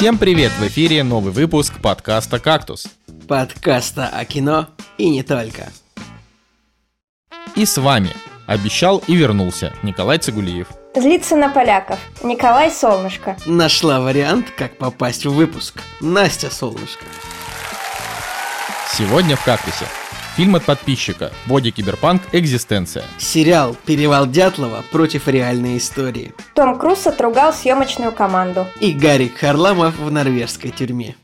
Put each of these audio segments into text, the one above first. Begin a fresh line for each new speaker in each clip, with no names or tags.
Всем привет! В эфире новый выпуск подкаста «Кактус».
Подкаста о кино и не только.
И с вами обещал и вернулся Николай Цигулиев.
Злиться на поляков. Николай Солнышко.
Нашла вариант, как попасть в выпуск. Настя Солнышко.
Сегодня в «Кактусе» Фильм от подписчика «Боди Киберпанк. Экзистенция».
Сериал «Перевал Дятлова» против реальной истории.
Том Круз отругал съемочную команду.
И Гарик Харламов в норвежской тюрьме.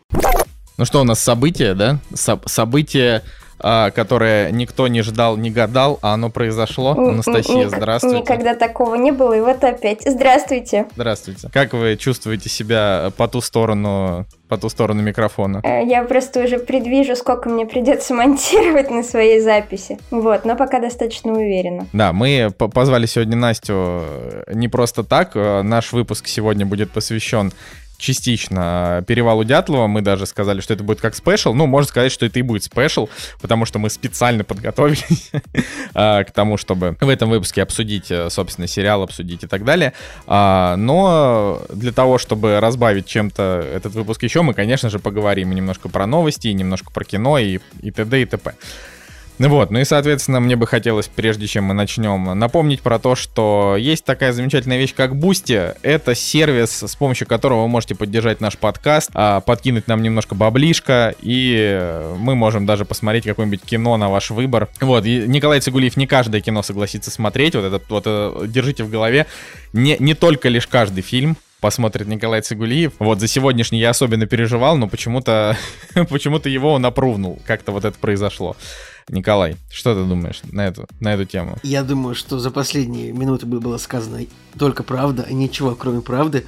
Ну что, у нас событие, да? Со- событие а, которое никто не ждал, не гадал, а оно произошло. Анастасия, здравствуйте.
Никогда такого не было, и вот опять. Здравствуйте.
Здравствуйте. Как вы чувствуете себя по ту сторону по ту сторону микрофона.
Э, я просто уже предвижу, сколько мне придется монтировать на своей записи. Вот, но пока достаточно уверена.
Да, мы позвали сегодня Настю э, не просто так. Э, наш выпуск сегодня будет посвящен частично перевалу Дятлова. Мы даже сказали, что это будет как special. Ну, можно сказать, что это и будет special, потому что мы специально подготовились а, к тому, чтобы в этом выпуске обсудить, э, собственно, сериал, обсудить и так далее. А, но для того, чтобы разбавить чем-то этот выпуск еще, мы, конечно же, поговорим немножко про новости, немножко про кино и, и т.д. и т.п. Вот, ну и, соответственно, мне бы хотелось, прежде чем мы начнем, напомнить про то, что есть такая замечательная вещь, как Boosty. Это сервис, с помощью которого вы можете поддержать наш подкаст, а, подкинуть нам немножко баблишка, и мы можем даже посмотреть какое-нибудь кино на ваш выбор. Вот, и Николай Цигулиев не каждое кино согласится смотреть, вот это вот это, держите в голове. Не, не только лишь каждый фильм, посмотрит Николай Цигулиев. Вот за сегодняшний я особенно переживал, но почему-то почему-то его он опрувнул. Как-то вот это произошло. Николай, что ты думаешь на эту, на эту тему?
Я думаю, что за последние минуты было сказано только правда, и ничего кроме правды.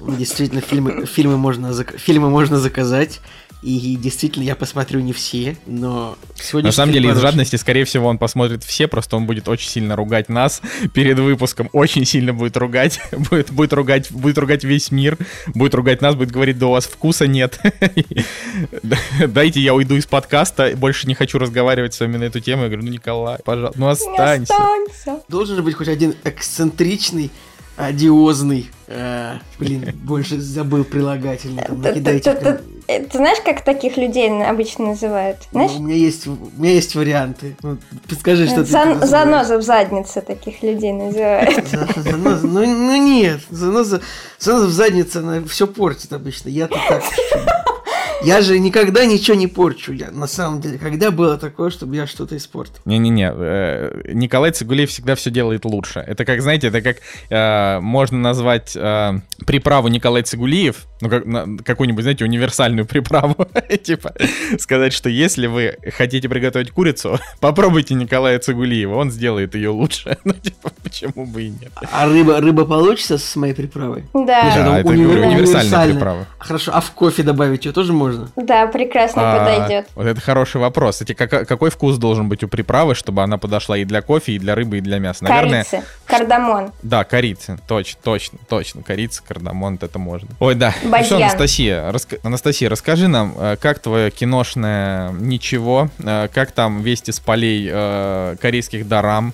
Действительно, фильмы, фильмы, можно, фильмы можно заказать, и действительно, я посмотрю не все, но
сегодня... На самом деле, из жадности, скорее всего, он посмотрит все, просто он будет очень сильно ругать нас перед выпуском, очень сильно будет ругать, будет, будет ругать, будет ругать весь мир, будет ругать нас, будет говорить, да у вас вкуса нет. Дайте я уйду из подкаста, больше не хочу разговаривать с вами на эту тему. Я говорю, ну, Николай, пожалуйста, ну останься.
Должен же быть хоть один эксцентричный одиозный. Э, блин, больше забыл прилагательный. Там,
накидайте. Ты знаешь, как таких людей обычно называют?
Знаешь? Ну, у меня есть, у меня есть варианты. Ну, подскажи, что
Зан, ты Заноза в заднице таких людей называют.
Заноза, ну, ну нет, заноза, заноза в заднице, она все портит обычно. Я-то так я же никогда ничего не порчу. Я, на самом деле, когда было такое, чтобы я что-то испортил?
Не-не-не, э, Николай Цигулиев всегда все делает лучше. Это как, знаете, это как э, можно назвать э, приправу Николай Цигулиев, ну, как, на, какую-нибудь, знаете, универсальную приправу. типа, сказать, что если вы хотите приготовить курицу, попробуйте Николая Цигулиева, он сделает ее лучше. ну, типа, почему бы и нет.
А рыба, рыба получится с моей приправой?
Да.
Да, это универсальная приправа.
Хорошо, а в кофе добавить ее тоже можно? Можно?
Да, прекрасно а, подойдет.
Вот это хороший вопрос. Кстати, как, какой вкус должен быть у приправы, чтобы она подошла и для кофе, и для рыбы, и для мяса?
Наверное, корицы, кардамон.
Да, корицы, точно, точно, точно. Корица, кардамон, это можно. Ой, да. Бадьян. Ну что, Анастасия, раска... Анастасия, расскажи нам, э, как твое киношное ничего, э, как там вести с полей э, корейских дарам,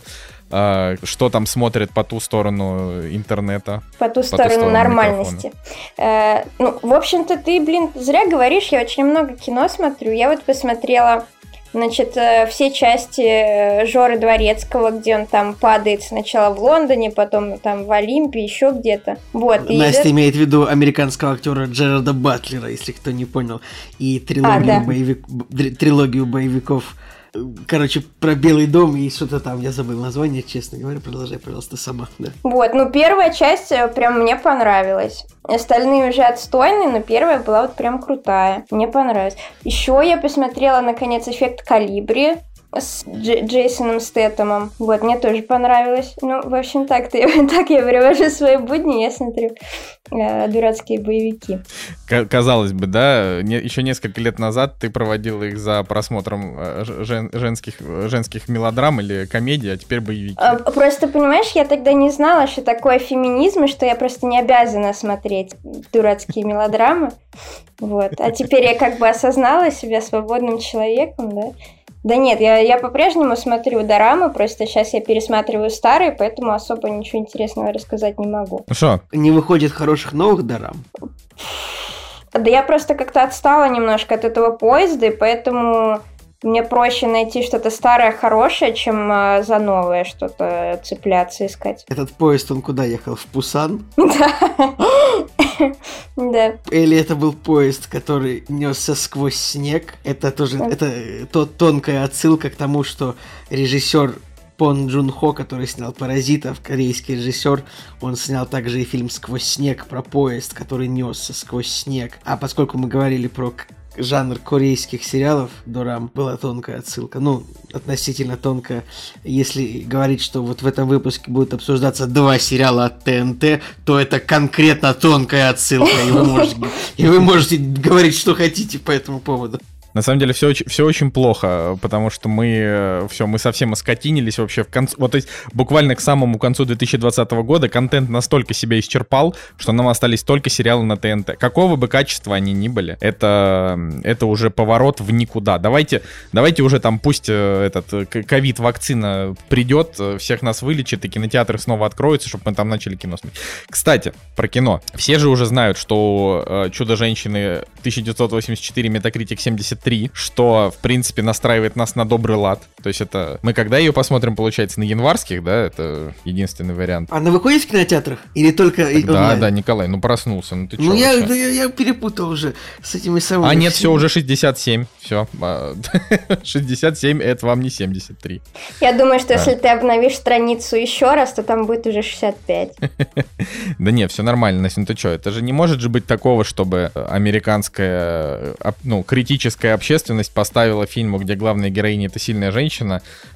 а, что там смотрят по ту сторону интернета.
По ту, по сторону, ту сторону нормальности. Э, ну, в общем-то, ты, блин, зря говоришь, я очень много кино смотрю. Я вот посмотрела Значит, э, все части э, Жоры Дворецкого, где он там падает сначала в Лондоне, потом там в Олимпе, еще где-то. Вот.
Настя и... имеет в виду американского актера Джерарда Батлера, если кто не понял, и трилогию, а, да. боевик... трилогию боевиков Короче, про Белый дом и что-то там, я забыл название, честно говоря, продолжай, пожалуйста, сама, да.
Вот, ну первая часть э, прям мне понравилась. Остальные уже отстойные, но первая была вот прям крутая. Мне понравилась. Еще я посмотрела, наконец, эффект Калибри с Дж- Джейсоном Стэттемом. Вот, мне тоже понравилось. Ну, в общем, так, ты, так я перевожу свои будни, я смотрю э, дурацкие боевики.
Казалось бы, да, не, еще несколько лет назад ты проводила их за просмотром э, жен, женских, женских мелодрам или комедий, а теперь боевики. А,
просто, понимаешь, я тогда не знала, что такое феминизм, и что я просто не обязана смотреть дурацкие мелодрамы. Вот. А теперь я как бы осознала себя свободным человеком, да, да нет, я, я по-прежнему смотрю дорамы, просто сейчас я пересматриваю старые, поэтому особо ничего интересного рассказать не могу.
Ну что?
Не выходит хороших новых дорам?
Да я просто как-то отстала немножко от этого поезда, и поэтому мне проще найти что-то старое, хорошее, чем э, за новое что-то цепляться, искать.
Этот поезд, он куда ехал? В Пусан?
Да. Да.
Или это был поезд, который несся сквозь снег? Это тоже, это то, тонкая отсылка к тому, что режиссер Пон Джун Хо, который снял «Паразитов», корейский режиссер, он снял также и фильм «Сквозь снег» про поезд, который несся сквозь снег. А поскольку мы говорили про жанр корейских сериалов Дорам была тонкая отсылка. Ну, относительно тонкая. Если говорить, что вот в этом выпуске будет обсуждаться два сериала от ТНТ, то это конкретно тонкая отсылка, и вы можете говорить, что хотите по этому поводу.
На самом деле все, все очень плохо, потому что мы э, все, мы совсем оскотинились вообще в конце, вот то есть буквально к самому концу 2020 года контент настолько себя исчерпал, что нам остались только сериалы на ТНТ. Какого бы качества они ни были, это, это уже поворот в никуда. Давайте, давайте уже там пусть э, этот э, ковид-вакцина придет, всех нас вылечит, и кинотеатры снова откроются, чтобы мы там начали кино смотреть. Кстати, про кино. Все же уже знают, что «Чудо-женщины» 1984, Метакритик 70 3, что, в принципе, настраивает нас на добрый лад. То есть это... Мы когда ее посмотрим, получается, на январских, да? Это единственный вариант.
Она выходит в кинотеатрах? Или только
так, Да, да, Николай, ну проснулся, ну ты
Ну я, да, я, я перепутал уже с этими самыми...
А нет, все, уже 67, все. 67 это вам не 73.
Я думаю, что если ты обновишь страницу еще раз, то там будет уже 65.
Да не, все нормально, Настя, ну ты что, это же не может же быть такого, чтобы американская, ну, критическая общественность поставила фильму, где главная героиня это сильная женщина,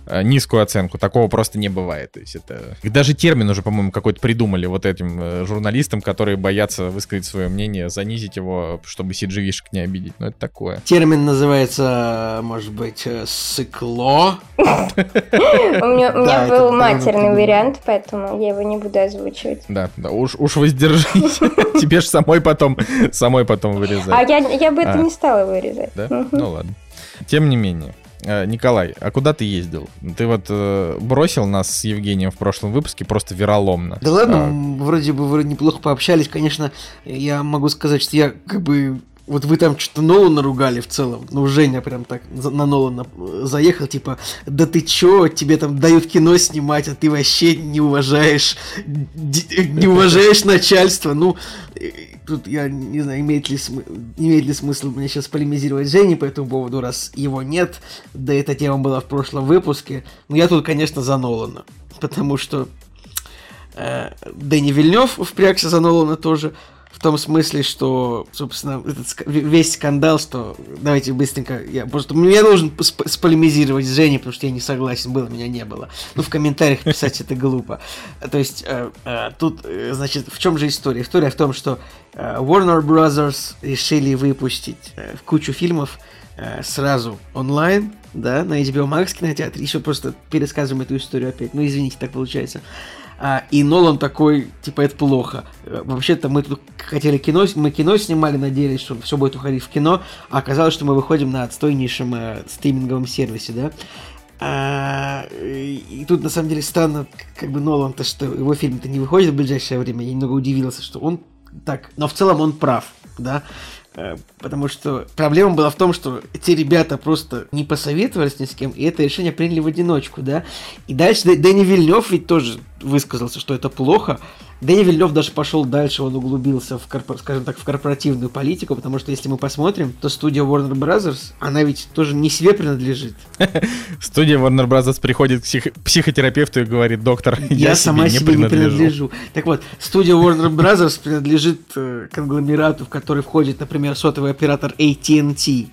э, низкую оценку. Такого просто не бывает. То есть это... Даже термин уже, по-моему, какой-то придумали вот этим э, журналистам, которые боятся высказать свое мнение, занизить его, чтобы CGV-шек не обидеть. Ну, это такое.
Термин называется, может быть, э, сыкло. У
меня был матерный вариант, поэтому я его не буду озвучивать.
Да, да, уж воздержись. Тебе же самой потом, самой потом вырезать.
А я бы это а. не стала вырезать.
Да? Ну ладно. Тем не менее. Э, Николай, а куда ты ездил? Ты вот э, бросил нас с Евгением в прошлом выпуске просто вероломно.
Да ладно, а... вроде бы вроде неплохо пообщались. Конечно, я могу сказать, что я как бы вот вы там что-то Нолана ругали в целом. Ну, Женя прям так на Нолана э, заехал, типа, да ты чё, тебе там дают кино снимать, а ты вообще не уважаешь, не уважаешь начальство. Ну, тут я не знаю, имеет ли, имеет ли смысл мне сейчас полемизировать с Женей по этому поводу, раз его нет, да эта тема была в прошлом выпуске. Но я тут, конечно, за Нолана, потому что э, Дэнни Вильнев впрягся за Нолана тоже, том смысле, что, собственно, этот, весь скандал, что давайте быстренько, я просто мне должен сп сполемизировать с Женей, потому что я не согласен, было, меня не было. Ну, в комментариях писать это глупо. То есть, э, э, тут, э, значит, в чем же история? История в том, что э, Warner Brothers решили выпустить э, кучу фильмов э, сразу онлайн, да, на HBO Max кинотеатре. Еще просто пересказываем эту историю опять. Ну, извините, так получается. А, и Нолан такой, типа, это плохо. Э, вообще-то мы тут хотели кино, мы кино снимали, надеялись, что все будет уходить в кино, а оказалось, что мы выходим на отстойнейшем э, стриминговом сервисе, да. А, и тут на самом деле странно, как бы Нолан-то, что его фильм-то не выходит в ближайшее время. Я немного удивился, что он так. Но в целом он прав, да. Э, потому что проблема была в том, что эти ребята просто не посоветовались ни с кем, и это решение приняли в одиночку, да. И дальше Дэнни Вильнев ведь тоже высказался, что это плохо, Дэнни Вильнев даже пошел дальше, он углубился в, корпор, скажем так, в корпоративную политику, потому что если мы посмотрим, то студия Warner Brothers, она ведь тоже не себе принадлежит.
Студия Warner Brothers приходит к психотерапевту и говорит, доктор, я, сама себе, не, принадлежу.
Так вот, студия Warner Brothers принадлежит э, конгломерату, в который входит, например, сотовый оператор AT&T,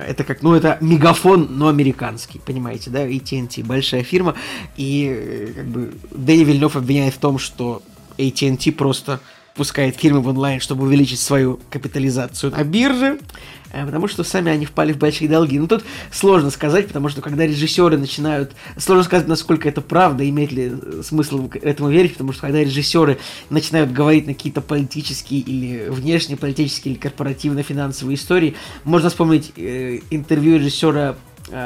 это как, ну, это мегафон, но американский, понимаете, да, AT&T, большая фирма, и э, как бы Дэни Вильнев обвиняет в том, что AT&T просто пускает фирмы в онлайн, чтобы увеличить свою капитализацию на бирже, Э, потому что сами они впали в большие долги. Ну, тут сложно сказать, потому что когда режиссеры начинают... Сложно сказать, насколько это правда, имеет ли э, смысл этому верить, потому что когда режиссеры начинают говорить на какие-то политические или внешнеполитические или корпоративно-финансовые истории, можно вспомнить э, интервью режиссера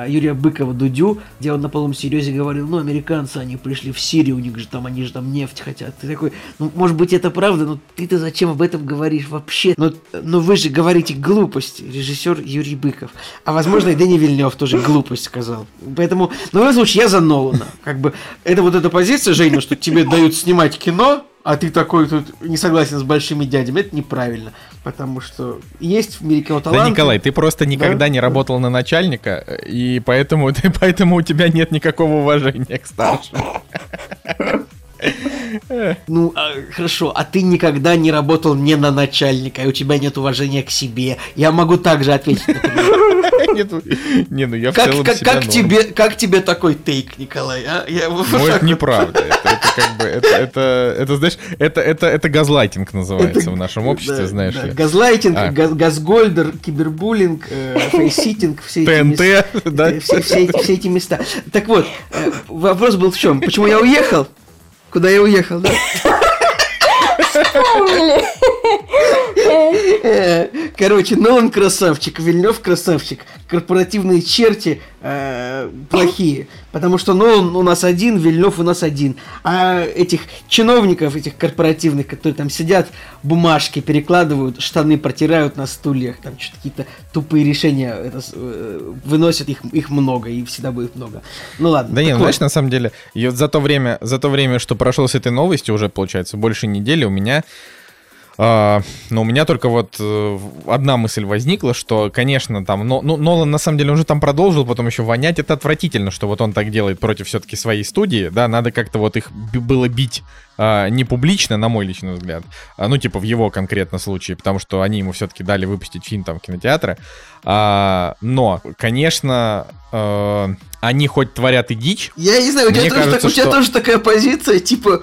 Юрия Быкова Дудю, где он на полном серьезе говорил, ну, американцы, они пришли в Сирию, у них же там, они же там нефть хотят. Ты такой, ну, может быть, это правда, но ты-то зачем об этом говоришь вообще? Но, но вы же говорите глупости, режиссер Юрий Быков. А, возможно, и Дэнни Вильнев тоже глупость сказал. Поэтому, ну, в любом случае, я за Нолана. Как бы, это вот эта позиция, Женя, что тебе дают снимать кино, а ты такой тут не согласен с большими дядями, это неправильно. Потому что есть в мире кино таланты.
Да, Николай, ты просто никогда да? не работал на начальника, и поэтому, ты, поэтому у тебя нет никакого уважения к старшим.
Ну, а, хорошо, а ты никогда не работал не на начальника, и у тебя нет уважения к себе. Я могу также ответить,
Не, ну я в
как,
целом
как, тебе, как тебе такой тейк, Николай? А? Я,
ну, это неправда. Это, это как бы, это, это, знаешь, это, это, это газлайтинг называется в нашем обществе, знаешь ли.
Газлайтинг, а. газ, газгольдер, кибербуллинг, э, facesitting, все эти
ТНТ, да?
Все, все, все эти места. Так вот, э, вопрос был в чем? Почему я уехал? Куда я уехал, да? Вспомнили. Короче, Нолан красавчик, Вильнев красавчик, корпоративные черти э, плохие. Потому что Нолан у нас один, Вильнев у нас один. А этих чиновников, этих корпоративных, которые там сидят, бумажки перекладывают, штаны протирают на стульях, там что-то какие-то тупые решения это, э, выносят, их, их много, и всегда будет много. Ну ладно.
Да нет, вот. знаешь, на самом деле, за то время, за то время, что прошло с этой новостью, уже, получается, больше недели, у меня а, но у меня только вот э, одна мысль возникла, что, конечно, там, но, ну, Нолан на самом деле он же там продолжил, потом еще вонять. Это отвратительно, что вот он так делает против все-таки своей студии, да, надо как-то вот их было бить а, не публично, на мой личный взгляд, а, ну, типа в его конкретно случае, потому что они ему все-таки дали выпустить фильм там в кинотеатры. А, но, конечно, э, они хоть творят и дичь.
Я не знаю, у тебя, тоже, кажется, так, у тебя что... тоже такая позиция, типа,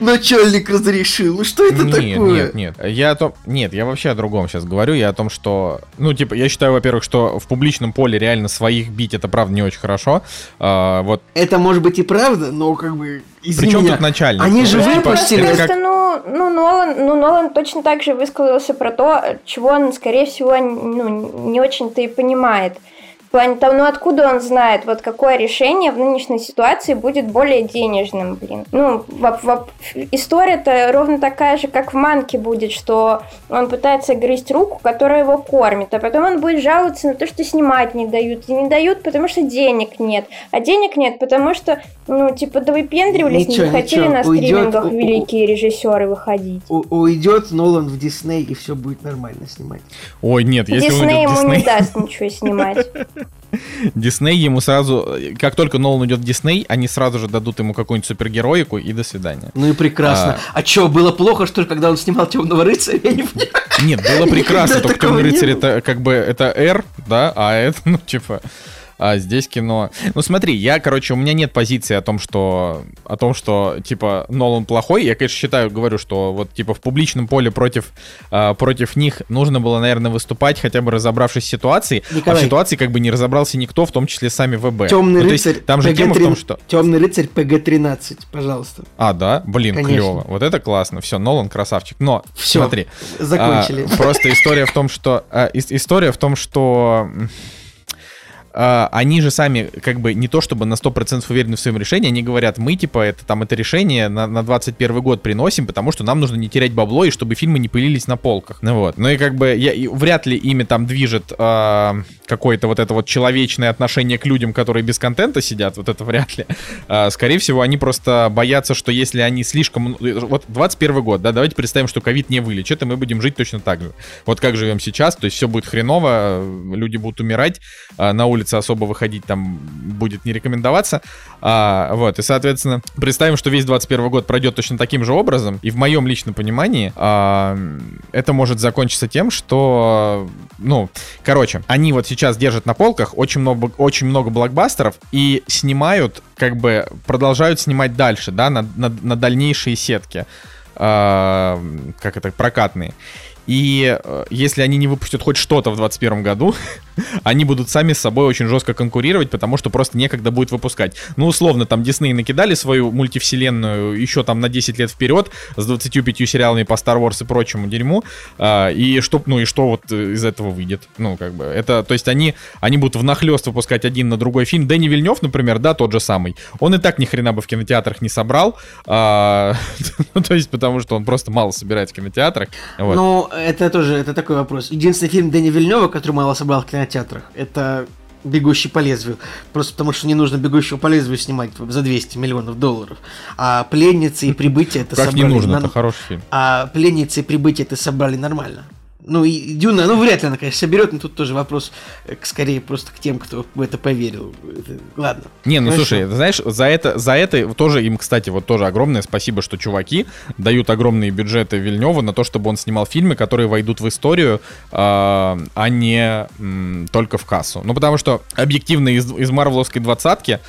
начальник разрешил. Ну что это нет, такое?
Нет, нет, я о том, нет, я вообще о другом сейчас говорю. Я о том, что, ну, типа, я считаю, во-первых, что в публичном поле реально своих бить это правда не очень хорошо. А, вот.
Это может быть и правда, но как бы
Извини Причем меня, тут начальник?
Они же ну, выпустили.
Просто, как... ну, ну, Нолан, ну, Нолан точно так же высказался про то, чего он, скорее всего, ну, не очень-то и понимает плане того, ну откуда он знает, вот какое решение в нынешней ситуации будет более денежным, блин. Ну, история-то ровно такая же, как в Манке будет, что он пытается грызть руку, которая его кормит, а потом он будет жаловаться на то, что снимать не дают. И не дают, потому что денег нет. А денег нет, потому что, ну, типа, да выпендривались, ничего, не хотели ничего. на стримингах Уйдет, великие у, режиссеры выходить.
У, уйдет Нолан в Дисней, и все будет нормально снимать.
Ой, нет, если
Дисней ему Disney... не даст ничего снимать.
Дисней ему сразу, как только Нолан идет в Дисней, они сразу же дадут ему какую-нибудь супергероику и до свидания.
Ну и прекрасно. А, а что, было плохо, что ли, когда он снимал Темного рыцаря? Я не понимаю.
Нет, было прекрасно, только Темный рыцарь это как бы это R, да, а это, ну, типа а здесь кино. Ну смотри, я, короче, у меня нет позиции о том, что о том, что типа Нолан плохой. Я, конечно, считаю, говорю, что вот типа в публичном поле против э, против них нужно было, наверное, выступать, хотя бы разобравшись в ситуации. Николай, а в ситуации как бы не разобрался никто, в том числе сами ВБ.
Темный ну, рыцарь. Есть, там же тема в том, что Темный рыцарь ПГ-13, пожалуйста.
А, да, блин, Конечно. клево. Вот это классно. Все, Нолан красавчик. Но Все, смотри,
закончили.
А, просто история в том, что а, история в том, что а, они же сами как бы не то чтобы на 100% уверены в своем решении, они говорят, мы типа это там это решение на, на 21 год приносим, потому что нам нужно не терять бабло и чтобы фильмы не пылились на полках. Ну вот. Ну и как бы я, и вряд ли ими там движет э, какое-то вот это вот человечное отношение к людям, которые без контента сидят, вот это вряд ли. Э, скорее всего, они просто боятся, что если они слишком... Вот 21 год, да, давайте представим, что ковид не вылечит, и мы будем жить точно так же. Вот как живем сейчас, то есть все будет хреново, люди будут умирать, э, на улице улице особо выходить там будет не рекомендоваться. А, вот, и, соответственно, представим, что весь 21 год пройдет точно таким же образом, и в моем личном понимании а, это может закончиться тем, что, ну, короче, они вот сейчас держат на полках очень много, очень много блокбастеров и снимают, как бы, продолжают снимать дальше, да, на, на, на дальнейшие сетки, а, как это, прокатные. И э, если они не выпустят хоть что-то в 2021 году, они будут сами с собой очень жестко конкурировать, потому что просто некогда будет выпускать. Ну, условно, там Дисней накидали свою мультивселенную еще там на 10 лет вперед с 25 сериалами по Star Wars и прочему дерьму. Э, и что, ну, и что вот из этого выйдет? Ну, как бы, это, то есть они, они будут внахлёст выпускать один на другой фильм. Дэнни Вильнев, например, да, тот же самый, он и так ни хрена бы в кинотеатрах не собрал, а, ну, то есть потому что он просто мало собирает в кинотеатрах.
Вот. Ну, это тоже, это такой вопрос. Единственный фильм Дэнни Вильнева, который мало собрал в кинотеатрах, это «Бегущий по лезвию». Просто потому что не нужно «Бегущего по лезвию» снимать за 200 миллионов долларов. А «Пленницы» и «Прибытие» это
как собрали... Не нужно, на... это хороший фильм.
А «Пленницы» и «Прибытие» это собрали нормально. Ну, и Дюна, ну, вряд ли она, конечно, соберет, но тут тоже вопрос э, скорее просто к тем, кто в это поверил. Это, ладно.
Не, ну, Хорошо. слушай, знаешь, за это, за это тоже им, кстати, вот тоже огромное спасибо, что чуваки дают огромные бюджеты Вильневу на то, чтобы он снимал фильмы, которые войдут в историю, э, а не м, только в кассу. Ну, потому что объективно из, из марвеловской двадцатки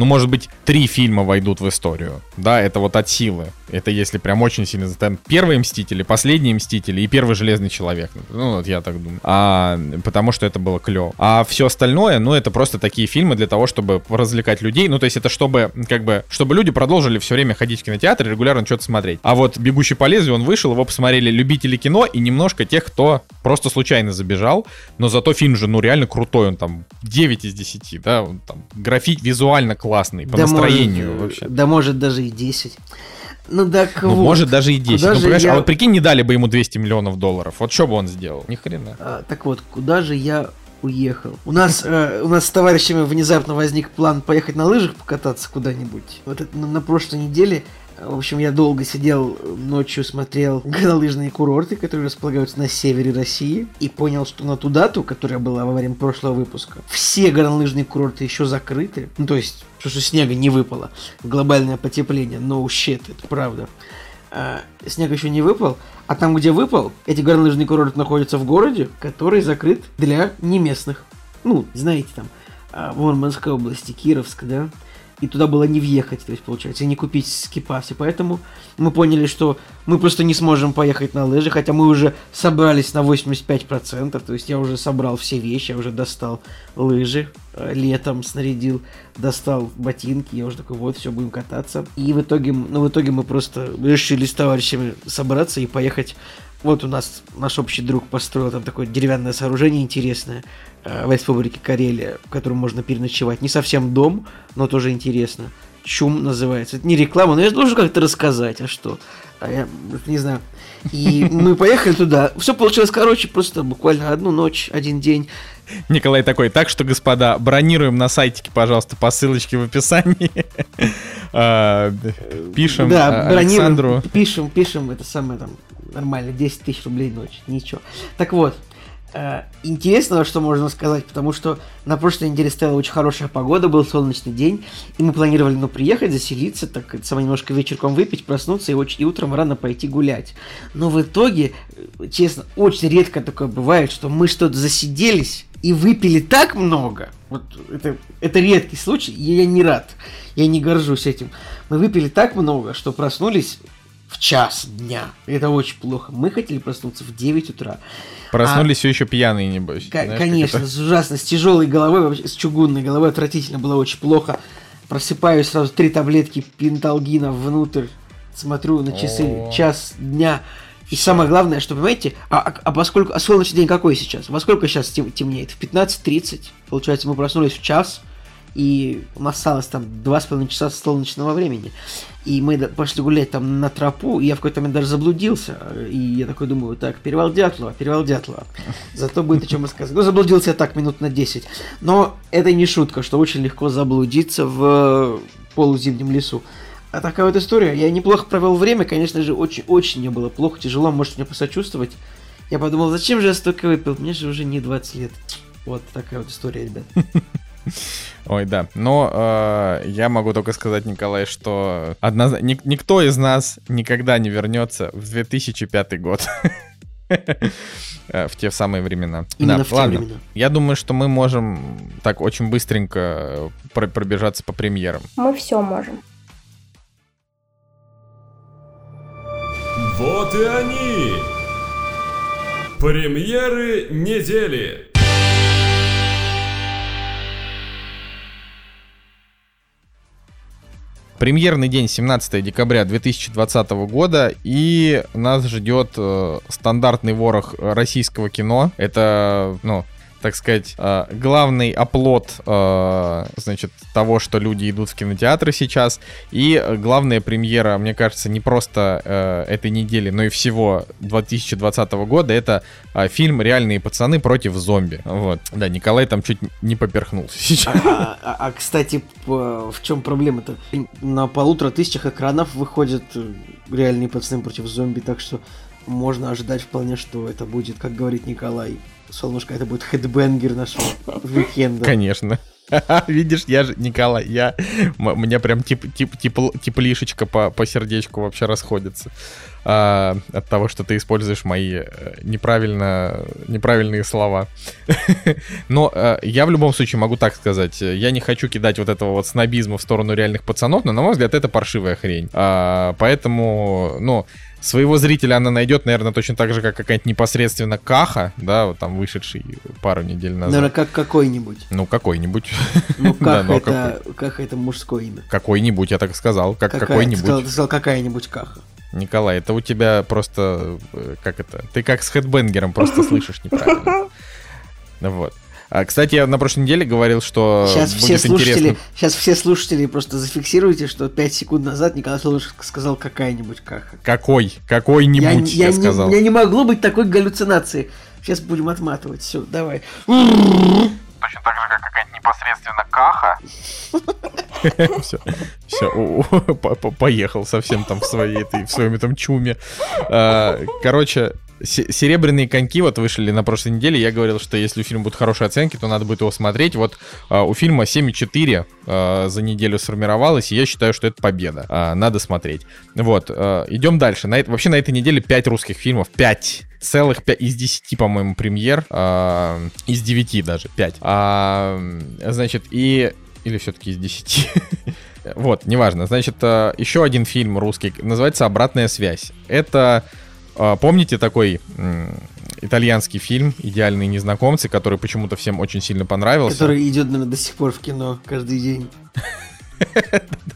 ну, может быть, три фильма войдут в историю. Да, это вот от силы. Это если прям очень сильно... Там первые Мстители, последние Мстители и первый Железный Человек. Ну, вот я так думаю. А, потому что это было клево. А все остальное, ну, это просто такие фильмы для того, чтобы развлекать людей. Ну, то есть это чтобы, как бы, чтобы люди продолжили все время ходить в кинотеатр и регулярно что-то смотреть. А вот «Бегущий по лезвию», он вышел, его посмотрели любители кино и немножко тех, кто просто случайно забежал. Но зато фильм же, ну, реально крутой. Он там 9 из 10, да, он там графить визуально классный, по да настроению
может,
вообще.
Да может даже и 10. Ну так
ну, вот. может даже и 10. ну, понимаешь, я... а вот прикинь, не дали бы ему 200 миллионов долларов. Вот что бы он сделал? Ни хрена.
А, так вот, куда же я уехал? У нас, э, у нас с товарищами внезапно возник план поехать на лыжах покататься куда-нибудь. Вот это на, на прошлой неделе в общем, я долго сидел ночью, смотрел горнолыжные курорты, которые располагаются на севере России, и понял, что на ту дату, которая была во время прошлого выпуска, все горнолыжные курорты еще закрыты. Ну, то есть, потому что снега не выпало. Глобальное потепление. No shit, это правда. А, снег еще не выпал, а там, где выпал, эти горнолыжные курорты находятся в городе, который закрыт для неместных. Ну, знаете, там, а, Мурманской области, Кировск, да, и туда было не въехать, то есть, получается, и не купить скипас. И поэтому мы поняли, что мы просто не сможем поехать на лыжи, хотя мы уже собрались на 85%, то есть я уже собрал все вещи, я уже достал лыжи, э, летом снарядил, достал ботинки, я уже такой, вот, все, будем кататься. И в итоге, ну, в итоге мы просто решили с товарищами собраться и поехать вот у нас наш общий друг построил там такое деревянное сооружение интересное э, в республике Карелия, в котором можно переночевать. Не совсем дом, но тоже интересно. Чум называется. Это не реклама, но я должен как-то рассказать, а что? А я не знаю. И мы поехали туда. Все получилось короче, просто буквально одну ночь, один день.
Николай такой, так что, господа, бронируем на сайтике, пожалуйста, по ссылочке в описании. А, пишем да, Александру.
Пишем, пишем, это самое там, нормально, 10 тысяч рублей ночь, ничего. Так вот, э, интересного, что можно сказать, потому что на прошлой неделе стояла очень хорошая погода, был солнечный день, и мы планировали, ну, приехать, заселиться, так само немножко вечерком выпить, проснуться и, очень, и утром рано пойти гулять. Но в итоге, э, честно, очень редко такое бывает, что мы что-то засиделись и выпили так много. Вот это, это редкий случай, и я не рад, я не горжусь этим. Мы выпили так много, что проснулись в час дня. Это очень плохо. Мы хотели проснуться в 9 утра.
Проснулись а, все еще пьяные, небось.
К- знаешь, конечно, с ужасно, с тяжелой головой, вообще с чугунной головой отвратительно было очень плохо. Просыпаюсь сразу три таблетки пенталгина внутрь, смотрю на часы, О-о-о. час дня. И самое главное, что, понимаете, а, а, а поскольку, а солнечный день какой сейчас? Во сколько сейчас тем, темнеет? В 15.30. Получается, мы проснулись в час, и у нас осталось там два с половиной часа солнечного времени. И мы пошли гулять там на тропу, и я в какой-то момент даже заблудился. И я такой думаю, так, перевал Дятлова, перевал Дятлова. Зато будет о чем рассказать. Ну, заблудился я так минут на 10. Но это не шутка, что очень легко заблудиться в полузимнем лесу. А такая вот история. Я неплохо провел время, конечно же, очень-очень мне было плохо, тяжело, можете мне посочувствовать. Я подумал, зачем же я столько выпил? Мне же уже не 20 лет. Вот такая вот история, ребят.
Ой, да. Но э, я могу только сказать, Николай, что одноз... Ник- никто из нас никогда не вернется в 2005 год. Э, в те самые времена.
Именно да, в ладно. те времена.
Я думаю, что мы можем так очень быстренько пробежаться по премьерам.
Мы все можем.
Вот и они! Премьеры недели.
Премьерный день 17 декабря 2020 года, и нас ждет э, стандартный ворох российского кино. Это, ну, так сказать, э, главный оплот, э, значит, того, что люди идут в кинотеатры сейчас. И главная премьера, мне кажется, не просто э, этой недели, но и всего 2020 года, это фильм «Реальные пацаны против зомби». Вот. Да, Николай там чуть не поперхнулся сейчас.
А, а, а кстати, в чем проблема-то? На полутора тысячах экранов выходят «Реальные пацаны против зомби», так что можно ожидать вполне, что это будет, как говорит Николай, Солнышко, это будет хедбенгер нашего уикенда.
Конечно. Видишь, я же, Николай, я, у меня прям тип, тип, тип, теплишечка по, по сердечку вообще расходится а, от того, что ты используешь мои э, неправильно, неправильные слова. Но а, я в любом случае могу так сказать, я не хочу кидать вот этого вот снобизма в сторону реальных пацанов, но, на мой взгляд, это паршивая хрень. А, поэтому, ну, своего зрителя она найдет, наверное, точно так же, как какая-нибудь непосредственно Каха, да, вот там вышедший пару недель назад.
Наверное, как какой-нибудь.
Ну, какой-нибудь.
Ну, Каха, да, это, какой? Каха это мужское имя.
Какой-нибудь, я так сказал, как какой-нибудь. Ты
сказал какая-нибудь Каха.
Николай, это у тебя просто, э, как это, ты как с хедбенгером просто слышишь неправильно. Вот. А, кстати, я на прошлой неделе говорил, что
сейчас будет все слушатели, интересно... Сейчас все слушатели просто зафиксируйте, что 5 секунд назад Николай Солнышко сказал какая-нибудь каха.
Какой? Какой-нибудь, я, я, я сказал.
Не, у меня не могло быть такой галлюцинации. Сейчас будем отматывать. Все, давай.
Точно так же, как какая-нибудь непосредственно каха. Все, все, поехал совсем там в своей в своем этом чуме. А, короче, Серебряные коньки вот вышли на прошлой неделе. Я говорил, что если у фильма будут хорошие оценки, то надо будет его смотреть. Вот э, у фильма 7,4 э, за неделю сформировалось, и я считаю, что это победа. Э, надо смотреть. Вот, э, идем дальше. На, вообще на этой неделе 5 русских фильмов. 5 целых 5 из 10, по-моему, премьер. Э, из 9 даже, 5. А, значит, и... Или все-таки из 10. вот, неважно. Значит, э, еще один фильм русский называется «Обратная связь». Это а, помните такой итальянский фильм «Идеальные незнакомцы», который почему-то всем очень сильно понравился?
Который идет, наверное, до сих пор в кино каждый день.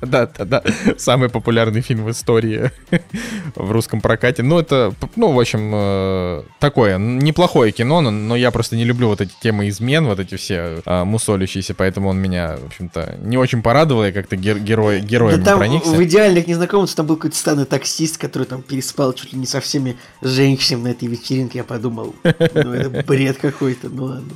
Да-да-да, самый популярный фильм в истории в русском прокате. Ну, это, ну, в общем, э, такое, неплохое кино, но, я просто не люблю вот эти темы измен, вот эти все а, мусолящиеся, поэтому он меня, в общем-то, не очень порадовал, я как-то гер герой, героем да
там
проникся.
в «Идеальных незнакомцах» там был какой-то странный таксист, который там переспал чуть ли не со всеми женщинами на этой вечеринке, я подумал, ну, это бред какой-то, ну ладно.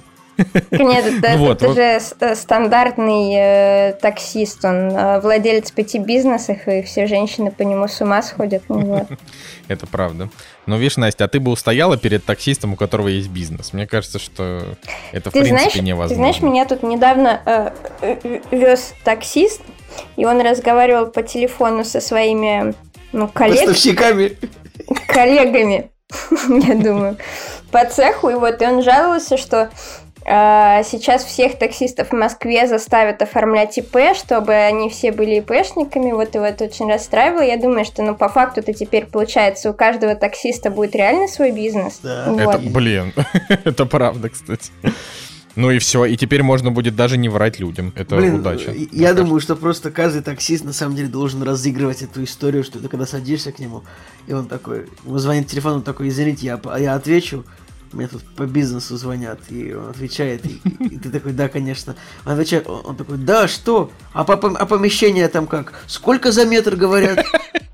Нет, это, вот, это вот. же э, стандартный э, таксист, он э, владелец пяти бизнесов, и все женщины по нему с ума сходят. Ну вот.
Это правда. Но видишь, Настя, а ты бы устояла перед таксистом, у которого есть бизнес? Мне кажется, что это ты в принципе знаешь, невозможно.
Ты знаешь, меня тут недавно э, э, вез таксист, и он разговаривал по телефону со своими ну, коллегами.
Поставщиками.
Коллегами, я думаю, по цеху. И вот и он жаловался, что сейчас всех таксистов в Москве заставят оформлять ИП, чтобы они все были ИПшниками. Вот его это очень расстраивало. Я думаю, что ну по факту это теперь получается у каждого таксиста будет реально свой бизнес.
Да. Вот. Это, блин, это правда, кстати. Ну и все, и теперь можно будет даже не врать людям. Это Блин, удача.
Я думаю, что просто каждый таксист на самом деле должен разыгрывать эту историю, что ты когда садишься к нему, и он такой, ему звонит телефон, он такой, извините, я, я отвечу, мне тут по бизнесу звонят, и он отвечает, и, и ты такой, да, конечно. Он отвечает, он такой, да, что? А, по, а помещение там как? Сколько за метр говорят?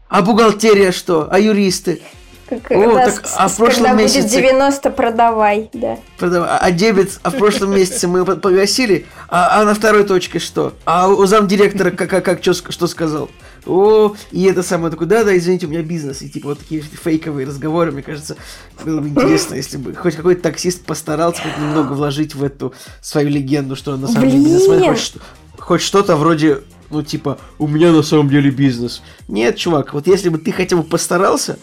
А бухгалтерия что? А юристы?
Как, О, так, а в прошлом когда месяце... будет 90, продавай, да.
Продавай. А, а дебет, а в прошлом месяце мы погасили, а, а на второй точке что? А у замдиректора как, как, как что, что сказал? о, и это самое такое, да-да, извините, у меня бизнес, и типа вот такие фейковые разговоры, мне кажется, было бы интересно, если бы хоть какой-то таксист постарался хоть немного вложить в эту свою легенду, что он на самом деле бизнесмен, хоть, хоть что-то вроде, ну типа, у меня на самом деле бизнес. Нет, чувак, вот если бы ты хотя бы постарался,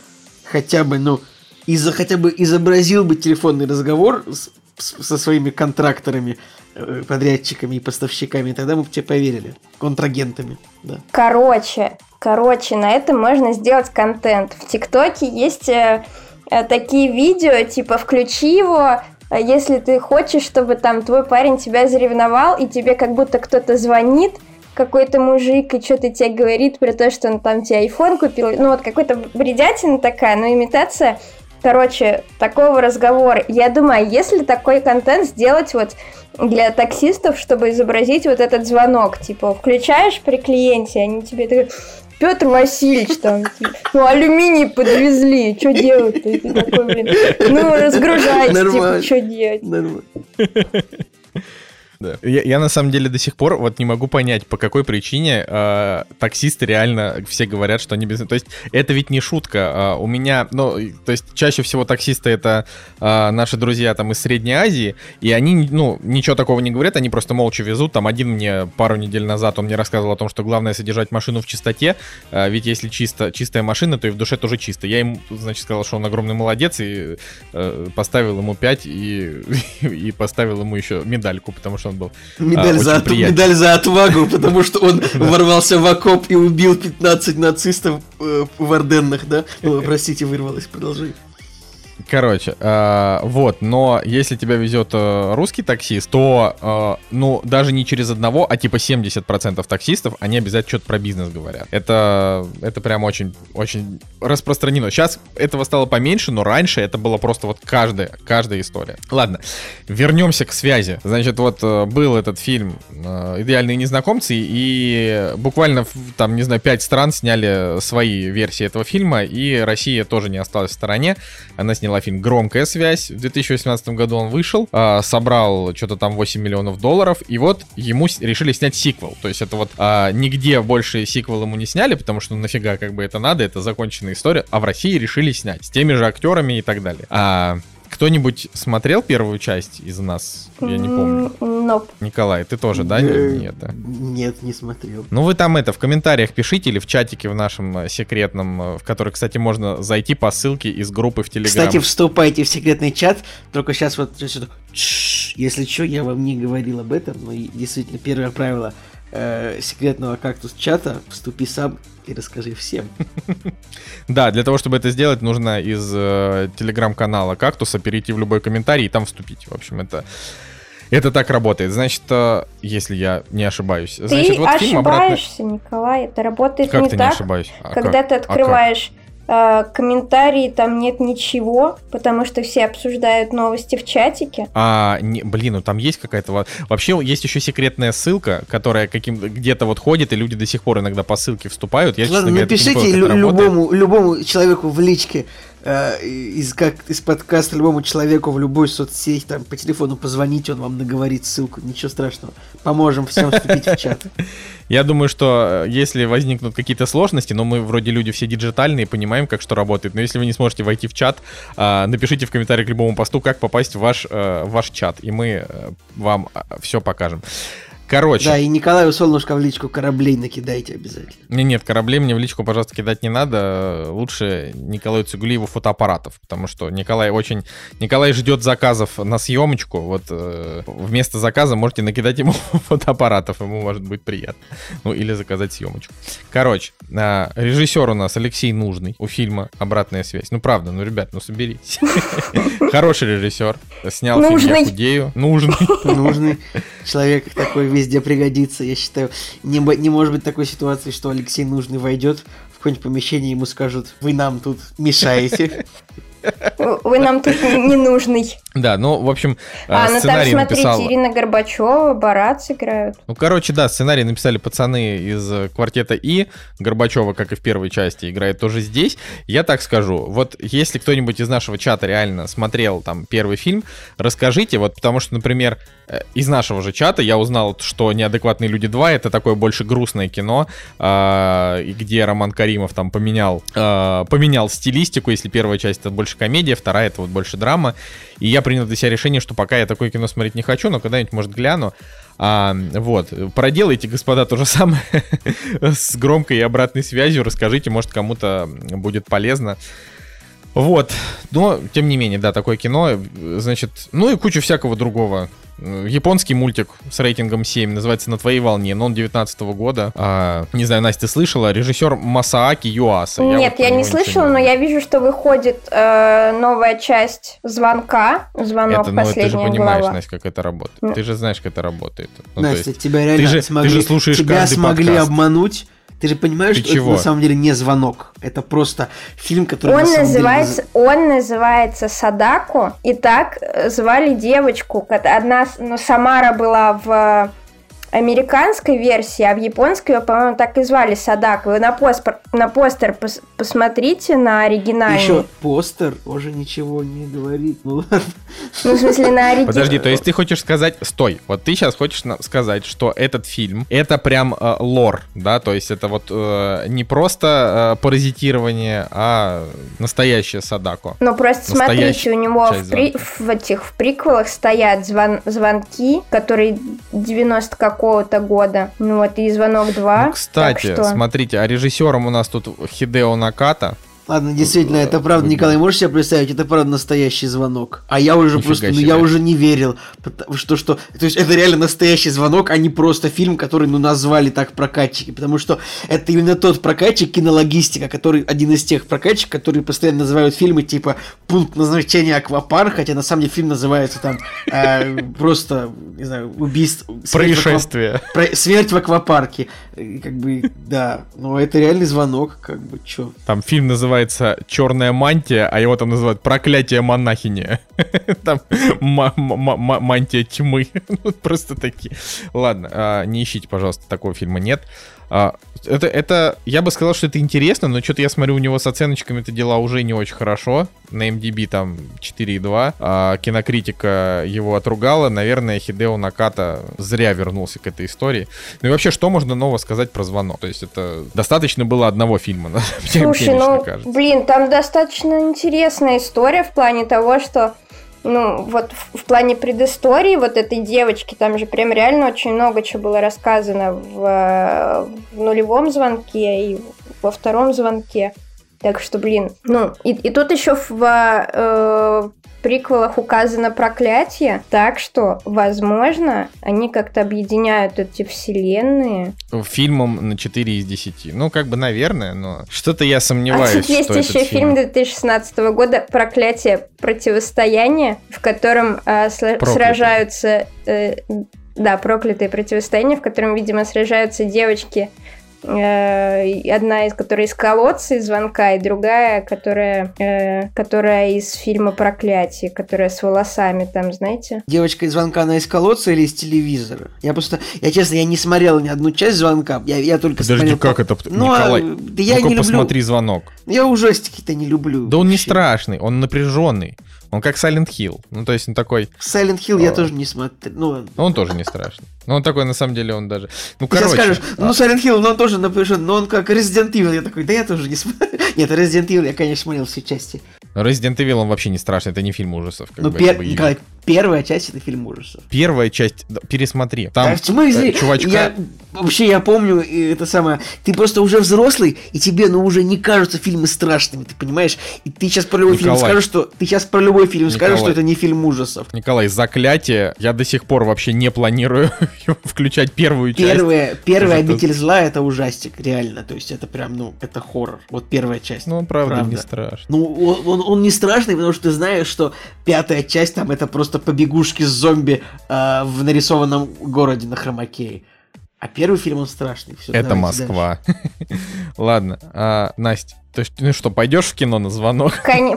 хотя бы, ну, из-за хотя бы изобразил бы телефонный разговор с, с, со своими контракторами, Э, подрядчиками и поставщиками, тогда мы бы тебе поверили. Контрагентами, да.
Короче, короче, на этом можно сделать контент. В ТикТоке есть э, э, такие видео, типа, включи его, э, если ты хочешь, чтобы там твой парень тебя заревновал, и тебе как будто кто-то звонит, какой-то мужик, и что-то тебе говорит про то, что он там тебе iPhone купил. Ну, вот какой-то бредятина такая, но имитация. Короче, такого разговора. Я думаю, если такой контент сделать вот для таксистов, чтобы изобразить вот этот звонок, типа, включаешь при клиенте, они тебе такие, Петр Васильевич там, типа, ну, алюминий подвезли, что делать-то? такой, блин, ну, разгружайте, типа, что делать? Нормально.
Да. Я, я на самом деле до сих пор вот не могу понять, по какой причине э, таксисты реально все говорят, что они без... То есть это ведь не шутка. Э, у меня, ну, то есть чаще всего таксисты это э, наши друзья там из Средней Азии, и они, ну, ничего такого не говорят, они просто молча везут. Там один мне пару недель назад, он мне рассказывал о том, что главное содержать машину в чистоте, э, ведь если чисто, чистая машина, то и в душе тоже чисто. Я ему, значит, сказал, что он огромный молодец, и э, поставил ему 5, и, и поставил ему еще медальку, потому что он был
медаль, а, за, от, медаль за отвагу, потому что он ворвался в окоп и убил 15 нацистов э, в Орденнах, да? простите, вырвалось, продолжай.
Короче, э, вот, но если тебя везет э, русский таксист, то, э, ну, даже не через одного, а типа 70% таксистов, они обязательно что-то про бизнес говорят. Это, это прям очень, очень распространено. Сейчас этого стало поменьше, но раньше это было просто вот каждая, каждая история. Ладно, вернемся к связи. Значит, вот э, был этот фильм э, «Идеальные незнакомцы», и буквально, там, не знаю, 5 стран сняли свои версии этого фильма, и Россия тоже не осталась в стороне. Она сняла сняла фильм «Громкая связь». В 2018 году он вышел, а, собрал что-то там 8 миллионов долларов, и вот ему решили снять сиквел. То есть это вот а, нигде больше сиквел ему не сняли, потому что ну, нафига как бы это надо, это законченная история, а в России решили снять с теми же актерами и так далее. А кто-нибудь смотрел первую часть из нас? Я не помню.
Nope.
Николай, ты тоже, да? Нет,
да? Нет, не смотрел.
Ну вы там это в комментариях пишите или в чатике в нашем э, секретном, э, в который, кстати, можно зайти по ссылке из группы в Телеграм.
Кстати, вступайте в секретный чат. Только сейчас вот, если что, я вам не говорил об этом, но действительно первое правило э, секретного кактус чата вступи сам и расскажи всем.
Да, для того, чтобы это сделать, нужно из э, телеграм-канала Кактуса перейти в любой комментарий и там вступить. В общем, это... Это так работает. Значит, э, если я не ошибаюсь.
Ты
Значит,
вот ошибаешься, фильм обратно... Николай. Это работает
как
не
ты
так.
Не ошибаюсь?
А когда как? ты открываешь э, комментарии, там нет ничего, потому что все обсуждают новости в чатике.
А, не, блин, ну там есть какая-то... Вообще есть еще секретная ссылка, которая каким где-то вот ходит, и люди до сих пор иногда по ссылке вступают.
Я, Ладно, говоря, напишите любому, любому человеку в личке, э, из, как, из подкаста любому человеку в любой соцсети, там, по телефону позвоните, он вам наговорит ссылку, ничего страшного. Поможем всем вступить в чат.
Я думаю, что э, если возникнут какие-то сложности, но мы вроде люди все диджитальные, понимаем, как что работает, но если вы не сможете войти в чат, э, напишите в комментариях к любому посту, как попасть в ваш, в ваш чат, и мы вам все покажем. Короче.
Да, и Николаю Солнышко в личку кораблей накидайте обязательно.
Не, нет, кораблей мне в личку, пожалуйста, кидать не надо. Лучше Николаю Цигулиеву фотоаппаратов, потому что Николай очень... Николай ждет заказов на съемочку. Вот э, вместо заказа можете накидать ему фотоаппаратов, ему может быть приятно. Ну, или заказать съемочку. Короче, э, режиссер у нас Алексей Нужный у фильма «Обратная связь». Ну, правда, ну, ребят, ну, соберитесь. Хороший режиссер. Снял фильм «Я худею». Нужный.
Нужный. Человек такой везде пригодится. Я считаю, не, не может быть такой ситуации, что Алексей Нужный войдет в какое-нибудь помещение, ему скажут, вы нам тут мешаете.
Вы нам тут не нужный.
Да, ну, в общем,
а, ну сценарий там, смотрите, написал... Ирина Горбачева, Барат сыграют.
Ну, короче, да, сценарий написали пацаны из э, квартета И. Горбачева, как и в первой части, играет тоже здесь. Я так скажу, вот если кто-нибудь из нашего чата реально смотрел там первый фильм, расскажите, вот потому что, например, э, из нашего же чата я узнал, что «Неадекватные люди 2» — это такое больше грустное кино, э, где Роман Каримов там поменял, э, поменял стилистику, если первая часть это больше комедия, вторая это вот больше драма. И я принял для себя решение, что пока я такое кино смотреть не хочу, но когда-нибудь, может, гляну. А, вот, проделайте, господа, то же самое с громкой и обратной связью, расскажите, может, кому-то будет полезно. Вот, но, тем не менее, да, такое кино, значит, ну и кучу всякого другого японский мультик с рейтингом 7, называется «На твоей волне», но он 19 -го года. А, не знаю, Настя слышала, режиссер Масааки Юаса.
Нет, я, вот я не слышала, но я вижу, что выходит э, новая часть «Звонка», «Звонок это, ну,
ты же понимаешь, глава. Настя, как это работает. Ну. Ты же знаешь, как это работает.
Ну, Настя, есть, тебя реально ты же, смогли, ты же слушаешь тебя смогли подкаст. обмануть ты же понимаешь, Ты что чего? это на самом деле не звонок. Это просто фильм, который
он на называется, деле... Он называется Садаку. И так э, звали девочку. Одна, ну, Самара была в американской версии, а в японской ее, по-моему, так и звали Садак. Вы на, постер, на постер пос, посмотрите, на оригинальный. Еще
постер уже ничего не говорит. Ну
ладно. Ну, в смысле, на оригинальный.
Подожди, то есть ты хочешь сказать... Стой, вот ты сейчас хочешь сказать, что этот фильм, это прям э, лор, да? То есть это вот э, не просто э, паразитирование, а настоящее Садако.
Ну, просто смотрите, у него в, при, в этих в приквелах стоят звон, звонки, которые 90 как какого-то года. Ну вот, и «Звонок 2». Ну,
кстати, что... смотрите, а режиссером у нас тут Хидео Наката.
Ладно, действительно, это правда, Николай, можешь себе представить, это правда настоящий звонок. А я уже Нифига просто, себе. ну я уже не верил, что, что, то есть это реально настоящий звонок, а не просто фильм, который, ну, назвали так прокатчики, потому что это именно тот прокатчик кинологистика, который один из тех прокатчиков, которые постоянно называют фильмы типа пункт назначения аквапарк, хотя на самом деле фильм называется там э, просто, не знаю, убийство.
Происшествие.
Смерть в аквапарке. Как бы, да, но это реальный звонок, как бы, чё.
Там фильм называется называется «Черная мантия», а его там называют «Проклятие монахини». Там мантия тьмы. Ну, просто такие. Ладно, а, не ищите, пожалуйста, такого фильма нет. А, это, это, я бы сказал, что это интересно, но что-то я смотрю, у него с оценочками это дела уже не очень хорошо. На MDB там 4,2. А кинокритика его отругала. Наверное, Хидео Наката зря вернулся к этой истории. Ну и вообще, что можно нового сказать про звонок? То есть это достаточно было одного фильма,
Слушай, ну, блин, там достаточно интересная история в плане того, что ну, вот в, в плане предыстории вот этой девочки, там же прям реально очень много чего было рассказано в, в нулевом звонке и во втором звонке. Так что, блин, ну, и, и тут еще в э, приквелах указано проклятие, так что, возможно, они как-то объединяют эти вселенные.
Фильмом на 4 из 10. Ну, как бы, наверное, но что-то я сомневаюсь, а
тут есть еще фильм 2016 года «Проклятие противостояние», в котором э, сражаются... Э, да, проклятые противостояние, в котором, видимо, сражаются девочки одна из которой из колодца, из звонка, и другая, которая, э, которая из фильма «Проклятие», которая с волосами там, знаете?
Девочка из звонка, она из колодца или из телевизора? Я просто, я честно, я не смотрел ни одну часть звонка, я, я только
Подожди,
смотрел...
как это? Ну, а, Николай, а, да я не посмотри люблю... звонок.
Я ужастики-то не люблю.
Да он вообще. не страшный, он напряженный. Он как Silent Hill. Ну, то есть он такой...
Silent Hill О... я тоже не смотрю. Ну,
он тоже не страшный. Ну, он такой, на самом деле, он даже... Ну, короче... Сейчас скажешь,
ну, Silent Hill, ну, он тоже напишет, но он как Resident Evil. Я такой, да я тоже не смотрю. Нет, Resident Evil я, конечно, смотрел все части.
Resident Evil он вообще не страшный, это не фильм ужасов.
Как ну, бы, пер... Николай, первая часть это фильм ужасов.
Первая часть, пересмотри. Там а в смысле? Э, чувачка...
Я, вообще, я помню, это самое, ты просто уже взрослый, и тебе, ну, уже не кажутся фильмы страшными, ты понимаешь? И ты сейчас про любой Николай. фильм скажешь, что... Ты сейчас про любой фильм Николай. скажешь, что это не фильм ужасов.
Николай, «Заклятие» я до сих пор вообще не планирую включать первую часть.
Первая, первая «Обитель зла» — это ужастик, реально. То есть это прям, ну, это хоррор. Вот первая часть.
Ну, он правда, правда. не страшный.
Ну, он, он, он не страшный, потому что ты знаешь, что пятая часть там это просто побегушки с зомби э, в нарисованном городе на хромакее. А первый фильм он страшный.
Все, это Москва. Ладно, а, Настя, то есть, ну что, пойдешь в кино на звонок?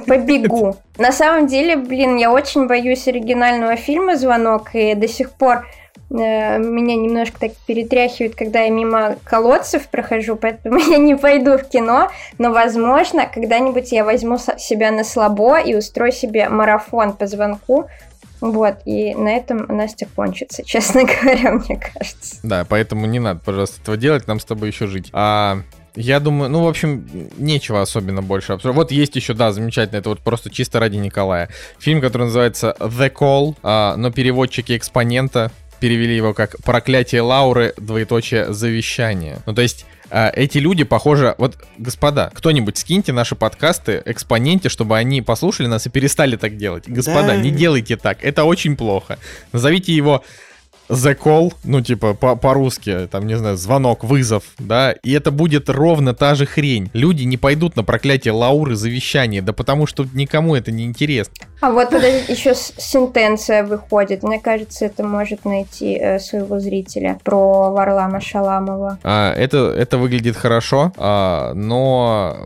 Побегу. На самом деле, блин, я очень боюсь оригинального фильма «Звонок», и до сих пор меня немножко так перетряхивает, когда я мимо колодцев прохожу, поэтому я не пойду в кино, но, возможно, когда-нибудь я возьму себя на слабо и устрою себе марафон по звонку, вот, и на этом Настя кончится, честно говоря, мне кажется.
Да, поэтому не надо, пожалуйста, этого делать, нам с тобой еще жить. А я думаю, ну, в общем, нечего особенно больше обсуждать. Вот есть еще, да, замечательно, это вот просто чисто ради Николая. Фильм, который называется The Call, а, но переводчики экспонента перевели его как «Проклятие Лауры, двоеточие, завещание». Ну, то есть А, эти люди, похоже, вот, господа, кто-нибудь скиньте наши подкасты экспоненте, чтобы они послушали нас и перестали так делать. Господа, да. не делайте так, это очень плохо. Назовите его the call, ну, типа, по- по-русски, там, не знаю, звонок, вызов, да, и это будет ровно та же хрень. Люди не пойдут на проклятие Лауры завещание, да потому что никому это не интересно.
А вот подождите, еще сентенция выходит. Мне кажется, это может найти э, своего зрителя про Варлама Шаламова.
А, это, это выглядит хорошо, а, но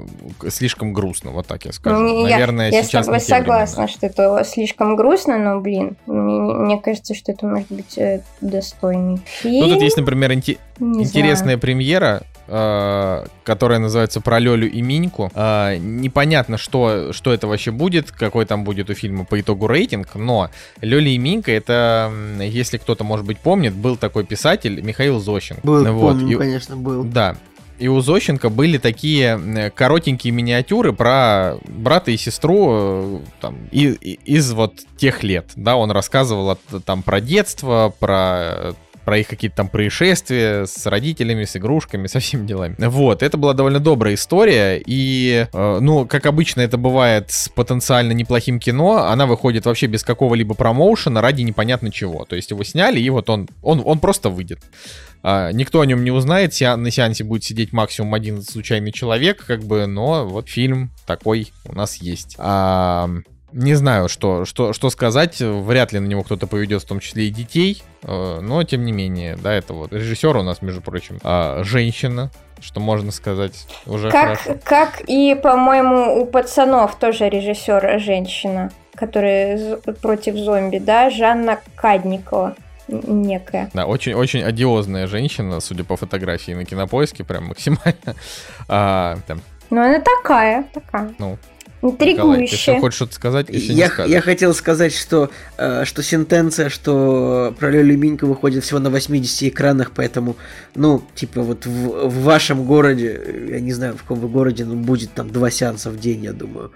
слишком грустно, вот так я скажу.
Не, Наверное, я, сейчас я согласна, времена. что это слишком грустно, но, блин, мне, мне кажется, что это может быть э, достойный фильм.
Ну, тут есть, например, инте- интересная знаю. премьера, э, которая называется «Про Лёлю и Миньку». Э, непонятно, что, что это вообще будет, какой там будет у фильма по итогу рейтинг, но Лёля и Минька — это, если кто-то, может быть, помнит, был такой писатель Михаил Зощенко.
Был, вот. помню, и, конечно, был.
Да, и у Зощенко были такие коротенькие миниатюры про брата и сестру э, там, и, и, из вот тех лет. Да, он рассказывал там про детство, про про их какие-то там происшествия с родителями, с игрушками, со всеми делами. Вот, это была довольно добрая история, и, э, ну, как обычно это бывает с потенциально неплохим кино, она выходит вообще без какого-либо промоушена ради непонятно чего. То есть его сняли, и вот он, он, он просто выйдет. А, никто о нем не узнает, сеан, на сеансе будет сидеть максимум один случайный человек, как бы, но вот фильм такой у нас есть. А, не знаю, что, что, что сказать. Вряд ли на него кто-то поведет, в том числе и детей. Э, но, тем не менее, да, это вот режиссер у нас, между прочим, а, женщина, что можно сказать уже
как, хорошо. Как и, по-моему, у пацанов тоже режиссер женщина, которая против зомби, да, Жанна Кадникова некая.
Да, очень-очень одиозная женщина, судя по фотографии на кинопоиске, прям максимально. А,
там. Ну, она такая, такая.
Ну,
Интригующе.
Николай, ты хочешь что-то сказать?
Я, я хотел сказать, что, э, что сентенция, что про Лёлю Миньку выходит всего на 80 экранах, поэтому, ну, типа вот в, в вашем городе, я не знаю, в каком вы городе, но будет там два сеанса в день, я думаю.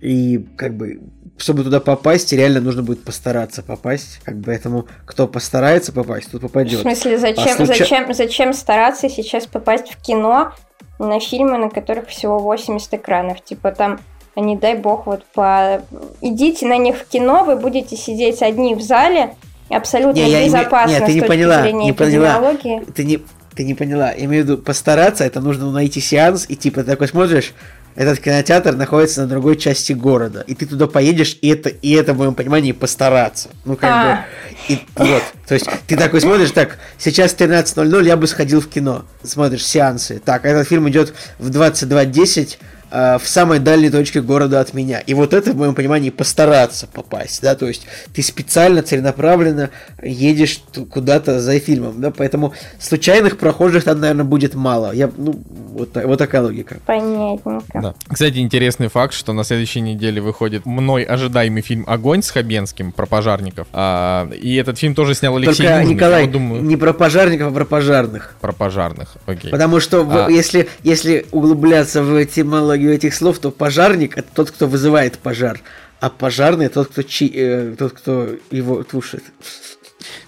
И как бы, чтобы туда попасть, реально нужно будет постараться попасть. Как бы этому, кто постарается попасть, тот попадет. В
смысле, зачем, а случай... зачем, зачем стараться сейчас попасть в кино на фильмы, на которых всего 80 экранов? Типа там а не дай бог вот по... Идите на них в кино, вы будете сидеть одни в зале, абсолютно не, безопасно
я, нет, ты не поняла, не поняла. Ты не, ты не поняла. Я имею в виду постараться, это нужно найти сеанс, и типа ты такой смотришь, этот кинотеатр находится на другой части города, и ты туда поедешь, и это, и это в моем понимании постараться. Ну, как а. бы, и, вот, то есть ты такой смотришь, так, сейчас 13.00, я бы сходил в кино, смотришь сеансы, так, этот фильм идет в 22.10, Э, в самой дальней точке города от меня. И вот это, в моем понимании, постараться попасть, да, то есть ты специально, целенаправленно едешь куда-то за фильмом, да, поэтому случайных прохожих там, наверное, будет мало. Я, ну, вот, вот такая логика.
Понятненько.
Да. Кстати, интересный факт, что на следующей неделе выходит мной ожидаемый фильм «Огонь» с Хабенским про пожарников. А, и этот фильм тоже снял Алексей
Только, Южный. Николай, Я думаю... не про пожарников, а про пожарных.
Про пожарных, окей.
Потому что а... если, если углубляться в этимологию этимологию этих слов, то пожарник это тот, кто вызывает пожар, а пожарный тот, кто, чи, э, тот, кто его тушит.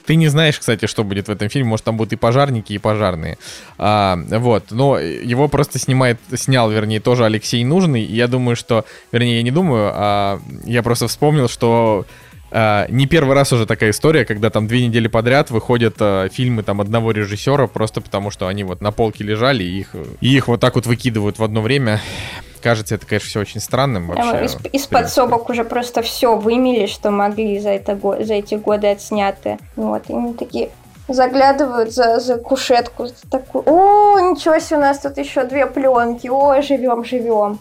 Ты не знаешь, кстати, что будет в этом фильме. Может, там будут и пожарники, и пожарные. А, вот. Но его просто снимает, снял, вернее, тоже Алексей Нужный. И я думаю, что... Вернее, я не думаю, а я просто вспомнил, что не первый раз уже такая история, когда там две недели подряд выходят uh, фильмы там одного режиссера, просто потому что они вот на полке лежали, и их, и их вот так вот выкидывают в одно время. Кажется, это, конечно, все очень странным вообще.
Из, из подсобок уже просто все вымели, что могли за, это, за эти годы отсняты. Вот, и они такие заглядывают за, за кушетку, такую, о, ничего себе, у нас тут еще две пленки, о, живем, живем.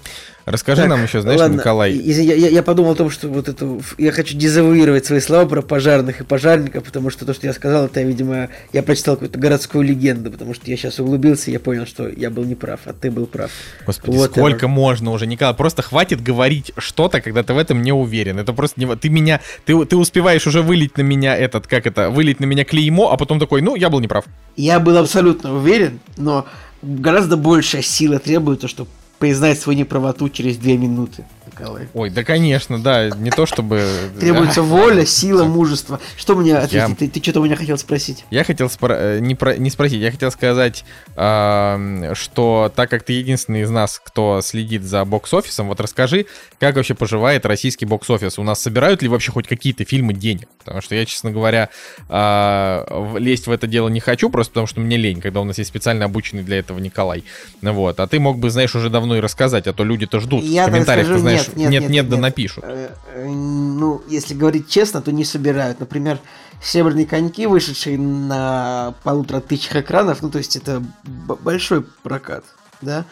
Расскажи так, нам еще, знаешь, ладно, Николай.
Я, я, я подумал о том, что вот это я хочу дезавуировать свои слова про пожарных и пожарников, потому что то, что я сказал, это, видимо, я прочитал какую-то городскую легенду, потому что я сейчас углубился, и я понял, что я был неправ, а ты был прав.
Господи, вот сколько это. можно уже, Николай? Просто хватит говорить что-то, когда ты в этом не уверен. Это просто не... Ты меня... Ты, ты успеваешь уже вылить на меня этот, как это, вылить на меня клеймо, а потом такой, ну, я был неправ.
Я был абсолютно уверен, но гораздо большая сила требуется, чтобы признать свою неправоту через две минуты. Николай.
Ой, да, конечно, да, не то чтобы...
Требуется воля, сила, мужество. Что мне ответить? Ты, ты что-то у меня хотел спросить?
Я хотел спро... Э, не, про... не спросить, я хотел сказать, э, что так как ты единственный из нас, кто следит за бокс-офисом, вот расскажи, как вообще поживает российский бокс-офис? У нас собирают ли вообще хоть какие-то фильмы денег? Потому что я, честно говоря, э, лезть в это дело не хочу, просто потому что мне лень, когда у нас есть специально обученный для этого Николай. Вот. А ты мог бы, знаешь, уже давно и рассказать, а то люди-то ждут я в комментариях, скажу, ты знаешь, нет, нет, нет, нет, нет да напишут. Э,
э, ну, если говорить честно, то не собирают. Например, «Северные коньки», вышедшие на полутора тысячах экранов, ну, то есть это большой прокат, да,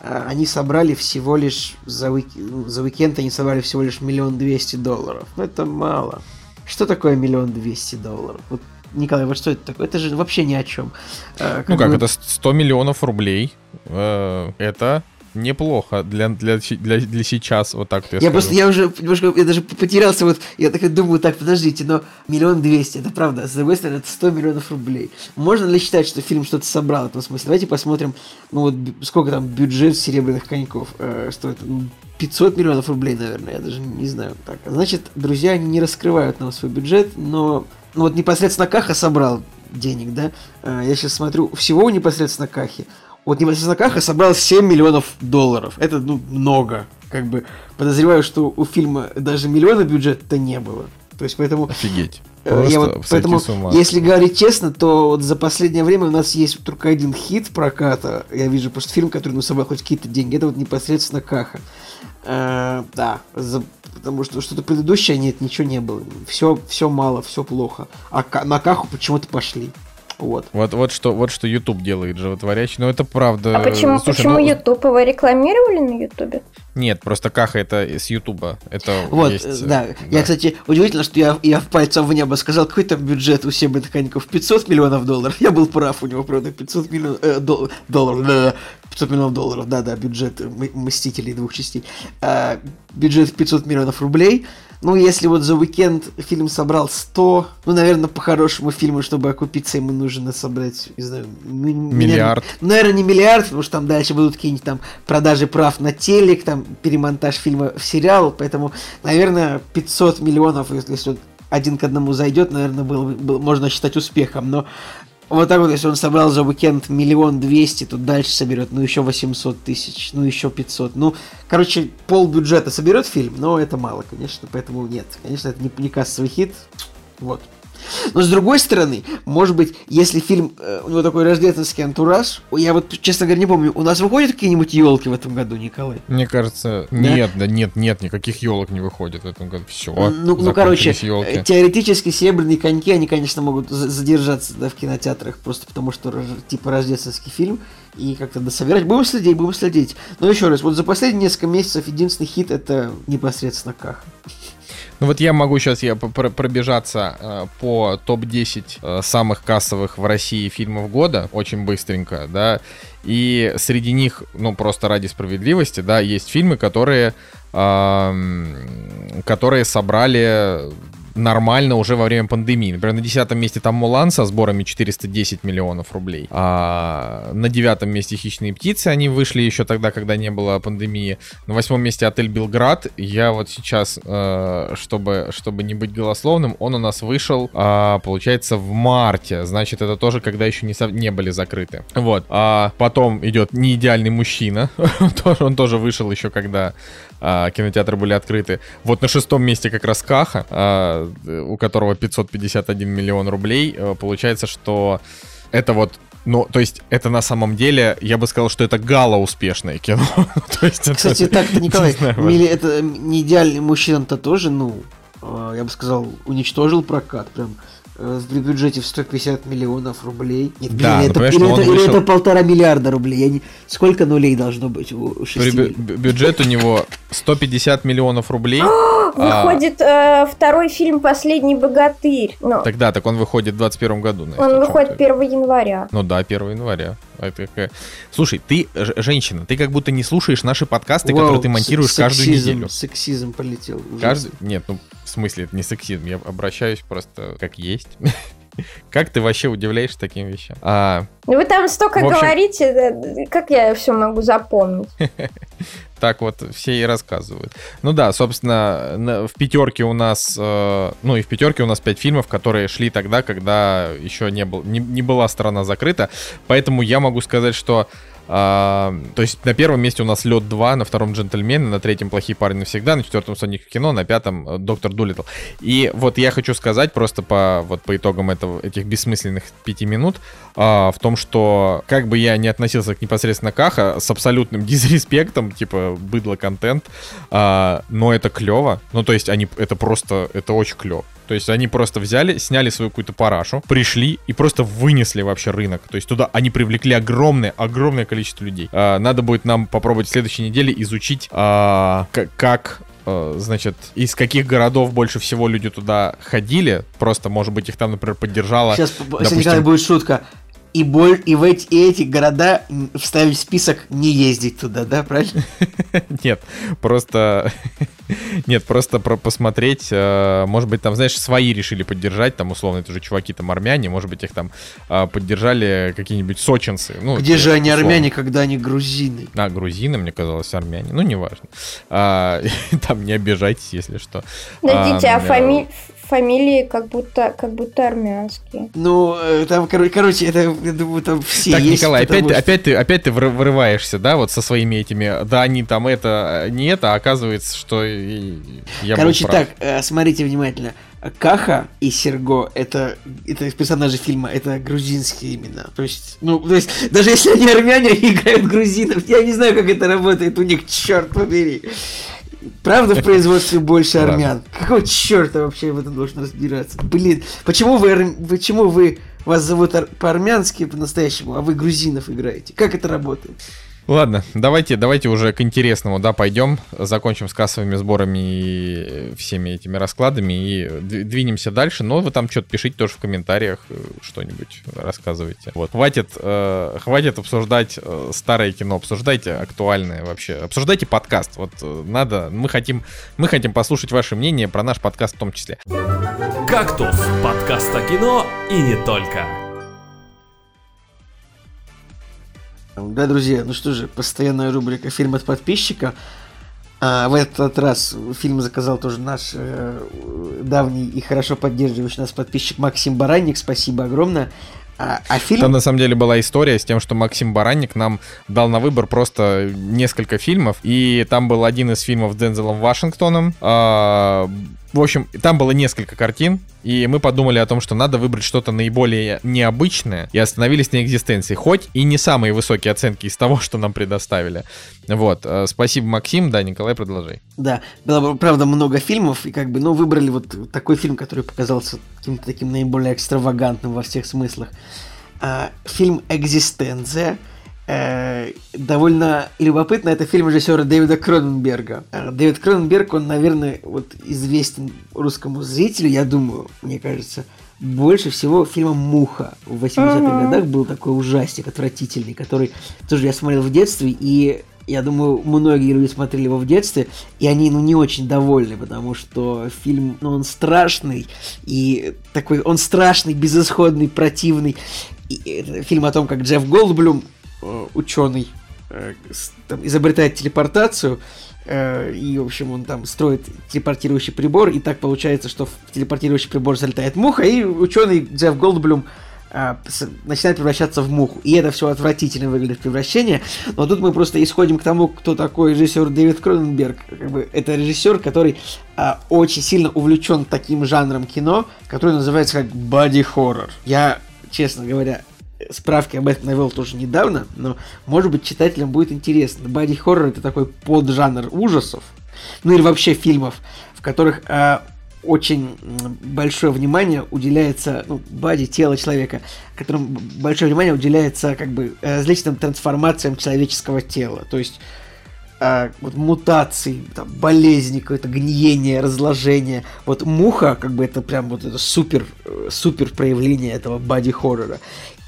а, они собрали всего лишь за, уик... Ну, за уикенд они собрали всего лишь миллион двести долларов. Ну, это мало. Что такое миллион двести долларов? Вот Николай, вот что это такое? Это же вообще ни о чем.
А, как ну как, бы... это 100 миллионов рублей. Э, это неплохо для, для, для, для сейчас, вот так
я, я просто, я уже немножко, я даже потерялся, вот, я так думаю, так, подождите, но миллион двести, это правда, с другой стороны, это 100 миллионов рублей. Можно ли считать, что фильм что-то собрал в этом смысле? Давайте посмотрим, ну вот, сколько там бюджет «Серебряных коньков» э, стоит, 500 миллионов рублей, наверное, я даже не знаю. Так, значит, друзья, они не раскрывают нам свой бюджет, но ну вот непосредственно Каха собрал денег, да? Э, я сейчас смотрю, всего непосредственно Кахи вот непосредственно Каха собрал 7 миллионов долларов. Это, ну, много. Как бы подозреваю, что у фильма даже миллиона бюджета не было. То есть поэтому...
Офигеть.
Э, я вот, поэтому, если говорить честно, то вот за последнее время у нас есть только один хит проката. Я вижу просто фильм, который ну, собрал хоть какие-то деньги. Это вот непосредственно Каха. Э, да, за, потому что что-то предыдущее нет, ничего не было. Все, все мало, все плохо. А на Каху почему-то пошли. Вот.
Вот, вот что, вот что YouTube делает животворящий. Но это правда.
А почему, Слушай, почему ну... YouTube его рекламировали на YouTube?
Нет, просто Каха это с Ютуба. Это
вот, есть, да. да. Я, кстати, удивительно, что я, я в пальцем в небо сказал, какой там бюджет у Себы Тканьков? 500 миллионов долларов. Я был прав, у него, правда, 500 миллионов э, дол, долларов. Да, 500 миллионов долларов, да-да, бюджет Мстителей двух частей. А, бюджет 500 миллионов рублей. Ну, если вот за уикенд фильм собрал 100, ну, наверное, по-хорошему фильму, чтобы окупиться, ему нужно собрать, не знаю,
миллиард.
Ну, наверное, не миллиард, потому что там дальше будут какие-нибудь там продажи прав на телек, там перемонтаж фильма в сериал, поэтому, наверное, 500 миллионов, если, один к одному зайдет, наверное, было, было, можно считать успехом, но вот так вот, если он собрал за уикенд миллион двести, то дальше соберет, ну, еще 800 тысяч, ну, еще 500. Ну, короче, пол бюджета соберет фильм, но это мало, конечно, поэтому нет. Конечно, это не, не кассовый хит. Вот. Но с другой стороны, может быть, если фильм, э, у него такой рождественский антураж, я вот, честно говоря, не помню, у нас выходят какие-нибудь елки в этом году, Николай?
Мне кажется, да? нет, да нет, нет, никаких елок не выходит в этом году. Все. Ну,
ну короче, елки. теоретически серебряные коньки, они, конечно, могут задержаться да, в кинотеатрах, просто потому что типа рождественский фильм, и как-то дособирать. Будем следить, будем следить. Но еще раз, вот за последние несколько месяцев единственный хит это непосредственно Каха.
Ну вот я могу сейчас я пробежаться э, по топ-10 э, самых кассовых в России фильмов года очень быстренько, да. И среди них, ну просто ради справедливости, да, есть фильмы, которые, которые собрали нормально уже во время пандемии. Например, на десятом месте там Мулан со сборами 410 миллионов рублей. А на девятом месте Хищные птицы, они вышли еще тогда, когда не было пандемии. На восьмом месте Отель Белград. Я вот сейчас, э, чтобы, чтобы не быть голословным, он у нас вышел, а, получается, в марте. Значит, это тоже, когда еще не, не были закрыты. Вот. А потом идет «Неидеальный мужчина». он тоже вышел еще, когда а, кинотеатры были открыты. Вот на шестом месте как раз Каха, а, у которого 551 миллион рублей. А, получается, что это вот ну, то есть, это на самом деле, я бы сказал, что это гала успешное кино.
то есть, Кстати, это, так-то, Николай, не это не идеальный мужчина-то тоже, ну, а, я бы сказал, уничтожил прокат. Прям в бюджете в 150 миллионов рублей. Нет, да, блин, это, или, это, вышел... или это полтора миллиарда рублей. Я не... Сколько нулей должно быть у 6
Бю- Бюджет у него 150 миллионов рублей.
А, выходит а... э, второй фильм «Последний богатырь».
Но... Тогда, так он выходит в 21 году.
Настя, он выходит 1 января.
Ну да, 1 января. Это Слушай, ты женщина, ты как будто не слушаешь наши подкасты, Вау, которые ты монтируешь сексизм, каждую неделю.
Сексизм полетел.
Каждый... Нет, ну в смысле, это не сексизм, я обращаюсь просто как есть. Как ты вообще удивляешься таким вещам?
А, ну вы там столько общем... говорите, как я все могу запомнить?
Так вот все и рассказывают. Ну да, собственно, в пятерке у нас, э, ну и в пятерке у нас пять фильмов, которые шли тогда, когда еще не, был, не, не была страна закрыта. Поэтому я могу сказать, что а, то есть на первом месте у нас Лед 2, на втором Джентльмены, на третьем Плохие парни навсегда, на четвертом Соник кино, на пятом э, Доктор Дулитл. И вот я хочу сказать просто по, вот по итогам этого, этих бессмысленных пяти минут а, в том, что как бы я не относился к непосредственно Каха с абсолютным дизреспектом, типа быдло контент, а, но это клево. Ну то есть они, это просто, это очень клево. То есть они просто взяли, сняли свою какую-то парашу, пришли и просто вынесли вообще рынок. То есть туда они привлекли огромное, огромное количество людей. А, надо будет нам попробовать в следующей неделе изучить, а, как а, значит, из каких городов больше всего люди туда ходили. Просто, может быть, их там, например, поддержала.
Сейчас, допустим... будет шутка и, боль, и в эти, и эти города вставить в список не ездить туда, да, правильно?
Нет, просто... Нет, просто про посмотреть, э, может быть, там, знаешь, свои решили поддержать, там, условно, это же чуваки там армяне, может быть, их там э, поддержали какие-нибудь сочинцы.
Ну, Где же они армяне, когда они грузины?
А, грузины, мне казалось, армяне. Ну, неважно. А, там не обижайтесь, если что.
Подождите, а, а фами фамилии как будто, как будто армянские.
Ну, э, там, кор- короче, это, я думаю, там все
так,
есть.
Николай, опять, что... опять, ты, опять ты вырываешься, да, вот со своими этими, да, они там это, не это, а оказывается, что я
Короче, так, э, смотрите внимательно. Каха и Серго это, это персонажи фильма, это грузинские имена. То есть, ну, то есть, даже если они армяне, они играют грузинов. Я не знаю, как это работает у них, черт побери. Правда в производстве больше армян? Какого черта вообще в этом должен разбираться? Блин, почему вы, почему вы вас зовут по-армянски по-настоящему, а вы грузинов играете? Как это работает?
Ладно, давайте, давайте уже к интересному, да, пойдем, закончим с кассовыми сборами и всеми этими раскладами и двинемся дальше. Но вы там что-то пишите тоже в комментариях, э, что-нибудь рассказывайте. Вот, хватит, э, хватит обсуждать э, старое кино, обсуждайте актуальное вообще, обсуждайте подкаст. Вот э, надо, мы хотим, мы хотим послушать ваше мнение про наш подкаст в том числе.
Кактус, подкаст о кино и не только.
Да, друзья, ну что же, постоянная рубрика «Фильм от подписчика». А в этот раз фильм заказал тоже наш э, давний и хорошо поддерживающий нас подписчик Максим Баранник. Спасибо огромное.
А, а фильм... Там на самом деле была история с тем, что Максим Баранник нам дал на выбор просто несколько фильмов, и там был один из фильмов с Дензелом Вашингтоном. А, в общем, там было несколько картин, и мы подумали о том, что надо выбрать что-то наиболее необычное, и остановились на экзистенции, хоть и не самые высокие оценки из того, что нам предоставили. Вот, э, спасибо, Максим, да, Николай, продолжай.
Да, было, правда, много фильмов, и как бы, ну, выбрали вот такой фильм, который показался каким-то таким наиболее экстравагантным во всех смыслах. А, фильм «Экзистенция», довольно любопытно, это фильм режиссера Дэвида Кроненберга. Э, Дэвид Кроненберг, он, наверное, вот известен русскому зрителю, я думаю, мне кажется, больше всего фильмом «Муха». В 80-х uh-huh. годах был такой ужастик отвратительный, который тоже я смотрел в детстве, и я думаю, многие люди смотрели его в детстве, и они, ну, не очень довольны, потому что фильм, ну, он страшный, и такой, он страшный, безысходный, противный. И это фильм о том, как Джефф Голдблюм Э, ученый э, там, изобретает телепортацию, э, и, в общем, он там строит телепортирующий прибор, и так получается, что в телепортирующий прибор залетает муха, и ученый Джефф Голдблюм начинает превращаться в муху. И это все отвратительно выглядит превращение. Но тут мы просто исходим к тому, кто такой режиссер Дэвид Кроненберг. Как бы это режиссер, который а, очень сильно увлечен таким жанром кино, который называется как horror. Я, честно говоря, справки об этом навел тоже недавно, но, может быть, читателям будет интересно. Бади хоррор это такой поджанр ужасов, ну или вообще фильмов, в которых э, очень большое внимание уделяется, ну, бади, тело человека, которым большое внимание уделяется как бы различным трансформациям человеческого тела. То есть э, вот мутации, там, болезни, какое-то гниение, разложение. Вот муха, как бы это прям вот это супер, э, супер проявление этого бади хоррора.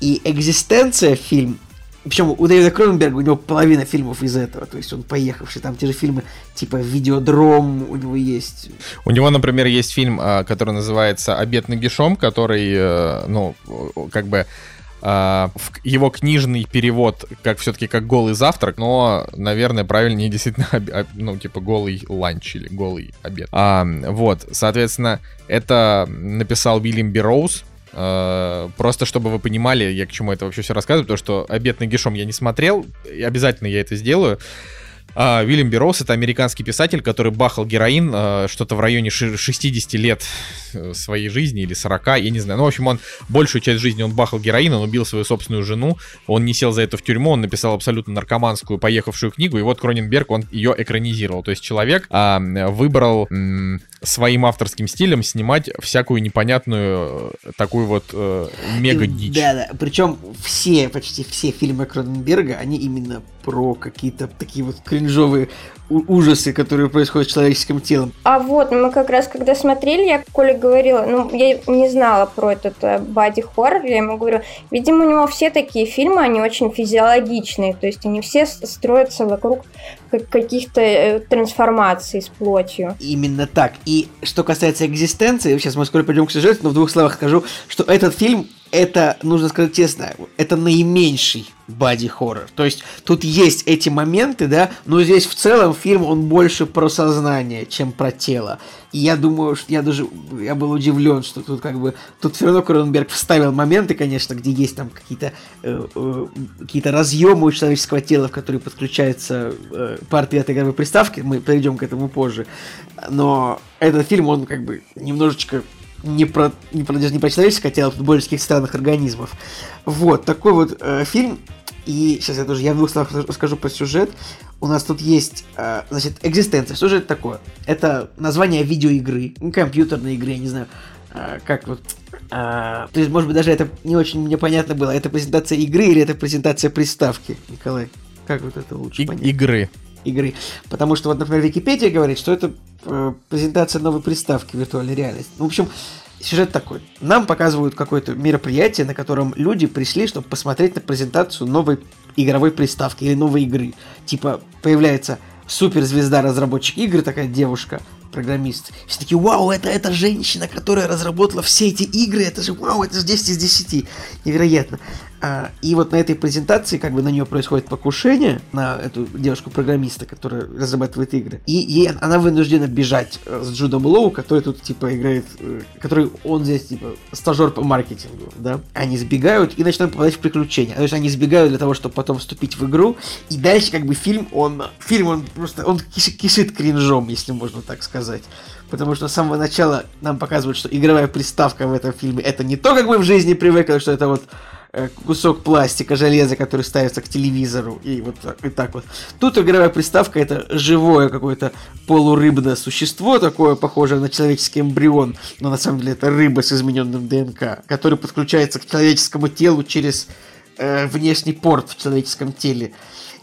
И экзистенция фильм Причем у Дэвида Кроненберга у него половина фильмов из этого. То есть он поехавший. Там те же фильмы типа «Видеодром» у него есть.
У него, например, есть фильм, а, который называется «Обед нагишом», который, э, ну, как бы а, его книжный перевод как все-таки как голый завтрак, но, наверное, правильнее действительно, ну, типа голый ланч или голый обед. А, вот, соответственно, это написал Уильям Берроуз, просто чтобы вы понимали, я к чему это вообще все рассказываю, потому что «Обед на гишом» я не смотрел, и обязательно я это сделаю. А, Уильям Берроуз — это американский писатель, который бахал героин а, что-то в районе 60 лет э, своей жизни или 40, я не знаю. Ну, в общем, он большую часть жизни он бахал героин, он убил свою собственную жену, он не сел за это в тюрьму, он написал абсолютно наркоманскую, поехавшую книгу, и вот Кроненберг, он ее экранизировал. То есть человек а, выбрал м, своим авторским стилем снимать всякую непонятную э, такую вот э, мега-дичь.
Да-да, причем все, почти все фильмы Кроненберга, они именно про какие-то такие вот кринжовые ужасы, которые происходят с человеческим телом.
А вот, мы как раз когда смотрели, я Коля говорила, ну, я не знала про этот бади хоррор, я ему говорю, видимо, у него все такие фильмы, они очень физиологичные, то есть они все строятся вокруг каких-то э, трансформаций с плотью.
Именно так. И что касается экзистенции, сейчас мы скоро пойдем к сюжету, но в двух словах скажу, что этот фильм это, нужно сказать честно, это наименьший боди-хоррор. То есть тут есть эти моменты, да, но здесь в целом фильм, он больше про сознание, чем про тело. И я думаю, что я даже, я был удивлен, что тут как бы, тут все равно Кроненберг вставил моменты, конечно, где есть там какие-то э, э, какие-то разъемы у человеческого тела, в которые подключается э, портрет игровой приставки, мы перейдем к этому позже. Но этот фильм, он как бы немножечко не про, не про, даже не про человеческое тело, тут больше каких-то странных организмов. Вот, такой вот э, фильм. И сейчас я тоже, я в двух словах расскажу про сюжет. У нас тут есть, э, значит, экзистенция. Что же это такое? Это название видеоигры, компьютерной игры, я не знаю, э, как вот... Э, то есть, может быть, даже это не очень мне понятно было. Это презентация игры или это презентация приставки, Николай? Как вот это лучше
И- понять? Игры
игры. Потому что, вот, например, Википедия говорит, что это э, презентация новой приставки виртуальной реальности. Ну, в общем, сюжет такой. Нам показывают какое-то мероприятие, на котором люди пришли, чтобы посмотреть на презентацию новой игровой приставки или новой игры. Типа, появляется суперзвезда разработчик игр, такая девушка, программист. Все такие, вау, это, это женщина, которая разработала все эти игры, это же, вау, это же 10 из 10. Невероятно. А, и вот на этой презентации как бы на нее происходит покушение, на эту девушку-программиста, которая разрабатывает игры. И ей, она вынуждена бежать э, с Джудом Лоу, который тут типа играет, э, который он здесь типа стажер по маркетингу, да. Они сбегают и начинают попадать в приключения. То есть они сбегают для того, чтобы потом вступить в игру. И дальше как бы фильм, он, фильм он просто, он кишит, кринжом, если можно так сказать. Потому что с самого начала нам показывают, что игровая приставка в этом фильме это не то, как мы в жизни привыкли, что это вот кусок пластика, железа, который ставится к телевизору, и вот так, и так вот. Тут игровая приставка это живое какое-то полурыбное существо, такое похожее на человеческий эмбрион, но на самом деле это рыба с измененным ДНК, который подключается к человеческому телу через э, внешний порт в человеческом теле.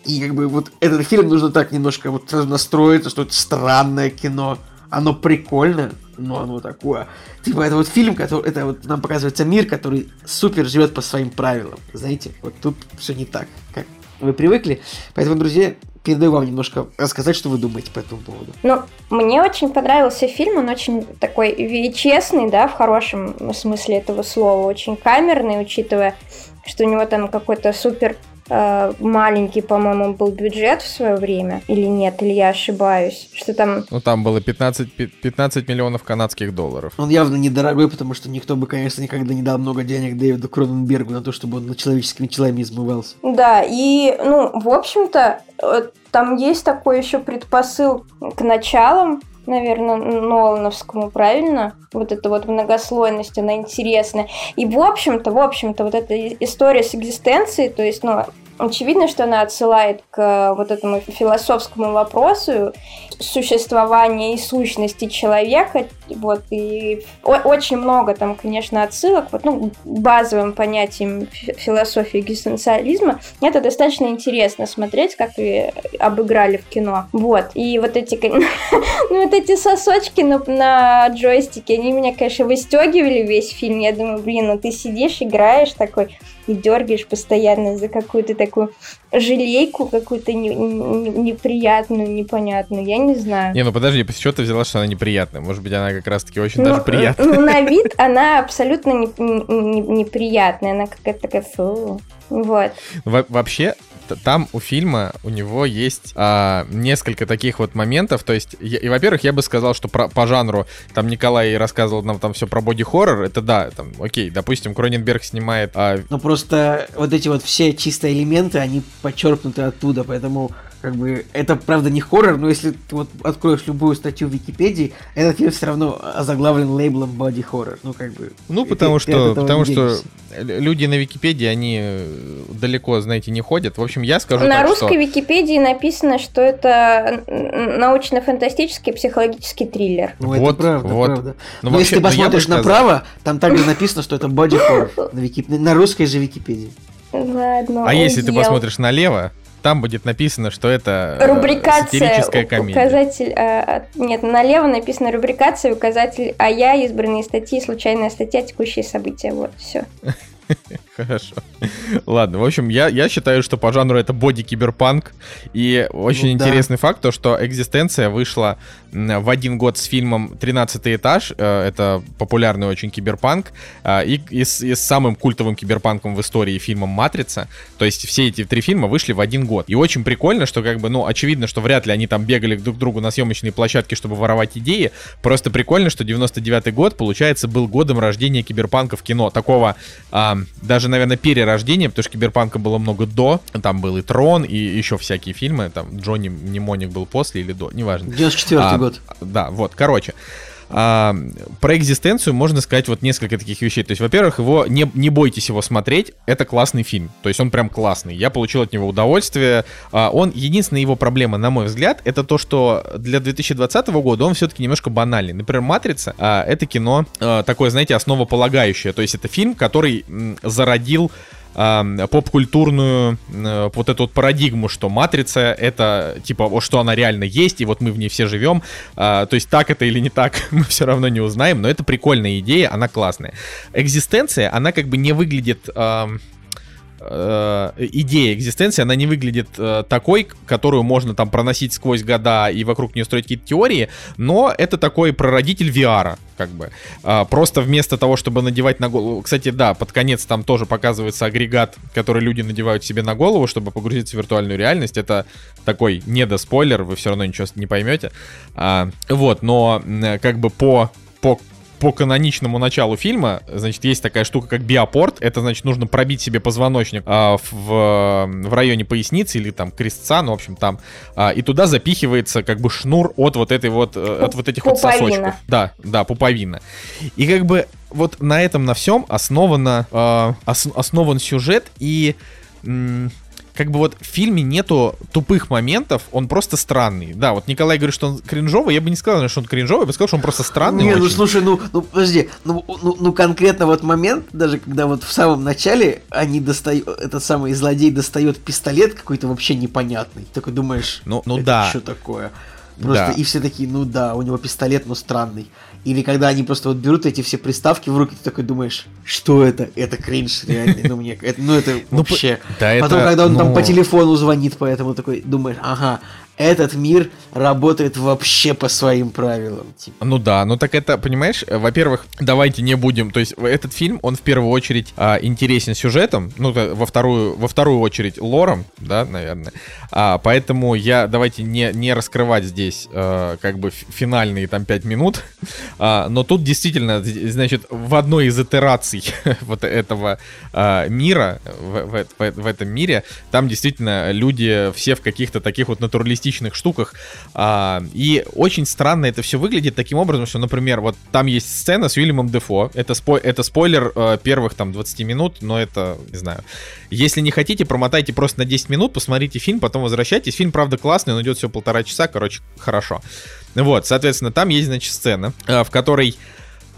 И как бы вот этот фильм нужно так немножко вот настроиться, что это странное кино, оно прикольное, но оно такое. Типа, это вот фильм, который, это вот нам показывается мир, который супер живет по своим правилам. Знаете, вот тут все не так, как вы привыкли. Поэтому, друзья, передаю вам немножко рассказать, что вы думаете по этому поводу.
Ну, мне очень понравился фильм, он очень такой честный, да, в хорошем смысле этого слова, очень камерный, учитывая, что у него там какой-то супер маленький, по-моему, был бюджет в свое время, или нет, или я ошибаюсь, что там...
Ну, там было 15, 15 миллионов канадских долларов.
Он явно недорогой, потому что никто бы, конечно, никогда не дал много денег Дэвиду Кроненбергу на то, чтобы он над человеческими телами измывался.
Да, и, ну, в общем-то, э, там есть такой еще предпосыл к началам, наверное, Нолановскому, правильно? Вот эта вот многослойность, она интересная. И, в общем-то, в общем-то, вот эта история с экзистенцией, то есть, ну, очевидно, что она отсылает к вот этому философскому вопросу существования и сущности человека, вот, и очень много там, конечно, отсылок, вот, ну, базовым понятием философии экзистенциализма. Это достаточно интересно смотреть, как и обыграли в кино. Вот, и вот эти, ну, вот эти сосочки на, на джойстике, они меня, конечно, выстегивали весь фильм. Я думаю, блин, ну ты сидишь, играешь такой, и дергаешь постоянно за какую-то такую жалейку какую-то не, не, неприятную, непонятную, я не знаю.
Не, ну подожди, с чего ты взяла, что она неприятная? Может быть, она как раз-таки очень ну, даже приятная.
Ну, на вид она абсолютно не, не, неприятная, она какая-то такая фу. Вот.
Во вообще, там у фильма у него есть а, несколько таких вот моментов. То есть, я, и, во-первых, я бы сказал, что про, по жанру там Николай рассказывал нам там все про боди-хоррор. Это да, там, окей, допустим, Кроненберг снимает. А...
Ну просто вот эти вот все чистые элементы, они подчеркнуты оттуда, поэтому как бы это правда не хоррор, но если ты вот откроешь любую статью в Википедии, этот фильм все равно озаглавлен лейблом body horror. Ну, как бы.
Ну, потому ты, что, ты потому что люди на Википедии, они э, далеко, знаете, не ходят. В общем, я скажу
На
так,
русской что... Википедии написано, что это научно-фантастический психологический триллер.
Ну, вот, это правда, вот. правда. Но, но вообще, если ты посмотришь направо, там также написано, что это body horror на, Вики... на русской же Википедии.
Ладно.
А если ты посмотришь налево, там будет написано, что это э, рубрикация, комедия.
указатель, а, нет, налево написано рубрикация, указатель, а я, избранные статьи, случайная статья, текущие события, вот, все.
Хорошо. Ладно, в общем, я, я считаю, что по жанру это боди-киберпанк. И очень ну, интересный да. факт, то, что «Экзистенция» вышла в один год с фильмом «13 этаж». Э, это популярный очень киберпанк. Э, и, и, с, и с самым культовым киберпанком в истории фильмом «Матрица». То есть все эти три фильма вышли в один год. И очень прикольно, что как бы, ну, очевидно, что вряд ли они там бегали друг к другу на съемочные площадки, чтобы воровать идеи. Просто прикольно, что 99 год, получается, был годом рождения киберпанка в кино. Такого а, даже, наверное, перерождения, потому что киберпанка было много до. Там был и Трон, и еще всякие фильмы. Там Джонни Мнемоник был после или до, неважно.
94 а, год.
Да, вот, короче. А, про экзистенцию можно сказать вот несколько таких вещей. То есть, во-первых, его не, не бойтесь его смотреть, это классный фильм. То есть он прям классный. Я получил от него удовольствие. А, он единственная его проблема, на мой взгляд, это то, что для 2020 года он все-таки немножко банальный. Например, Матрица а, это кино а, такое, знаете, основополагающее. То есть это фильм, который м, зародил поп-культурную э, вот эту вот парадигму, что матрица это типа, что она реально есть, и вот мы в ней все живем. А, то есть так это или не так, мы все равно не узнаем, но это прикольная идея, она классная. Экзистенция, она как бы не выглядит э, идея экзистенции, она не выглядит э, такой, которую можно там проносить сквозь года и вокруг нее строить какие-то теории, но это такой прародитель VR, как бы. Э, просто вместо того, чтобы надевать на голову... Кстати, да, под конец там тоже показывается агрегат, который люди надевают себе на голову, чтобы погрузиться в виртуальную реальность. Это такой недоспойлер, вы все равно ничего не поймете. А, вот, но как бы по по по каноничному началу фильма, значит, есть такая штука, как биопорт. Это, значит, нужно пробить себе позвоночник а, в, в районе поясницы или там крестца, ну, в общем, там. А, и туда запихивается как бы шнур от вот этой вот, э, от вот этих пуповина. вот сосочков. Да, да, пуповина. И как бы вот на этом, на всем основано, э, ос, основан сюжет и как бы вот в фильме нету тупых моментов, он просто странный. Да, вот Николай говорит, что он кринжовый, я бы не сказал, что он кринжовый, я бы сказал, что он просто странный.
Не, ну, очень. ну слушай, ну, ну подожди, ну, ну, ну конкретно вот момент, даже когда вот в самом начале они достают, этот самый злодей достает пистолет какой-то вообще непонятный. Такой думаешь,
ну, ну да.
что такое? Просто да. и все такие, ну да, у него пистолет, но странный. Или когда они просто вот берут эти все приставки в руки, ты такой думаешь, что это? Это кринж реально. Ну, мне, это, ну, это ну, вообще. Да, Потом, это, когда он ну... там по телефону звонит, поэтому такой думаешь, ага, этот мир работает вообще по своим правилам.
Типа. Ну да, ну так это, понимаешь, во-первых, давайте не будем, то есть этот фильм, он в первую очередь а, интересен сюжетом, ну во вторую, во вторую очередь лором, да, наверное, а, поэтому я, давайте не, не раскрывать здесь а, как бы финальные там пять минут, а, но тут действительно, значит, в одной из итераций вот этого а, мира, в, в, в, в этом мире, там действительно люди все в каких-то таких вот натуралистических реалистичных штуках. А, и очень странно это все выглядит таким образом, что, например, вот там есть сцена с Уильямом Дефо. Это, спой это спойлер э, первых там 20 минут, но это, не знаю. Если не хотите, промотайте просто на 10 минут, посмотрите фильм, потом возвращайтесь. Фильм, правда, классный, он идет всего полтора часа, короче, хорошо. Вот, соответственно, там есть, значит, сцена, э, в которой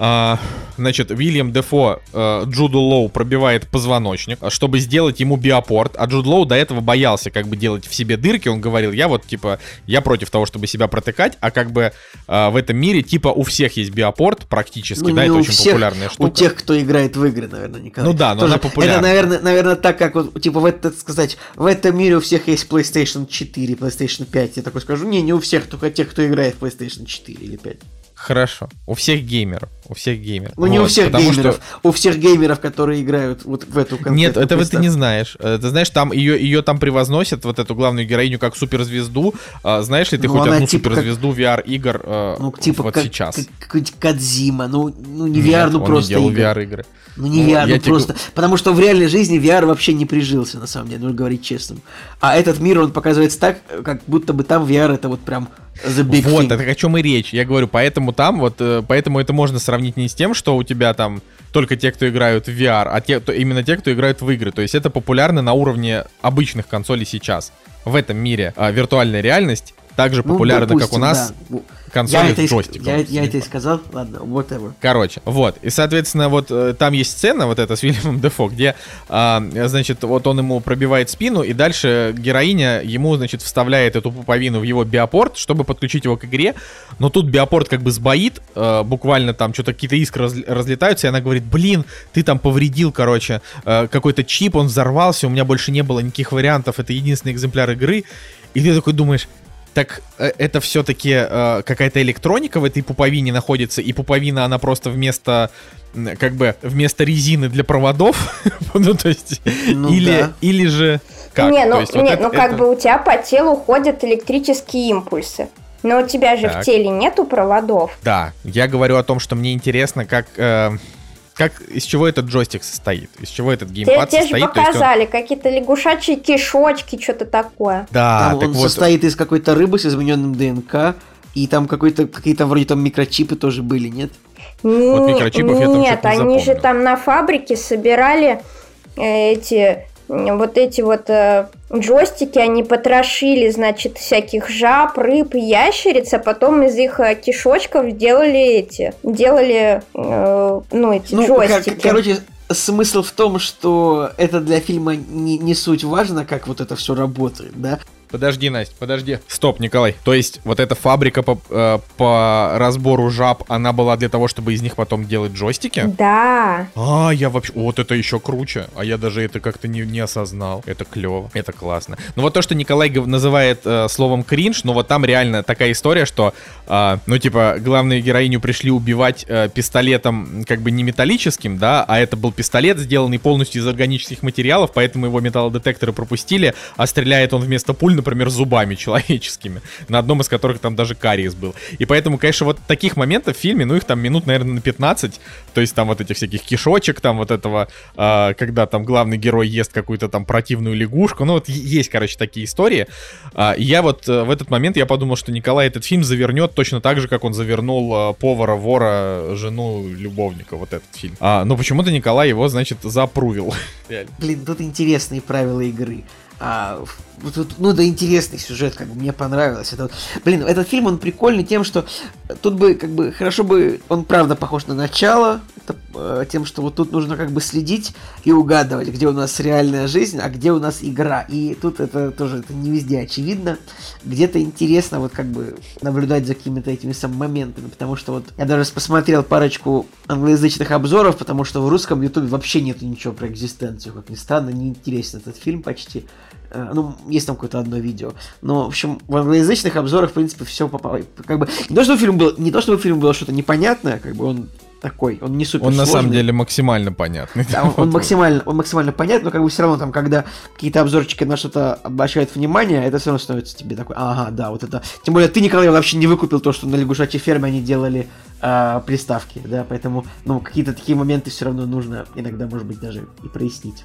А, значит, Вильям Дефо э, Джуду Лоу пробивает позвоночник, чтобы сделать ему биопорт, а Джуд Лоу до этого боялся как бы делать в себе дырки, он говорил, я вот типа, я против того, чтобы себя протыкать, а как бы э, в этом мире типа у всех есть биопорт практически, ну, да, это очень всех, популярная штука.
У тех, кто играет в игры, наверное, Николай.
Ну да, но Тоже, она популярна.
Это, наверное, наверное, так, как вот, типа, в это сказать, в этом мире у всех есть PlayStation 4, PlayStation 5, я такой скажу, не, не у всех, только тех, кто играет в PlayStation 4 или 5.
Хорошо. У всех геймеров. У всех геймеров.
Ну, вот, не у всех геймеров. Что... У всех геймеров, которые играют вот в эту
Нет, этого ты не знаешь. Э, ты знаешь, там ее, ее там превозносят, вот эту главную героиню, как суперзвезду. А, знаешь ли ты ну, хоть одну типа суперзвезду как... VR-игр э,
ну, типа вот как, сейчас? Как, какой-нибудь Кадзима. Ну, ну не VR, Нет, ну просто
не делал VR-игры.
Ну не VR, ну, ну просто. Тебе... Потому что в реальной жизни VR вообще не прижился, на самом деле, нужно говорить честно. А этот мир, он показывается так, как будто бы там VR это вот прям
The big вот, thing. это о чем и речь. Я говорю, поэтому там вот, э, поэтому это можно сравнить не с тем, что у тебя там только те, кто играют в VR, а те, то, именно те, кто играют в игры. То есть это популярно на уровне обычных консолей сейчас. В этом мире а, виртуальная реальность также ну, популярна, допустим, как у нас. Да консоли
я
с джойстиком.
Я, я это и сказал, ладно, whatever.
Короче, вот. И, соответственно, вот э, там есть сцена вот эта с Вильямом Дефо, где, а, значит, вот он ему пробивает спину, и дальше героиня ему, значит, вставляет эту пуповину в его биопорт, чтобы подключить его к игре. Но тут биопорт как бы сбоит, э, буквально там что-то какие-то искры разлетаются, и она говорит, блин, ты там повредил, короче, э, какой-то чип, он взорвался, у меня больше не было никаких вариантов, это единственный экземпляр игры. И ты такой думаешь, так э, это все-таки э, какая-то электроника в этой пуповине находится, и пуповина, она просто вместо как бы вместо резины для проводов, ну то есть ну, или да. или же
как? Не, ну, есть, не, вот это, ну как это... бы у тебя по телу ходят электрические импульсы. Но у тебя же так. в теле нету проводов.
Да, я говорю о том, что мне интересно, как э, как, из чего этот джойстик состоит? Из чего этот геймпад
тебе,
состоит?
Тебе же показали, он... какие-то лягушачьи кишочки, что-то такое.
Да, там он вот... состоит из какой-то рыбы с измененным ДНК, и там какой-то, какие-то вроде там микрочипы тоже были, нет?
Вот микрочипов Нет, я там Нет, они же там на фабрике собирали э, эти вот эти вот э, джойстики, они потрошили, значит, всяких жаб, рыб, ящериц, а потом из их э, кишочков делали эти, делали, э, ну, эти ну, джойстики.
Кор- короче, смысл в том, что это для фильма не, не суть важно, как вот это все работает, да?
Подожди, Настя, подожди. Стоп, Николай. То есть вот эта фабрика по, э, по разбору жаб, она была для того, чтобы из них потом делать джойстики?
Да.
А, я вообще... Вот это еще круче. А я даже это как-то не, не осознал. Это клево. Это классно. Ну вот то, что Николай называет э, словом кринж, ну вот там реально такая история, что, э, ну типа, главную героиню пришли убивать э, пистолетом как бы не металлическим, да, а это был пистолет, сделанный полностью из органических материалов, поэтому его металлодетекторы пропустили, а стреляет он вместо пуль например, зубами человеческими, на одном из которых там даже кариес был. И поэтому, конечно, вот таких моментов в фильме, ну, их там минут, наверное, на 15, то есть там вот этих всяких кишочек, там вот этого, э, когда там главный герой ест какую-то там противную лягушку, ну, вот есть, короче, такие истории. Э, я вот э, в этот момент, я подумал, что Николай этот фильм завернет точно так же, как он завернул э, повара, вора, жену, любовника, вот этот фильм. А, но почему-то Николай его, значит, запрувил.
Блин, тут интересные правила игры. А, тут, ну да, интересный сюжет, как бы мне понравилось. Это, блин, этот фильм, он прикольный тем, что тут бы, как бы, хорошо бы, он правда похож на начало, это, э, тем, что вот тут нужно как бы следить и угадывать, где у нас реальная жизнь, а где у нас игра. И тут это тоже это не везде очевидно. Где-то интересно вот как бы наблюдать за какими-то этими самыми моментами, потому что вот я даже посмотрел парочку англоязычных обзоров, потому что в русском ютубе вообще нету ничего про экзистенцию, как ни странно, не интересен этот фильм почти. Э, ну, есть там какое-то одно видео. Но, в общем, в англоязычных обзорах, в принципе, все попало. Как бы, не то, чтобы фильм был, не то, чтобы фильм было что-то непонятное, как бы он такой, он не супер
Он на самом деле максимально понятный.
Да, он, он максимально, он максимально понятный, но как бы все равно там, когда какие-то обзорчики на что-то обращают внимание, это все равно становится тебе такой, ага, да, вот это. Тем более ты, Николай, вообще не выкупил то, что на лягушачьей ферме они делали э, приставки, да, поэтому, ну, какие-то такие моменты все равно нужно иногда, может быть, даже и прояснить.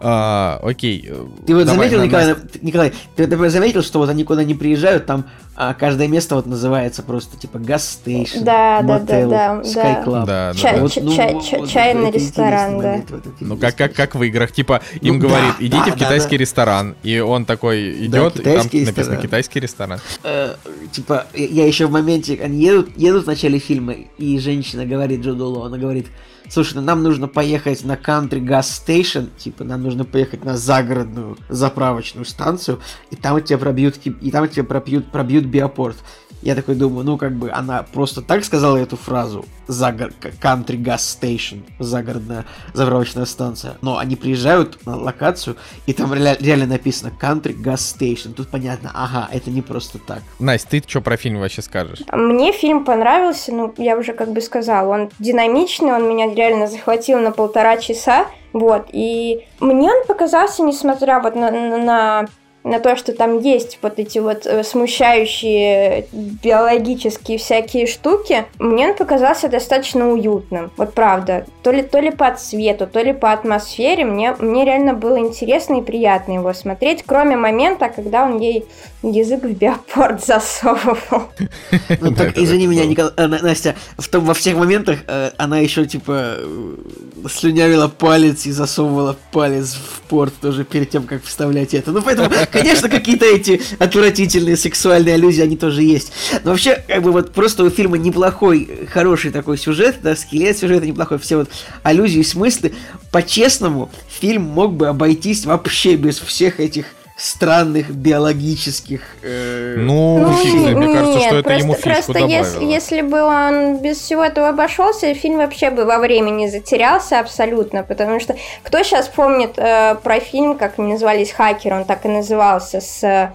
А, окей.
Ты вот Давай, заметил, Николай, Николай, ты, ты заметил, что вот они куда не приезжают, там а каждое место вот называется просто типа газ стейшн,
да, да, да, да,
Sky Club.
Да, да, да. Вот, ну, чай, вот, чайный вот, ресторан, да.
Ну как, как, как в играх, типа им ну, говорит, да, идите да, в китайский да, ресторан, и он такой идет, да, и там ресторан. написано китайский ресторан.
Э, типа я еще в моменте, они едут, едут в начале фильма, и женщина говорит Джо она говорит, слушай, ну нам нужно поехать на Country Gas Station, типа нам нужно поехать на загородную заправочную станцию, и там тебя пробьют, и там тебя пробьют, пробьют биопорт. Я такой думаю, ну как бы она просто так сказала эту фразу, загор... Country Gas Station, загородная заправочная станция. Но они приезжают на локацию, и там ре- реально написано Country Gas Station. Тут понятно, ага, это не просто так.
Настя, ты что про фильм вообще скажешь?
Мне фильм понравился, ну, я уже как бы сказала, он динамичный, он меня реально захватил на полтора часа. Вот, и мне он показался, несмотря вот на, на на то, что там есть вот эти вот э, смущающие биологические всякие штуки, мне он показался достаточно уютным. Вот правда. То ли, то ли по цвету, то ли по атмосфере. Мне, мне реально было интересно и приятно его смотреть, кроме момента, когда он ей язык в биопорт засовывал.
Ну так, извини меня, э, Настя, в том, во всех моментах э, она еще типа слюнявила палец и засовывала палец в порт тоже перед тем, как вставлять это. Ну поэтому Конечно, какие-то эти отвратительные сексуальные аллюзии, они тоже есть. Но вообще, как бы вот просто у фильма неплохой, хороший такой сюжет, да, скелет сюжета неплохой, все вот аллюзии, смыслы. По-честному, фильм мог бы обойтись вообще без всех этих странных биологических.
Э, ну, ну фиг, мне кажется, нет, что это просто, ему фишку
просто. Если, если бы он без всего этого обошелся, фильм вообще бы во времени затерялся абсолютно, потому что кто сейчас помнит э, про фильм, как они назывались хакеры, он так и назывался, с э,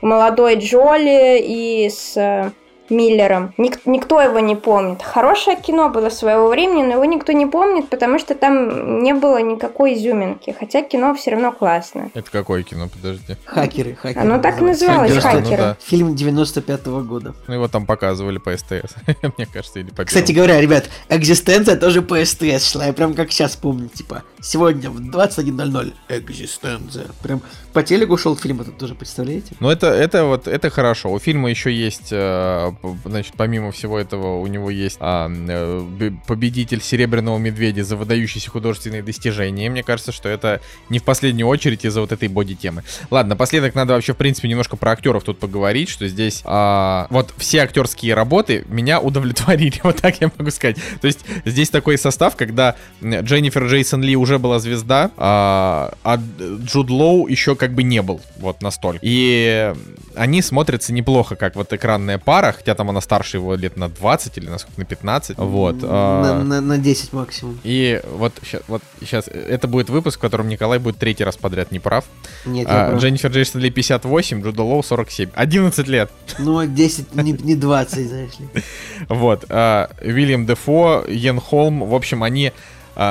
молодой Джоли и с э, Миллером. Ник- никто его не помнит. Хорошее кино было своего времени, но его никто не помнит, потому что там не было никакой изюминки. Хотя кино все равно классное.
Это какое кино, подожди?
Хакеры, хакеры.
Оно так и называлось, 90, хакеры. Ну, да.
Фильм 95-го года.
Ну его там показывали по СТС, мне кажется, или по
Кстати говоря, ребят, экзистенция тоже по СТС шла. Я прям как сейчас помню, типа, сегодня в 21.00 экзистенция. Прям по телеку шел фильм этот тоже, представляете?
Ну это, это вот, это хорошо. У фильма еще есть э, значит, помимо всего этого, у него есть а, э, победитель Серебряного Медведя за выдающиеся художественные достижения. мне кажется, что это не в последнюю очередь из-за вот этой боди-темы. Ладно, напоследок надо вообще, в принципе, немножко про актеров тут поговорить, что здесь а, вот все актерские работы меня удовлетворили, вот так я могу сказать. То есть здесь такой состав, когда Дженнифер Джейсон Ли уже была звезда, а, а Джуд Лоу еще как бы не был вот настолько. И они смотрятся неплохо, как вот экранная пара, хотя там она старше его лет на 20 или на сколько, на 15. Вот. На,
а... на, на 10 максимум.
И вот сейчас, вот сейчас, это будет выпуск, в котором Николай будет третий раз подряд не прав.
Нет, а,
прав. Дженнифер Джейсон Ли 58, Джуда Лоу 47. 11 лет.
Ну, 10, не, не 20, знаешь ли.
Вот. А, Уильям Дефо, Йен Холм, в общем, они а,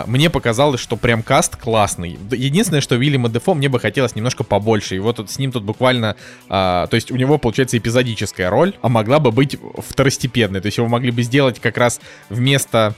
мне показалось, что прям каст классный. Единственное, что Уильяма Дефо мне бы хотелось немножко побольше. И вот с ним тут буквально... А, то есть у него, получается, эпизодическая роль, а могла бы быть второстепенной. То есть его могли бы сделать как раз вместо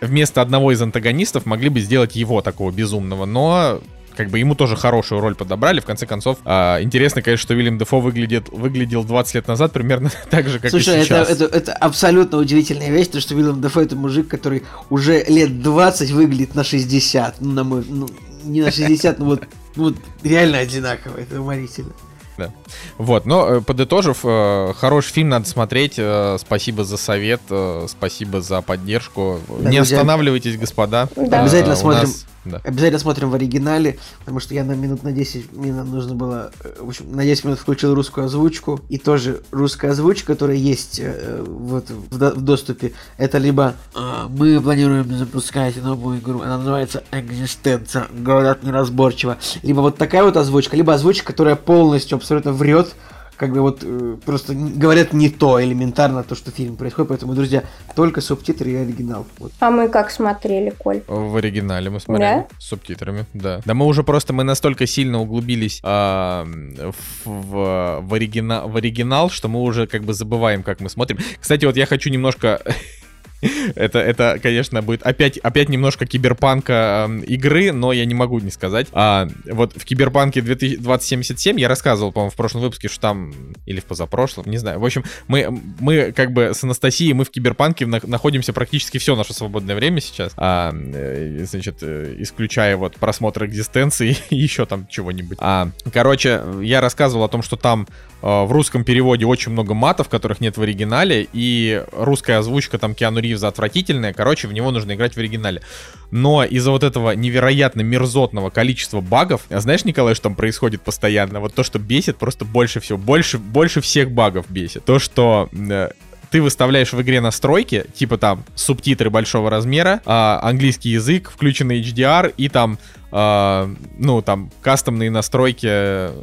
вместо одного из антагонистов могли бы сделать его такого безумного, но как бы ему тоже хорошую роль подобрали. В конце концов, а, интересно, конечно, что Уильям Дефо выглядит, выглядел 20 лет назад примерно так же, как Слушай, и сейчас.
Это, это, это абсолютно удивительная вещь, то что Уильям Дефо это мужик, который уже лет 20 выглядит на 60. Ну, на мой, ну, не на 60, но вот, вот реально одинаково. Это уморительно.
Да. Вот, но э, подытожив, э, хороший фильм надо смотреть. Э, спасибо за совет, спасибо за поддержку. Да, Не друзья. останавливайтесь, господа.
Да. Обязательно смотрим. Нас да. Обязательно смотрим в оригинале, потому что я на минут на 10, мне нужно было, э, в общем, на 10 минут включил русскую озвучку, и тоже русская озвучка, которая есть э, вот в, в доступе, это либо э, мы планируем запускать новую игру, она называется Экзистенция, говорят неразборчиво, либо вот такая вот озвучка, либо озвучка, которая полностью абсолютно врет, как бы вот э, просто говорят не то элементарно, то, что фильм происходит. Поэтому, друзья, только субтитры и оригинал. Вот.
А мы как смотрели, Коль?
В оригинале мы смотрели. Да? С субтитрами, да. Да мы уже просто, мы настолько сильно углубились а, в, в, в, оригина, в оригинал, что мы уже как бы забываем, как мы смотрим. Кстати, вот я хочу немножко это, это, конечно, будет опять, опять немножко киберпанка э, игры, но я не могу не сказать. А, вот в киберпанке 2077 я рассказывал, по-моему, в прошлом выпуске, что там, или в позапрошлом, не знаю. В общем, мы, мы как бы с Анастасией, мы в киберпанке на, находимся практически все наше свободное время сейчас. А, э, значит, э, исключая вот просмотр экзистенции и еще там чего-нибудь. А, короче, я рассказывал о том, что там э, в русском переводе очень много матов, которых нет в оригинале, и русская озвучка там Киану Ривза отвратительная, короче, в него нужно играть в оригинале. Но из-за вот этого невероятно мерзотного количества багов, а знаешь, Николай, что там происходит постоянно? Вот то, что бесит, просто больше всего, больше, больше всех багов бесит. То, что э, ты выставляешь в игре настройки, типа там субтитры большого размера, а, английский язык, включенный HDR и там Uh, ну, там, кастомные настройки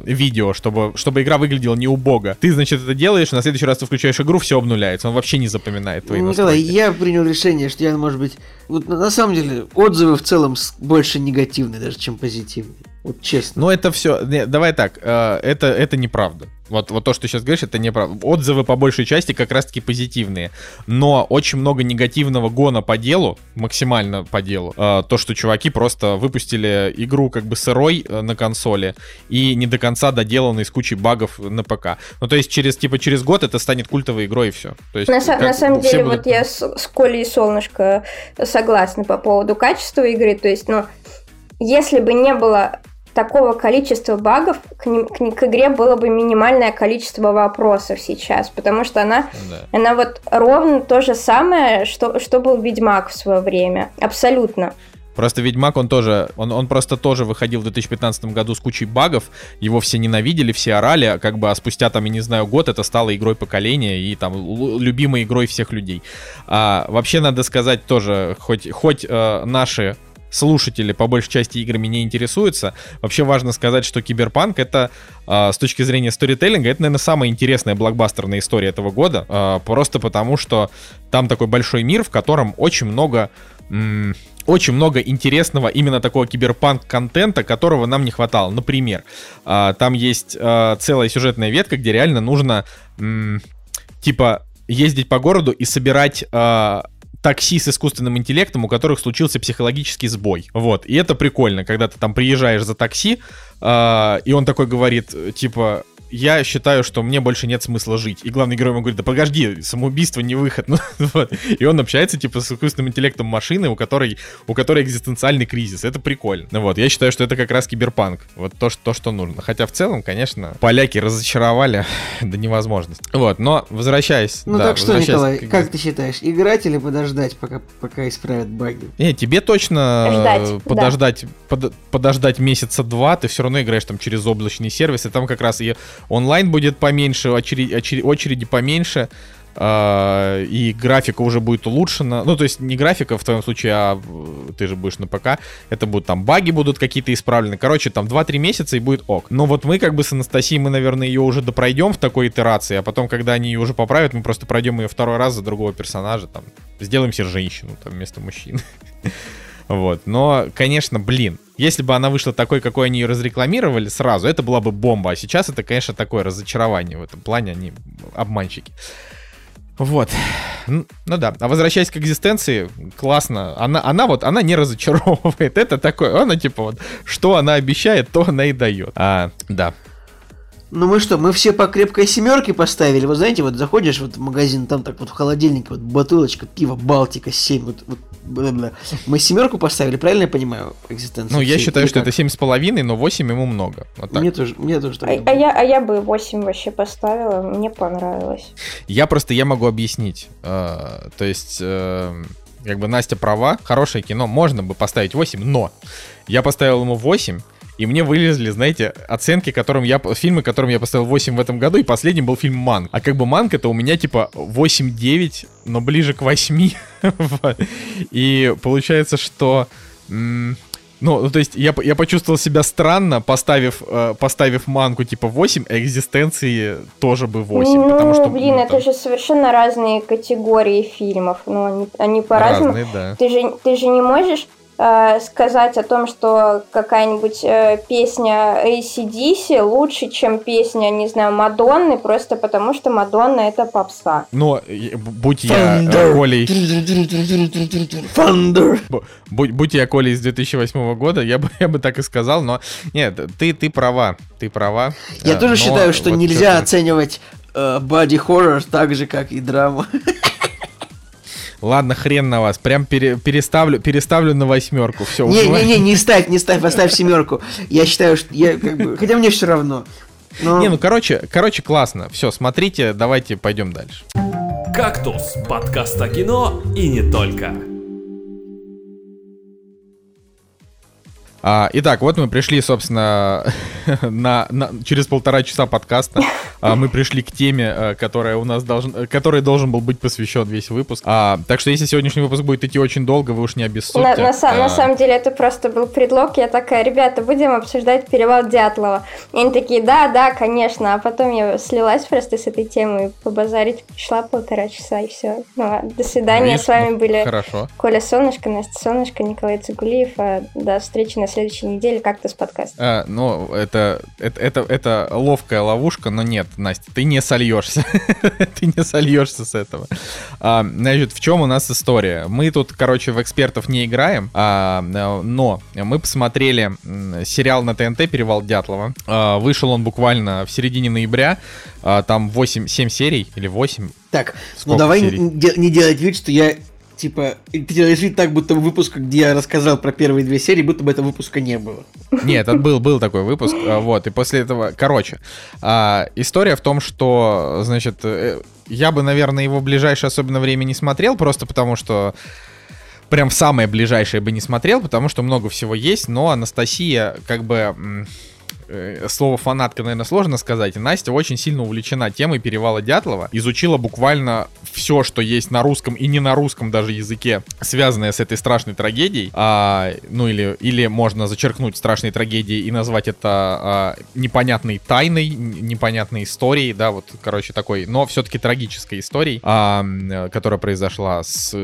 видео, чтобы, чтобы игра выглядела не убого. Ты, значит, это делаешь, на следующий раз ты включаешь игру, все обнуляется, он вообще не запоминает твои Николай, настройки.
я принял решение, что я, может быть, вот на самом деле отзывы в целом больше негативные даже, чем позитивные. Вот честно.
Ну, это все. Давай так, э, это, это неправда. Вот, вот то, что ты сейчас говоришь, это неправда. Отзывы по большей части как раз-таки позитивные. Но очень много негативного гона по делу, максимально по делу. Э, то, что чуваки просто выпустили игру как бы сырой э, на консоли и не до конца доделанной с кучей багов на ПК. Ну, то есть через, типа, через год это станет культовой игрой и все. То есть,
на, как, на самом деле, будут... вот я с, с Колей и Солнышко согласна по поводу качества игры. То есть, ну, если бы не было такого количества багов, к, ним, к, к игре было бы минимальное количество вопросов сейчас, потому что она, да. она вот ровно то же самое, что, что был Ведьмак в свое время. Абсолютно.
Просто Ведьмак, он тоже, он, он просто тоже выходил в 2015 году с кучей багов, его все ненавидели, все орали, а как бы, а спустя там, я не знаю, год это стало игрой поколения и там любимой игрой всех людей. А, вообще надо сказать тоже, хоть, хоть э, наши слушатели по большей части играми не интересуются. Вообще важно сказать, что Киберпанк это э, с точки зрения сторителлинга, это, наверное, самая интересная блокбастерная история этого года. Э, просто потому, что там такой большой мир, в котором очень много... Очень много интересного именно такого киберпанк-контента, которого нам не хватало. Например, э, там есть целая сюжетная ветка, где реально нужно, типа, ездить по городу и собирать такси с искусственным интеллектом, у которых случился психологический сбой. Вот. И это прикольно, когда ты там приезжаешь за такси, э, и он такой говорит, типа, я считаю, что мне больше нет смысла жить. И главный герой ему говорит, да подожди, самоубийство не выход. Ну, вот. И он общается, типа, с искусственным интеллектом машины, у которой, у которой экзистенциальный кризис. Это прикольно. Ну, вот, я считаю, что это как раз киберпанк. Вот то, что, то, что нужно. Хотя в целом, конечно, поляки разочаровали до невозможности. Вот, но возвращаясь...
Ну да, так что, Николай, к... как ты считаешь, играть или подождать, пока, пока исправят баги?
Не, тебе точно Ждать, подождать, да. под, подождать месяца два, ты все равно играешь там через облачный сервис, и там как раз и онлайн будет поменьше, очереди, очереди, очереди поменьше, э, и графика уже будет улучшена. Ну, то есть не графика в твоем случае, а ты же будешь на ПК. Это будут там баги будут какие-то исправлены. Короче, там 2-3 месяца и будет ок. Но вот мы как бы с Анастасией, мы, наверное, ее уже допройдем в такой итерации, а потом, когда они ее уже поправят, мы просто пройдем ее второй раз за другого персонажа, там, сделаем себе женщину там вместо мужчины. Вот. Но, конечно, блин, если бы она вышла такой, какой они ее разрекламировали сразу, это была бы бомба. А сейчас это, конечно, такое разочарование в этом плане, они обманщики. Вот. Ну, ну да. А возвращаясь к экзистенции, классно. Она, она вот, она не разочаровывает. Это такое, она типа вот, что она обещает, то она и дает. А, да.
Ну мы что, мы все по крепкой семерке поставили. Вы знаете, вот заходишь вот в магазин, там так вот в холодильнике вот бутылочка пива Балтика 7, вот, вот бла-бла. Мы семерку поставили, правильно я понимаю, экзистенцию?
Ну, я считаю, что как? это семь с половиной, но 8 ему много.
Вот так. Мне тоже, мне тоже
так. А, а, я, а я бы 8 вообще поставила, мне понравилось.
Я просто, я могу объяснить. Э, то есть, э, как бы Настя права, хорошее кино, можно бы поставить 8, но я поставил ему 8, и мне вылезли, знаете, оценки, которым я, фильмы, которым я поставил 8 в этом году, и последним был фильм «Манг». А как бы «Манг» это у меня типа 8-9, но ближе к 8. И получается, что... Ну, то есть я, я почувствовал себя странно, поставив, э, поставив манку типа 8, а экзистенции тоже бы 8. Ну, потому что,
блин, ну, это там... же совершенно разные категории фильмов. Ну, они, они по-разному. Да. Ты же, ты же не можешь сказать о том, что какая-нибудь э, песня ACDC лучше, чем песня, не знаю, Мадонны, просто потому что Мадонна это попса.
Но будь я э, Колей... Thunder. Будь, будь я Колей из 2008 года, я бы, я бы так и сказал, но нет, ты, ты права, ты права.
Я тоже считаю, что вот нельзя оценивать боди хоррор так же, как и драма.
Ладно, хрен на вас. Прям пере, переставлю, переставлю на восьмерку. Все.
Не-не-не, не ставь, не ставь, поставь семерку. Я считаю, что я как бы. Хотя мне все равно.
Но... Не, ну короче, короче, классно. Все, смотрите, давайте пойдем дальше.
Кактус. Подкаст о кино и не только.
А, итак, вот мы пришли, собственно, на, на, через полтора часа подкаста. А, мы пришли к теме, а, которая у нас должен, которой должен был быть посвящен весь выпуск. А, так что если сегодняшний выпуск будет идти очень долго, вы уж не обессудьте.
На, на, а... на самом деле это просто был предлог. Я такая, ребята, будем обсуждать перевал Дятлова. И они такие, да, да, конечно. А потом я слилась просто с этой темы побазарить пришла полтора часа и все. Ну, а, до свидания. Риск. С вами были
Хорошо.
Коля Солнышко, Настя Солнышко, Николай Цигулиев. А, до встречи на следующей неделе как-то с подкастом.
А, ну, это, это, это, это ловкая ловушка, но нет, Настя, ты не сольешься. ты не сольешься с этого. А, значит, в чем у нас история? Мы тут, короче, в экспертов не играем, а, но мы посмотрели сериал на ТНТ «Перевал Дятлова». А, вышел он буквально в середине ноября. А, там 8-7 серий или 8.
Так, ну Сколько ну давай серий? не делать вид, что я типа, ты вид так, будто выпуск, где я рассказал про первые две серии, будто бы этого выпуска не было.
Нет, это был, был такой выпуск, а, вот, и после этого, короче, а, история в том, что, значит, э, я бы, наверное, его в ближайшее особенно время не смотрел, просто потому что прям в самое ближайшее бы не смотрел, потому что много всего есть, но Анастасия как бы слово фанатка, наверное, сложно сказать. Настя очень сильно увлечена темой перевала Дятлова. Изучила буквально все, что есть на русском и не на русском даже языке, связанное с этой страшной трагедией. А, ну или, или можно зачеркнуть страшной трагедией и назвать это а, непонятной тайной, непонятной историей, да, вот, короче, такой, но все-таки трагической историей, а, которая произошла с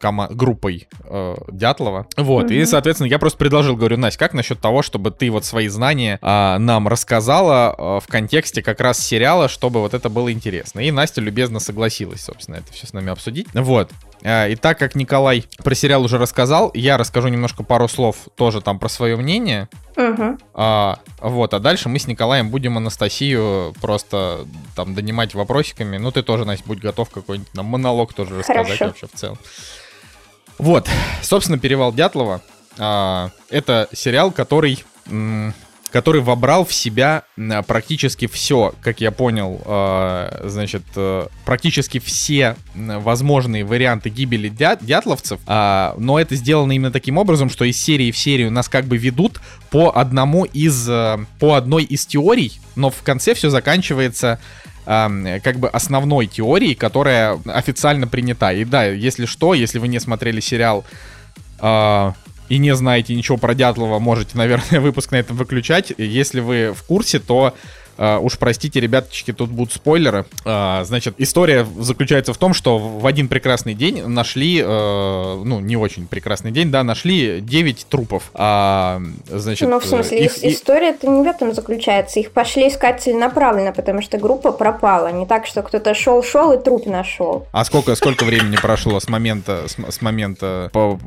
кома- группой э, Дятлова. Вот, mm-hmm. и, соответственно, я просто предложил, говорю, Настя, как насчет того, чтобы ты вот свои знания э, нам рассказала э, в контексте как раз сериала, чтобы вот это было интересно. И Настя любезно согласилась, собственно, это все с нами обсудить. Вот. Э, и так как Николай про сериал уже рассказал, я расскажу немножко пару слов тоже там про свое мнение.
Угу.
А, вот, а дальше мы с Николаем будем Анастасию просто там донимать вопросиками. Ну, ты тоже, Настя, будь готов какой-нибудь нам монолог тоже рассказать Хорошо. вообще в целом. Вот, собственно, «Перевал Дятлова» а, это сериал, который, который вобрал в себя практически все, как я понял, а, значит, а, практически все возможные варианты гибели дя дятловцев, а, но это сделано именно таким образом, что из серии в серию нас как бы ведут по одному из, а, по одной из теорий, но в конце все заканчивается как бы основной теории, которая официально принята. И да, если что, если вы не смотрели сериал э, и не знаете ничего про Дятлова, можете, наверное, выпуск на этом выключать. Если вы в курсе, то Uh, уж простите, ребяточки, тут будут спойлеры. Uh, значит, история заключается в том, что в один прекрасный день нашли, uh, ну, не очень прекрасный день, да, нашли 9 трупов. А, значит,
ну, в смысле, их, история это не в этом заключается. Их пошли искать целенаправленно, потому что группа пропала. Не так, что кто-то шел-шел и труп нашел.
А сколько, сколько времени прошло с момента, с, с момента, по,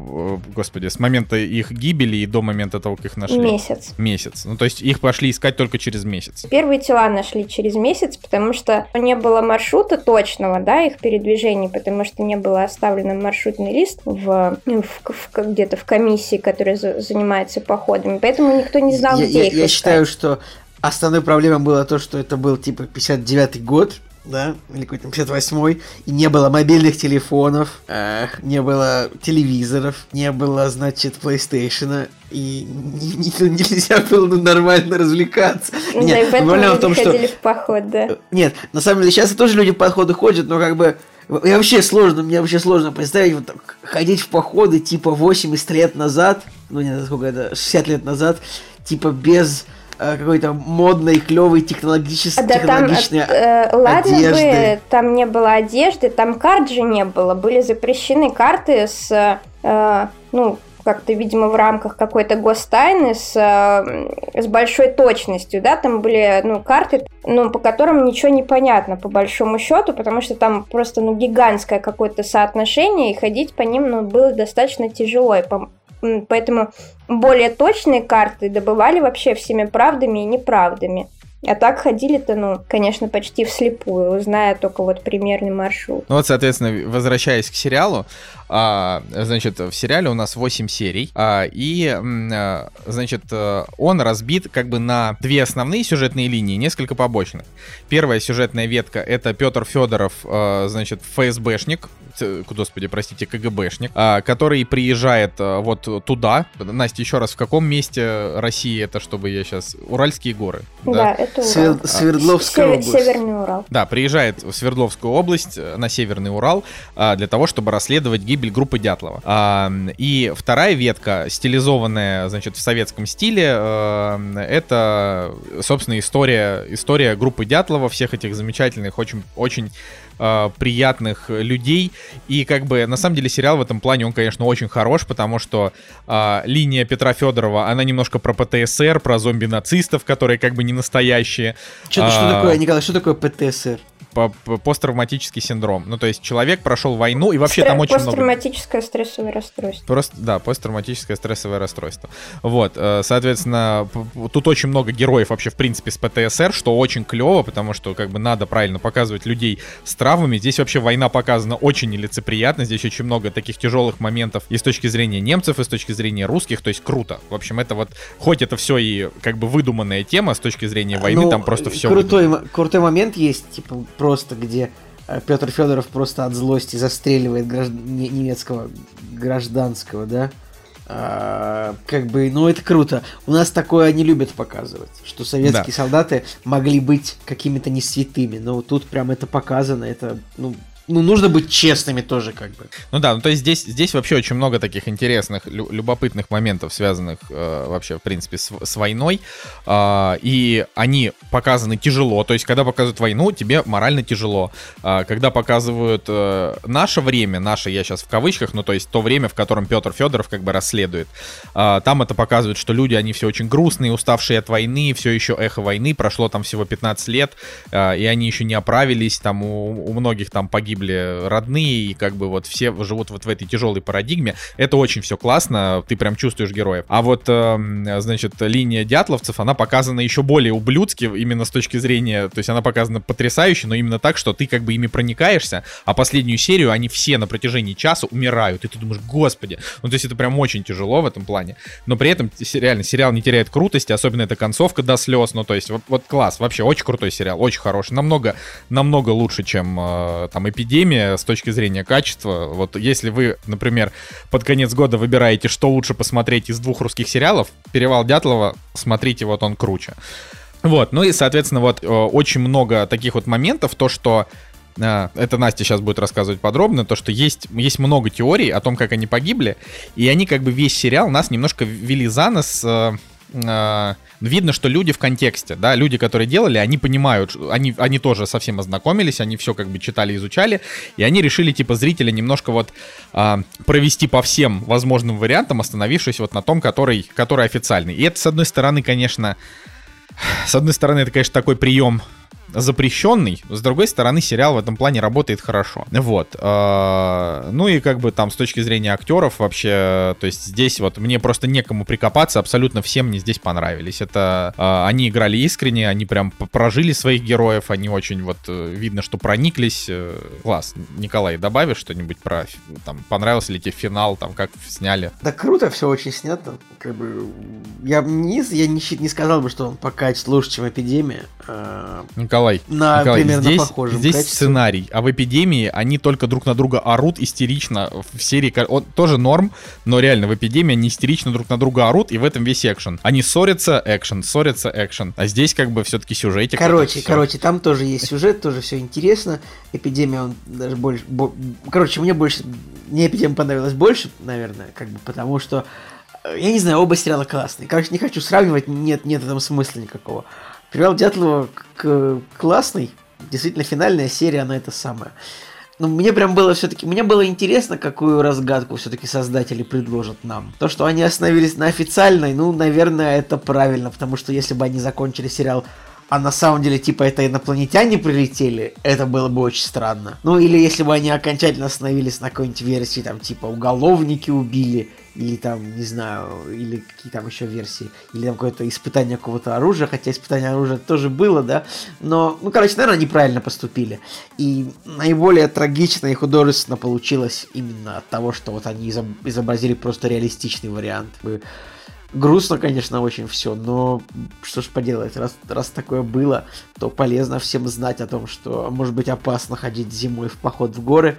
господи, с момента их гибели и до момента того, как их нашли?
Месяц.
Месяц. Ну, то есть их пошли искать только через месяц.
Первый тела нашли через месяц, потому что не было маршрута точного, да, их передвижений, потому что не было оставлено маршрутный лист в, в, в где-то в комиссии, которая за, занимается походами, поэтому никто не знал,
я,
где
я,
их
Я искать. считаю, что основной проблемой было то, что это был типа 59-й год, да, или какой-то 58-й, и не было мобильных телефонов, э, не было телевизоров, не было, значит, PlayStation, и не, не, нельзя было нормально развлекаться.
Да, Нет, проблема в том, что... в поход, да.
Нет, на самом деле сейчас тоже люди в походы ходят, но как бы я вообще сложно, мне вообще сложно представить вот так, ходить в походы типа 80 лет назад, ну не знаю, сколько это, 60 лет назад, типа без Э, какой-то модной, клевой, технологической, да, технологичной там, э,
ладно
одежды.
бы, там не было одежды, там карт же не было, были запрещены карты с, э, ну, как-то, видимо, в рамках какой-то гостайны с, с большой точностью, да, там были, ну, карты, ну, по которым ничего не понятно, по большому счету, потому что там просто, ну, гигантское какое-то соотношение, и ходить по ним, ну, было достаточно тяжело, и по, поэтому более точные карты добывали вообще всеми правдами и неправдами. А так ходили-то, ну, конечно, почти вслепую, зная только вот примерный маршрут.
Ну вот, соответственно, возвращаясь к сериалу, а, значит, в сериале у нас 8 серий, а, и, а, значит, э, он разбит как бы на две основные сюжетные линии, несколько побочных. Первая сюжетная ветка — это Петр Федоров, а, значит, ФСБшник, господи, простите, КГБшник, а, который приезжает а, вот туда. Настя, еще раз, в каком месте России это, чтобы я сейчас... Уральские горы.
Да, да? это Урал.
Свер... Свердловская Сев... область.
Северный Урал.
Да, приезжает в Свердловскую область, э, на Северный Урал, а, для того, чтобы расследовать гибель гибель группы Дятлова. А, и вторая ветка, стилизованная, значит, в советском стиле, э, это, собственно, история, история группы Дятлова, всех этих замечательных, очень, очень э, приятных людей. И как бы на самом деле сериал в этом плане, он, конечно, очень хорош, потому что э, линия Петра Федорова, она немножко про ПТСР, про зомби-нацистов, которые как бы не настоящие.
Что, а, что такое, Николай, что такое ПТСР?
Посттравматический синдром. Ну, то есть человек прошел войну, и вообще Стр- там очень
много... Посттравматическое стрессовое расстройство.
Просто, да, посттравматическое стрессовое расстройство. Вот, э, соответственно, тут очень много героев вообще, в принципе, с ПТСР, что очень клево, потому что, как бы, надо правильно показывать людей с травмами. Здесь вообще война показана очень нелицеприятно, здесь очень много таких тяжелых моментов и с точки зрения немцев, и с точки зрения русских, то есть круто. В общем, это вот, хоть это все и, как бы, выдуманная тема с точки зрения войны, ну, там просто все
крутой, крутой момент есть, типа, просто, где э, Петр Федоров просто от злости застреливает гражд... немецкого гражданского, да? А, как бы, ну это круто. У нас такое не любят показывать, что советские да. солдаты могли быть какими-то не святыми. Но тут прям это показано, это, ну, ну, нужно быть честными тоже, как бы.
Ну да, ну то есть здесь, здесь вообще очень много таких интересных, лю- любопытных моментов, связанных э, вообще, в принципе, с, с войной. Э, и они показаны тяжело. То есть, когда показывают войну, тебе морально тяжело. Э, когда показывают э, наше время, наше, я сейчас в кавычках, ну то есть то время, в котором Петр Федоров как бы расследует, э, там это показывает, что люди, они все очень грустные, уставшие от войны, все еще эхо войны, прошло там всего 15 лет, э, и они еще не оправились, там у, у многих там погиб погибли родные, и как бы вот все живут вот в этой тяжелой парадигме. Это очень все классно, ты прям чувствуешь героев. А вот, э, значит, линия дятловцев, она показана еще более ублюдски, именно с точки зрения, то есть она показана потрясающе, но именно так, что ты как бы ими проникаешься, а последнюю серию они все на протяжении часа умирают, и ты думаешь, господи, ну то есть это прям очень тяжело в этом плане, но при этом реально сериал не теряет крутости, особенно эта концовка до слез, ну то есть вот, вот класс, вообще очень крутой сериал, очень хороший, намного, намного лучше, чем э, там эпидемия с точки зрения качества. Вот если вы, например, под конец года выбираете, что лучше посмотреть из двух русских сериалов, «Перевал Дятлова», смотрите, вот он круче. Вот, ну и, соответственно, вот э, очень много таких вот моментов, то, что э, это Настя сейчас будет рассказывать подробно, то, что есть, есть много теорий о том, как они погибли, и они как бы весь сериал нас немножко ввели за нос э, э, видно, что люди в контексте, да, люди, которые делали, они понимают, они, они тоже совсем ознакомились, они все как бы читали, изучали, и они решили, типа, зрителя немножко вот э, провести по всем возможным вариантам, остановившись вот на том, который, который официальный. И это, с одной стороны, конечно, с одной стороны, это, конечно, такой прием запрещенный, с другой стороны, сериал в этом плане работает хорошо. Вот. А, ну и как бы там с точки зрения актеров вообще, то есть здесь вот мне просто некому прикопаться, абсолютно всем мне здесь понравились. Это а, они играли искренне, они прям прожили своих героев, они очень вот э, видно, что прониклись. Э, класс. Николай, добавишь что-нибудь про там понравился ли тебе финал, там как сняли?
Да круто все очень снято. Как бы я не, я не, не сказал бы, что он по качеству лучше, чем эпидемия.
Николай Николай, на Николай примерно здесь, похожем здесь качестве. сценарий, а в эпидемии они только друг на друга орут истерично в серии. Он тоже норм, но реально в эпидемии они истерично друг на друга орут, и в этом весь экшен. Они ссорятся, экшен, ссорятся, экшен. А здесь как бы все-таки сюжетик.
Короче, короче, там тоже есть сюжет, тоже все интересно. Эпидемия, он даже больше... Бо... Короче, мне больше... Мне эпидемия понравилась больше, наверное, как бы потому что э, я не знаю, оба сериала классные. Короче, не хочу сравнивать, нет, нет в этом смысла никакого. Перевал Дятлова классный, действительно финальная серия, она это самая. ну, мне прям было все-таки, мне было интересно, какую разгадку все-таки создатели предложат нам. То, что они остановились на официальной, ну, наверное, это правильно, потому что если бы они закончили сериал а на самом деле, типа, это инопланетяне прилетели, это было бы очень странно. Ну, или если бы они окончательно остановились на какой-нибудь версии, там, типа, уголовники убили, или там, не знаю, или какие там еще версии, или там какое-то испытание какого-то оружия, хотя испытание оружия тоже было, да, но, ну, короче, наверное, неправильно поступили. И наиболее трагично и художественно получилось именно от того, что вот они изобразили просто реалистичный вариант. Грустно, конечно, очень все, но что ж поделать, раз, раз такое было, то полезно всем знать о том, что может быть опасно ходить зимой в поход в горы.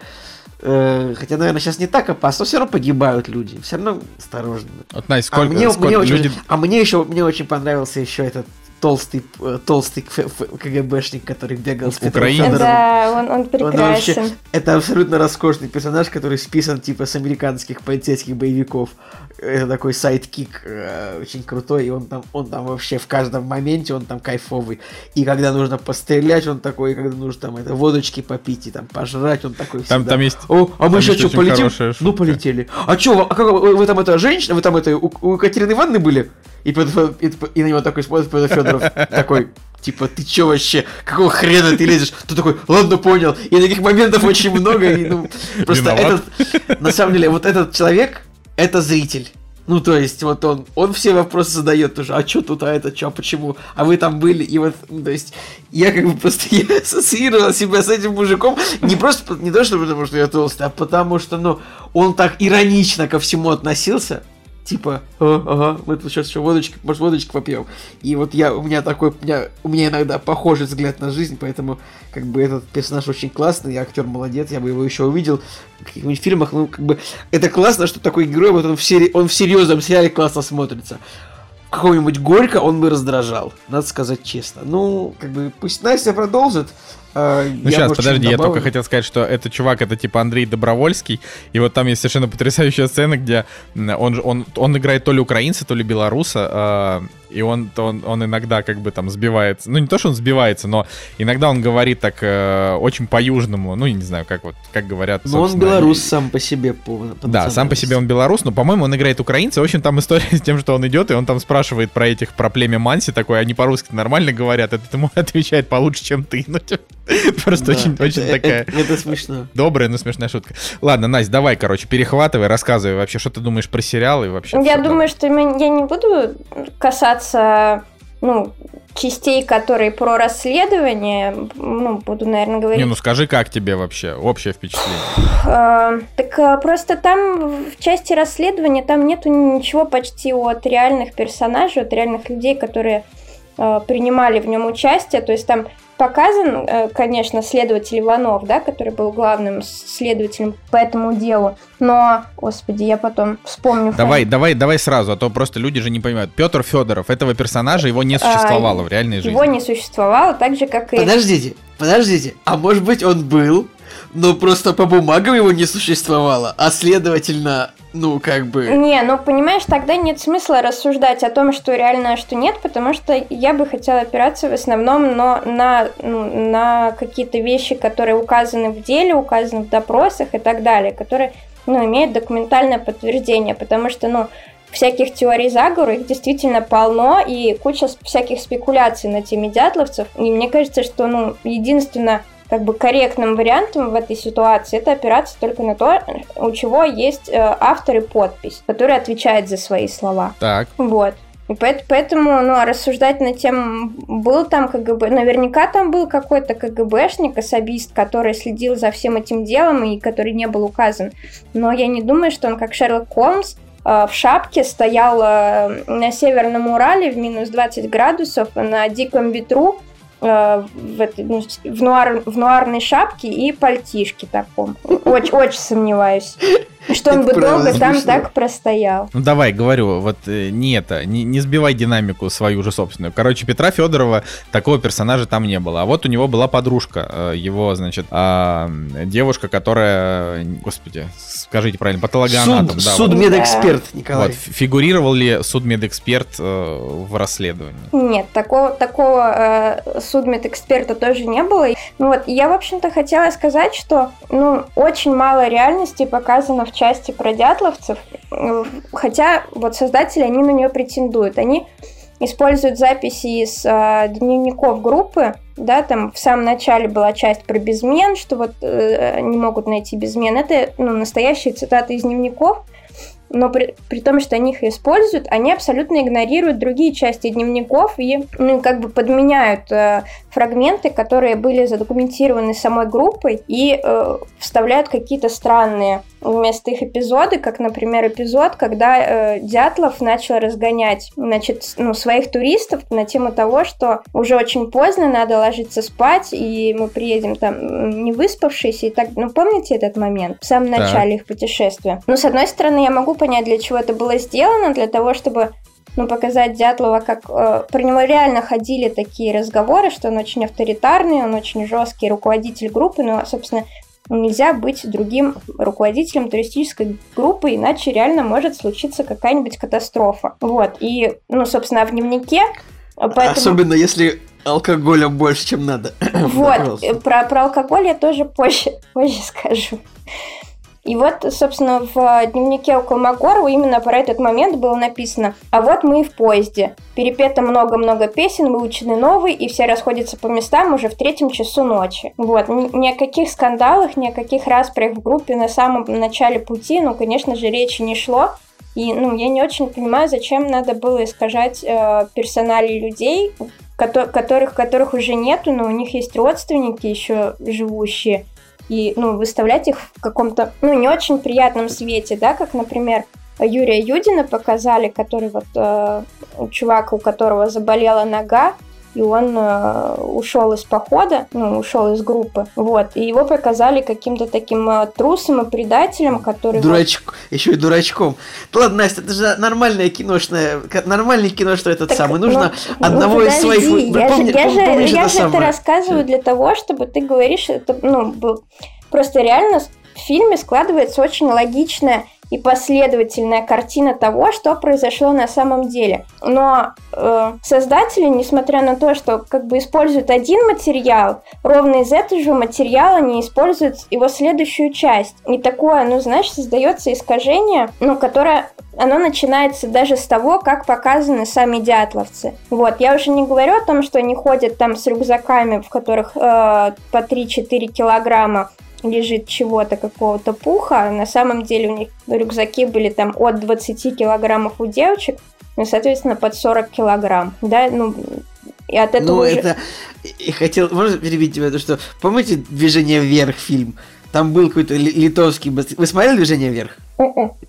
Э, хотя, наверное, сейчас не так опасно, но все равно погибают люди, все равно осторожно.
Вот, Настя, сколько,
а мне,
сколько
мне
люди...
очень, а мне еще мне очень понравился еще этот толстый, э, толстый КГБшник, который бегал с Петром
Украинец?
Да, он, он прекрасен. Он вообще,
это абсолютно роскошный персонаж, который списан типа с американских полицейских боевиков. Это такой sidekick э, очень крутой, и он там, он там вообще в каждом моменте, он там кайфовый. И когда нужно пострелять, он такой, и когда нужно там это, водочки попить и там пожрать, он такой
Там, там есть...
О, а мы сейчас что, полетим? Ну, полетели. А что, а как, вы там это женщина, вы там это, у, у Екатерины Ивановны были? И, Петр, и, и на него такой смотрит Петр Федоров, такой, типа, ты чё вообще, какого хрена ты лезешь? Ты такой, ладно, понял. И таких моментов очень много, и, ну, просто
Виноват.
этот, на самом деле, вот этот человек, это зритель. Ну, то есть, вот он, он все вопросы задает тоже, а что тут, а это что, а почему, а вы там были, и вот, ну, то есть, я как бы просто я ассоциировал себя с этим мужиком, не просто, не то, что потому что я толстый, а потому что, ну, он так иронично ко всему относился, типа, ага, ага, мы тут сейчас еще водочки, может, водочки попьем. И вот я, у меня такой, у меня, у меня иногда похожий взгляд на жизнь, поэтому, как бы, этот персонаж очень классный, актер молодец, я бы его еще увидел в каких-нибудь фильмах, ну, как бы, это классно, что такой герой, вот он в, сери... он в серьезном сериале классно смотрится. В каком-нибудь Горько он бы раздражал, надо сказать честно. Ну, как бы, пусть Настя продолжит,
а, ну сейчас, подожди, я только хотел сказать, что этот чувак, это типа Андрей Добровольский, и вот там есть совершенно потрясающая сцена, где он, он, он играет то ли украинца, то ли белоруса, а, и он, он, он иногда как бы там сбивается, ну не то, что он сбивается, но иногда он говорит так э, очень по-южному, ну я не знаю, как вот, как говорят.
Ну он белорус и... сам по себе. По,
да, сам по себе он белорус, но, по-моему, он играет украинца, в общем, там история с тем, что он идет, и он там спрашивает про этих, про племя Манси такой, они по-русски нормально говорят, этот ему отвечает получше, чем ты, ну типа. Просто очень, очень такая...
Это, это смешно.
Добрая, но смешная шутка. Ладно, Настя, давай, короче, перехватывай, рассказывай вообще, что ты думаешь про сериалы и вообще.
Я думаю, что я не буду касаться ну, частей, которые про расследование, ну, буду, наверное, говорить.
Не, ну скажи, как тебе вообще общее впечатление?
А, так а, просто там в части расследования там нету ничего почти от реальных персонажей, от реальных людей, которые а, принимали в нем участие. То есть там показан, э, конечно, следователь Иванов, да, который был главным следователем по этому делу. Но, господи, я потом вспомню.
Давай, фамилию. давай, давай сразу, а то просто люди же не понимают. Петр Федоров, этого персонажа его не существовало а, в реальной жизни.
Его не существовало, так же как и.
Подождите, подождите, а может быть он был, но просто по бумагам его не существовало, а следовательно ну, как бы...
Не, ну, понимаешь, тогда нет смысла рассуждать о том, что реально, а что нет, потому что я бы хотела опираться в основном но на, ну, на какие-то вещи, которые указаны в деле, указаны в допросах и так далее, которые, ну, имеют документальное подтверждение, потому что, ну, всяких теорий заговора, их действительно полно, и куча всяких спекуляций на теме дятловцев, и мне кажется, что, ну, единственное как бы корректным вариантом в этой ситуации это опираться только на то, у чего есть э, автор и подпись, который отвечает за свои слова.
Так.
Вот. И поэтому, ну, а рассуждать на тем, был там КГБ, наверняка там был какой-то КГБшник, особист, который следил за всем этим делом и который не был указан. Но я не думаю, что он как Шерлок Холмс э, в шапке стоял э, на Северном Урале в минус 20 градусов на диком ветру в, этой, ну, в, нуар, в нуарной шапке и пальтишке таком. Очень, очень сомневаюсь. Что он бы долго там так простоял.
Ну давай, говорю, вот э, не это, не, не сбивай динамику свою же собственную. Короче, Петра Федорова такого персонажа там не было. А вот у него была подружка, э, его, значит, э, девушка, которая, господи, скажите правильно, патологоанатом.
Суд, да, судмедэксперт,
вот. Николай. Вот, фигурировал ли судмедэксперт э, в расследовании?
Нет, такого, такого э, судмедэксперта тоже не было. Ну вот, я, в общем-то, хотела сказать, что, ну, очень мало реальности показано в части про дятловцев, хотя вот создатели, они на нее претендуют. Они используют записи из э, дневников группы, да, там в самом начале была часть про безмен, что вот э, не могут найти безмен. Это ну, настоящие цитаты из дневников, но при, при том, что они их используют, они абсолютно игнорируют другие части дневников и ну, как бы подменяют э, фрагменты, которые были задокументированы самой группой, и э, вставляют какие-то странные вместо их эпизоды, как, например, эпизод, когда э, Дятлов начал разгонять значит, ну, своих туристов на тему того, что уже очень поздно, надо ложиться спать, и мы приедем там не выспавшиеся, и так, ну, помните этот момент в самом начале их путешествия? Ну, с одной стороны, я могу понять, для чего это было сделано, для того, чтобы ну, показать Дятлова, как э, про него реально ходили такие разговоры, что он очень авторитарный, он очень жесткий руководитель группы, но, собственно, нельзя быть другим руководителем туристической группы, иначе реально может случиться какая-нибудь катастрофа. Вот, и, ну, собственно, в дневнике
Поэтому... Особенно если алкоголя больше, чем надо.
Вот, про, про алкоголь я тоже позже, позже скажу. И вот, собственно, в дневнике у Колмогорова именно про этот момент было написано «А вот мы и в поезде. Перепето много-много песен, выучены новые, и все расходятся по местам уже в третьем часу ночи». Вот. Ни о каких скандалах, ни о каких распрях в группе на самом начале пути, ну, конечно же, речи не шло. И, ну, я не очень понимаю, зачем надо было искажать э, персонали людей, которых, которых уже нету, но у них есть родственники еще живущие и ну, выставлять их в каком-то ну, не очень приятном свете, да, как, например, Юрия Юдина показали, который вот э, чувак, у которого заболела нога, и он э, ушел из похода, ну, ушел из группы, вот, и его показали каким-то таким э, трусом и предателем, который...
Дурачок, вот... еще и дурачком. ладно, Настя, это же нормальное киношное, нормальное кино, что этот так, самый, нужно ну, одного ну, из своих...
Я Помни, же, я же, я же это рассказываю для того, чтобы ты говоришь, это, ну, был... просто реально в фильме складывается очень логичная и последовательная картина того, что произошло на самом деле. Но э, создатели, несмотря на то, что как бы используют один материал, ровно из этого же материала они используют его следующую часть. И такое, ну, знаешь, создается искажение, ну, которое оно начинается даже с того, как показаны сами дятловцы. Вот, я уже не говорю о том, что они ходят там с рюкзаками, в которых э, по 3-4 килограмма, лежит чего-то, какого-то пуха. На самом деле у них рюкзаки были там от 20 килограммов у девочек, ну, соответственно, под 40 килограмм. Да, ну, и от этого
Ну,
уже...
это... И хотел... Можно перебить тебя? То, что... Помните «Движение вверх» фильм? Там был какой-то литовский... Вы смотрели «Движение вверх»?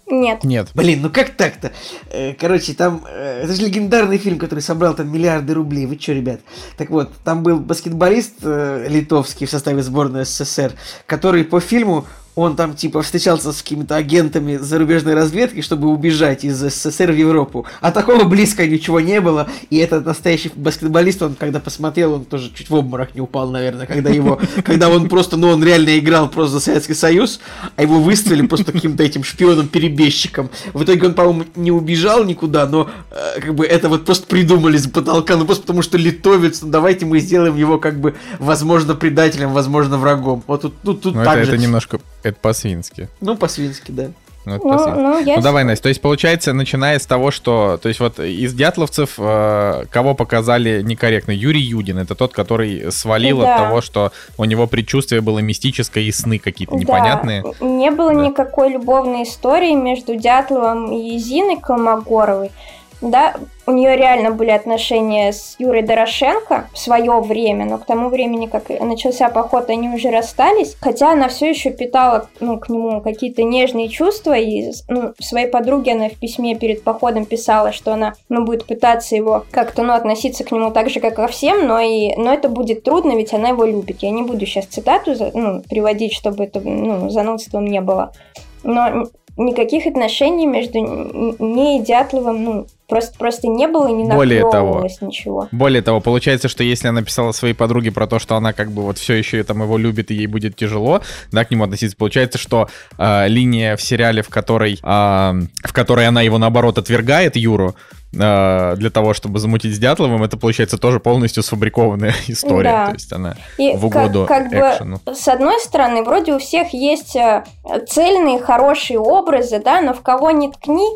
Нет.
Нет.
Блин, ну как так-то? Э, короче, там... Э, это же легендарный фильм, который собрал там миллиарды рублей. Вы чё, ребят? Так вот, там был баскетболист э, литовский в составе сборной СССР, который по фильму он там типа встречался с какими-то агентами зарубежной разведки, чтобы убежать из СССР в Европу. А такого близко ничего не было. И этот настоящий баскетболист, он когда посмотрел, он тоже чуть в обморок не упал, наверное, когда его, когда он просто, ну он реально играл просто за Советский Союз, а его выставили просто каким-то этим шпионом-перебежчиком. В итоге он, по-моему, не убежал никуда, но э, как бы это вот просто придумали с потолка, ну просто потому что литовец, ну давайте мы сделаем его как бы, возможно, предателем, возможно, врагом. Вот тут, тут, тут
ну, так это, же. это немножко это по-свински.
Ну, по-свински, да.
Ну, ну, ну, я... ну давай, Настя. То есть получается, начиная с того, что, то есть вот из дятловцев э, кого показали некорректно? Юрий Юдин. Это тот, который свалил да. от того, что у него предчувствие было мистическое и сны какие-то да. непонятные.
Не было да. никакой любовной истории между Дятловым и Зиной Колмогоровой да, у нее реально были отношения с Юрой Дорошенко в свое время, но к тому времени, как начался поход, они уже расстались, хотя она все еще питала ну, к нему какие-то нежные чувства, и ну, своей подруге она в письме перед походом писала, что она ну, будет пытаться его как-то ну, относиться к нему так же, как ко всем, но, и, но это будет трудно, ведь она его любит. Я не буду сейчас цитату ну, приводить, чтобы это ну, занудством не было. Но никаких отношений между ней и Дятловым, ну, просто, просто не было и не более того, ничего.
Более того, получается, что если она писала своей подруге про то, что она как бы вот все еще там его любит и ей будет тяжело, да, к нему относиться, получается, что э, линия в сериале, в которой, э, в которой она его наоборот отвергает, Юру, э, для того, чтобы замутить с Дятловым, это получается тоже полностью сфабрикованная история. Да. То есть она И в угоду как, как экшену.
Бы, с одной стороны, вроде у всех есть э, цельные, хорошие образы, да, но в кого ни ткни,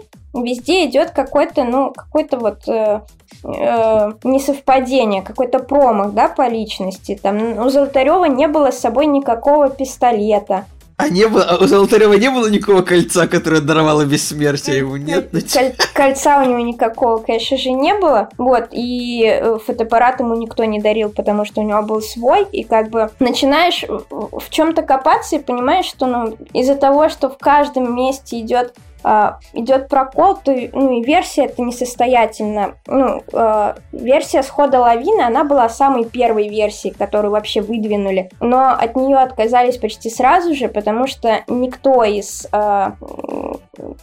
везде идет какой-то, ну, какой-то вот э, э, несовпадение, какой-то промах, да, по личности. Там у Золотарева не было с собой никакого пистолета.
А не было, а у Золотарева не было никакого кольца, которое даровало бессмертие, ему нет?
Коль, кольца у него никакого, конечно же, не было. Вот, и э, фотоаппарат ему никто не дарил, потому что у него был свой, и как бы начинаешь в чем-то копаться и понимаешь, что ну, из-за того, что в каждом месте идет а, идет прокол, то ну, и версия это несостоятельна. Ну, э, версия схода лавины, она была самой первой версией, которую вообще выдвинули. Но от нее отказались почти сразу же, потому что никто из, э,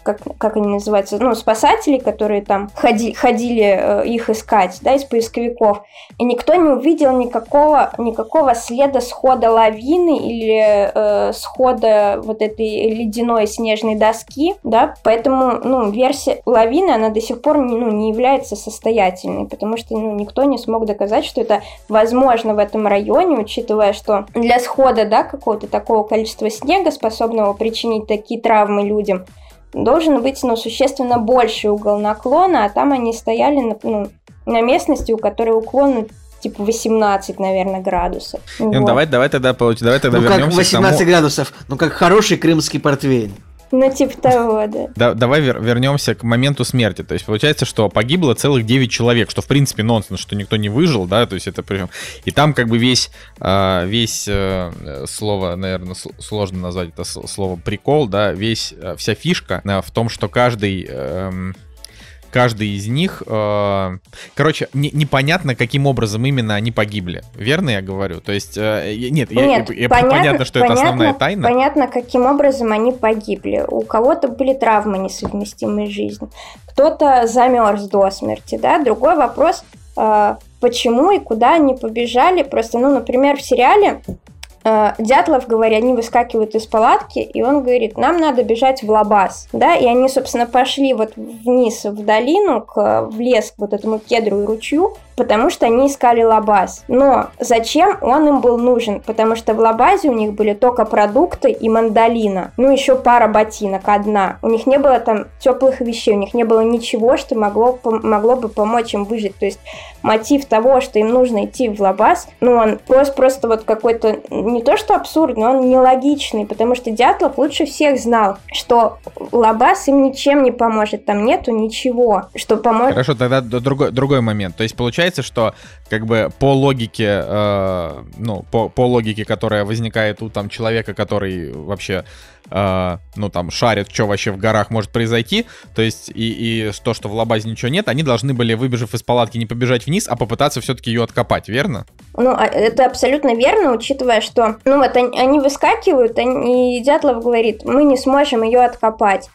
как, как они называются, ну, спасателей, которые там ходи, ходили э, их искать, да, из поисковиков, и никто не увидел никакого, никакого следа схода лавины или э, схода вот этой ледяной снежной доски, да, Поэтому, ну, версия лавины, она до сих пор не, ну, не является состоятельной, потому что, ну, никто не смог доказать, что это возможно в этом районе, учитывая, что для схода, да, какого-то такого количества снега, способного причинить такие травмы людям, должен быть, ну, существенно больший угол наклона, а там они стояли на, ну, на местности, у которой уклон ну, типа 18, наверное, градусов.
Ну, вот. давай, давай тогда, давай тогда
ну,
вернемся
как 18 к тому... градусов, ну как хороший крымский портвейн.
Ну, типа того, да. да
давай вер- вернемся к моменту смерти. То есть получается, что погибло целых 9 человек, что в принципе нонсенс, что никто не выжил, да, то есть это прям... И там как бы весь, а, весь э, слово, наверное, сложно назвать это слово прикол, да, весь, э, вся фишка э, в том, что каждый эм, каждый из них... Э, короче, не, непонятно, каким образом именно они погибли. Верно я говорю? То есть... Э, нет,
нет я, я, понятно, понятно, что понятно, это основная тайна. Понятно, каким образом они погибли. У кого-то были травмы несовместимые с жизнью. Кто-то замерз до смерти, да? Другой вопрос... Э, почему и куда они побежали. Просто, ну, например, в сериале Дятлов, говоря, они выскакивают из палатки, и он говорит, нам надо бежать в Лабаз, да, и они, собственно, пошли вот вниз в долину, к, в лес, к вот этому кедру и ручью, потому что они искали лабаз. Но зачем он им был нужен? Потому что в лабазе у них были только продукты и мандолина. Ну, еще пара ботинок, одна. У них не было там теплых вещей, у них не было ничего, что могло, могло бы помочь им выжить. То есть мотив того, что им нужно идти в лабаз, ну, он просто, просто вот какой-то, не то что абсурдный, он нелогичный, потому что Дятлов лучше всех знал, что лабаз им ничем не поможет, там нету ничего, что поможет.
Хорошо, тогда другой, другой момент. То есть, получается, получается, что как бы по логике, э, ну, по, по логике, которая возникает у там человека, который вообще, э, ну, там, шарит, что вообще в горах может произойти, то есть и, и то, что в лабазе ничего нет, они должны были, выбежав из палатки, не побежать вниз, а попытаться все-таки ее откопать, верно?
Ну, а, это абсолютно верно, учитывая, что, ну, вот они, они выскакивают, они, и Дятлов говорит, мы не сможем ее откопать.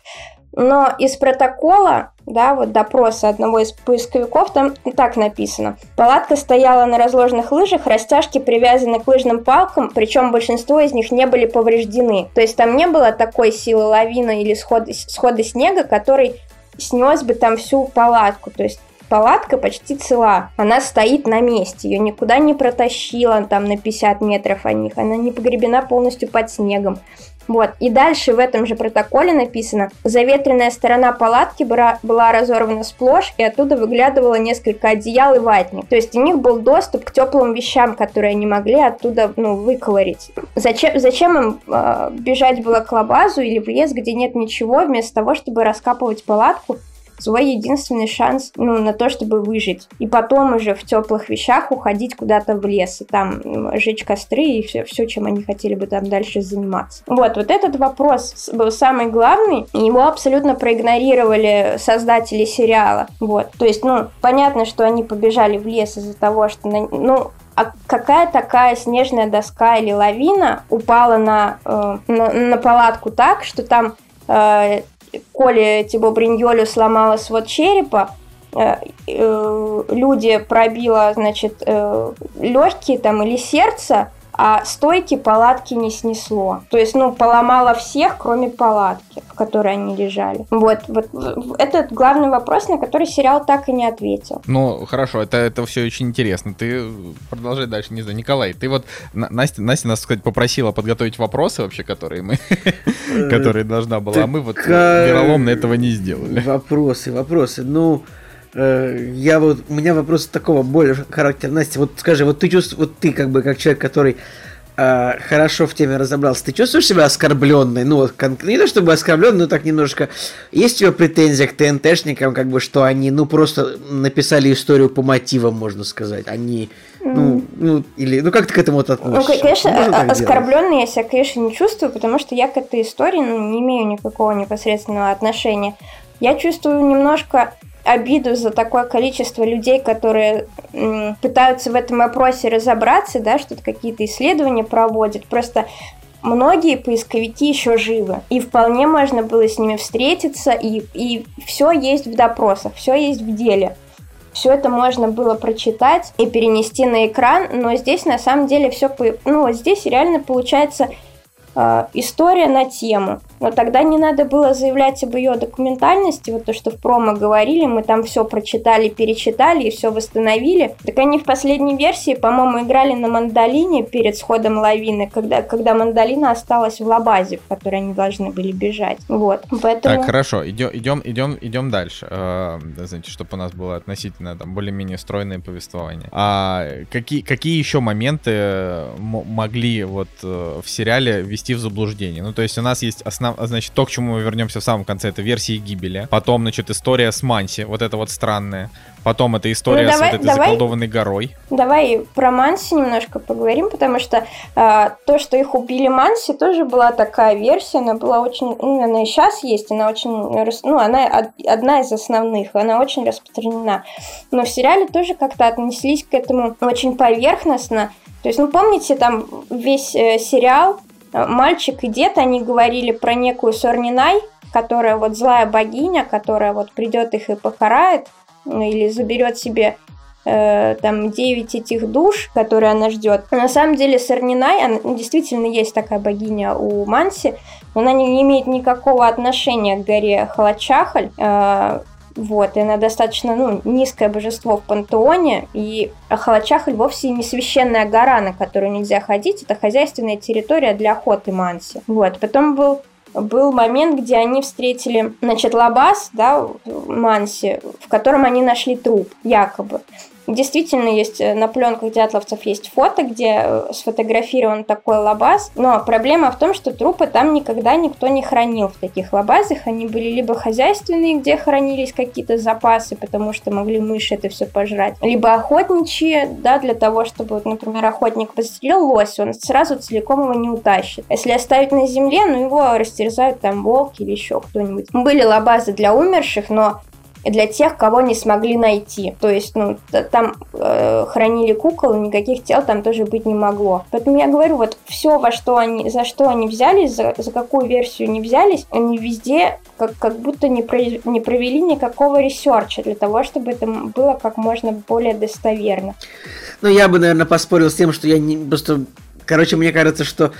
Но из протокола, да, вот допроса одного из поисковиков, там и так написано. Палатка стояла на разложенных лыжах, растяжки привязаны к лыжным палкам, причем большинство из них не были повреждены. То есть там не было такой силы лавины или схода, схода снега, который снес бы там всю палатку. То есть палатка почти цела. Она стоит на месте, ее никуда не протащила там на 50 метров от них. Она не погребена полностью под снегом. Вот. И дальше в этом же протоколе написано, заветренная сторона палатки была, разорвана сплошь, и оттуда выглядывало несколько одеял и ватник. То есть у них был доступ к теплым вещам, которые они могли оттуда ну, выковырить. Зачем, зачем им э, бежать было к лабазу или в лес, где нет ничего, вместо того, чтобы раскапывать палатку свой единственный шанс ну, на то, чтобы выжить. И потом уже в теплых вещах уходить куда-то в лес и там жечь костры и все, все, чем они хотели бы там дальше заниматься. Вот, вот этот вопрос был самый главный, и его абсолютно проигнорировали создатели сериала. Вот, то есть, ну, понятно, что они побежали в лес из-за того, что, ну, а какая такая снежная доска или лавина упала на, э, на, на палатку так, что там э, Коле Тибо Бриньолю сломала свод черепа, э, э, люди пробило, значит, э, легкие там или сердце, а стойки палатки не снесло. То есть, ну, поломало всех, кроме палатки, в которой они лежали. Вот, вот это главный вопрос, на который сериал так и не ответил.
Ну, хорошо, это, это все очень интересно. Ты продолжай дальше, не знаю. Николай, ты вот, Настя, Настя нас, сказать, попросила подготовить вопросы вообще, которые мы, э, которые должна была, а мы вот вероломно этого не сделали.
Вопросы, вопросы, ну... Э, я вот, у меня вопрос такого более характера. Настя, вот скажи, вот ты чувствуешь, вот ты как бы как человек, который э, хорошо в теме разобрался, ты чувствуешь себя оскорбленной? Ну, вот, не то чтобы оскорбленной, но так немножко. Есть у тебя претензия к ТНТшникам, как бы, что они, ну, просто написали историю по мотивам, можно сказать. Они, ну, ну или, ну, как ты к этому вот относишься?
Ну, конечно, оскорбленной я себя, конечно, не чувствую, потому что я к этой истории ну, не имею никакого непосредственного отношения. Я чувствую немножко обиду за такое количество людей, которые м, пытаются в этом вопросе разобраться, да, что-то какие-то исследования проводят. Просто многие поисковики еще живы, и вполне можно было с ними встретиться, и, и все есть в допросах, все есть в деле. Все это можно было прочитать и перенести на экран, но здесь на самом деле все, ну здесь реально получается история на тему. Но тогда не надо было заявлять об ее документальности, вот то, что в промо говорили, мы там все прочитали, перечитали и все восстановили. Так они в последней версии, по-моему, играли на мандолине перед сходом лавины, когда, когда мандолина осталась в лабазе, в которой они должны были бежать. Вот,
поэтому... Так, хорошо, идем, идем, идем, идем дальше. Э, знаете, чтобы у нас было относительно там более-менее стройное повествование. А какие, какие еще моменты могли вот э, в сериале ввести в заблуждение? Ну, то есть у нас есть основ... значит, то, к чему мы вернемся в самом конце, это версии гибели. Потом, значит, история с Манси, вот это вот странная. Потом эта история ну, давай, с вот этой давай, заколдованной горой.
Давай про Манси немножко поговорим, потому что э, то, что их убили Манси, тоже была такая версия, она была очень, ну, она и сейчас есть, она очень, ну, она одна из основных, она очень распространена. Но в сериале тоже как-то отнеслись к этому очень поверхностно. То есть, ну, помните, там весь э, сериал мальчик и дед, они говорили про некую Сорнинай, которая вот злая богиня, которая вот придет их и покарает, ну, или заберет себе э, там 9 этих душ, которые она ждет. на самом деле Сорнинай, она, действительно есть такая богиня у Манси, но она не имеет никакого отношения к горе Халачахаль. Э, вот, и она достаточно ну, низкое божество в пантеоне, и Ахалачахаль вовсе не священная гора, на которую нельзя ходить, это хозяйственная территория для охоты Манси. Вот, потом был был момент, где они встретили, значит, лабаз, да, Манси, в котором они нашли труп, якобы. Действительно, есть э, на пленках дятловцев есть фото, где э, сфотографирован такой лабаз, но проблема в том, что трупы там никогда никто не хранил в таких лабазах. Они были либо хозяйственные, где хранились какие-то запасы, потому что могли мыши это все пожрать, либо охотничьи, да, для того, чтобы, вот, например, охотник подстрелил лось, он сразу целиком его не утащит. Если оставить на земле, ну его растерзают там волки или еще кто-нибудь. Были лабазы для умерших, но для тех, кого не смогли найти. То есть, ну, там э, хранили кукол, никаких тел там тоже быть не могло. Поэтому я говорю, вот все, во что они, за что они взялись, за, за какую версию они взялись, они везде как, как будто не, про, не провели никакого research а для того, чтобы это было как можно более достоверно.
Ну, я бы, наверное, поспорил с тем, что я не просто... Короче, мне кажется, что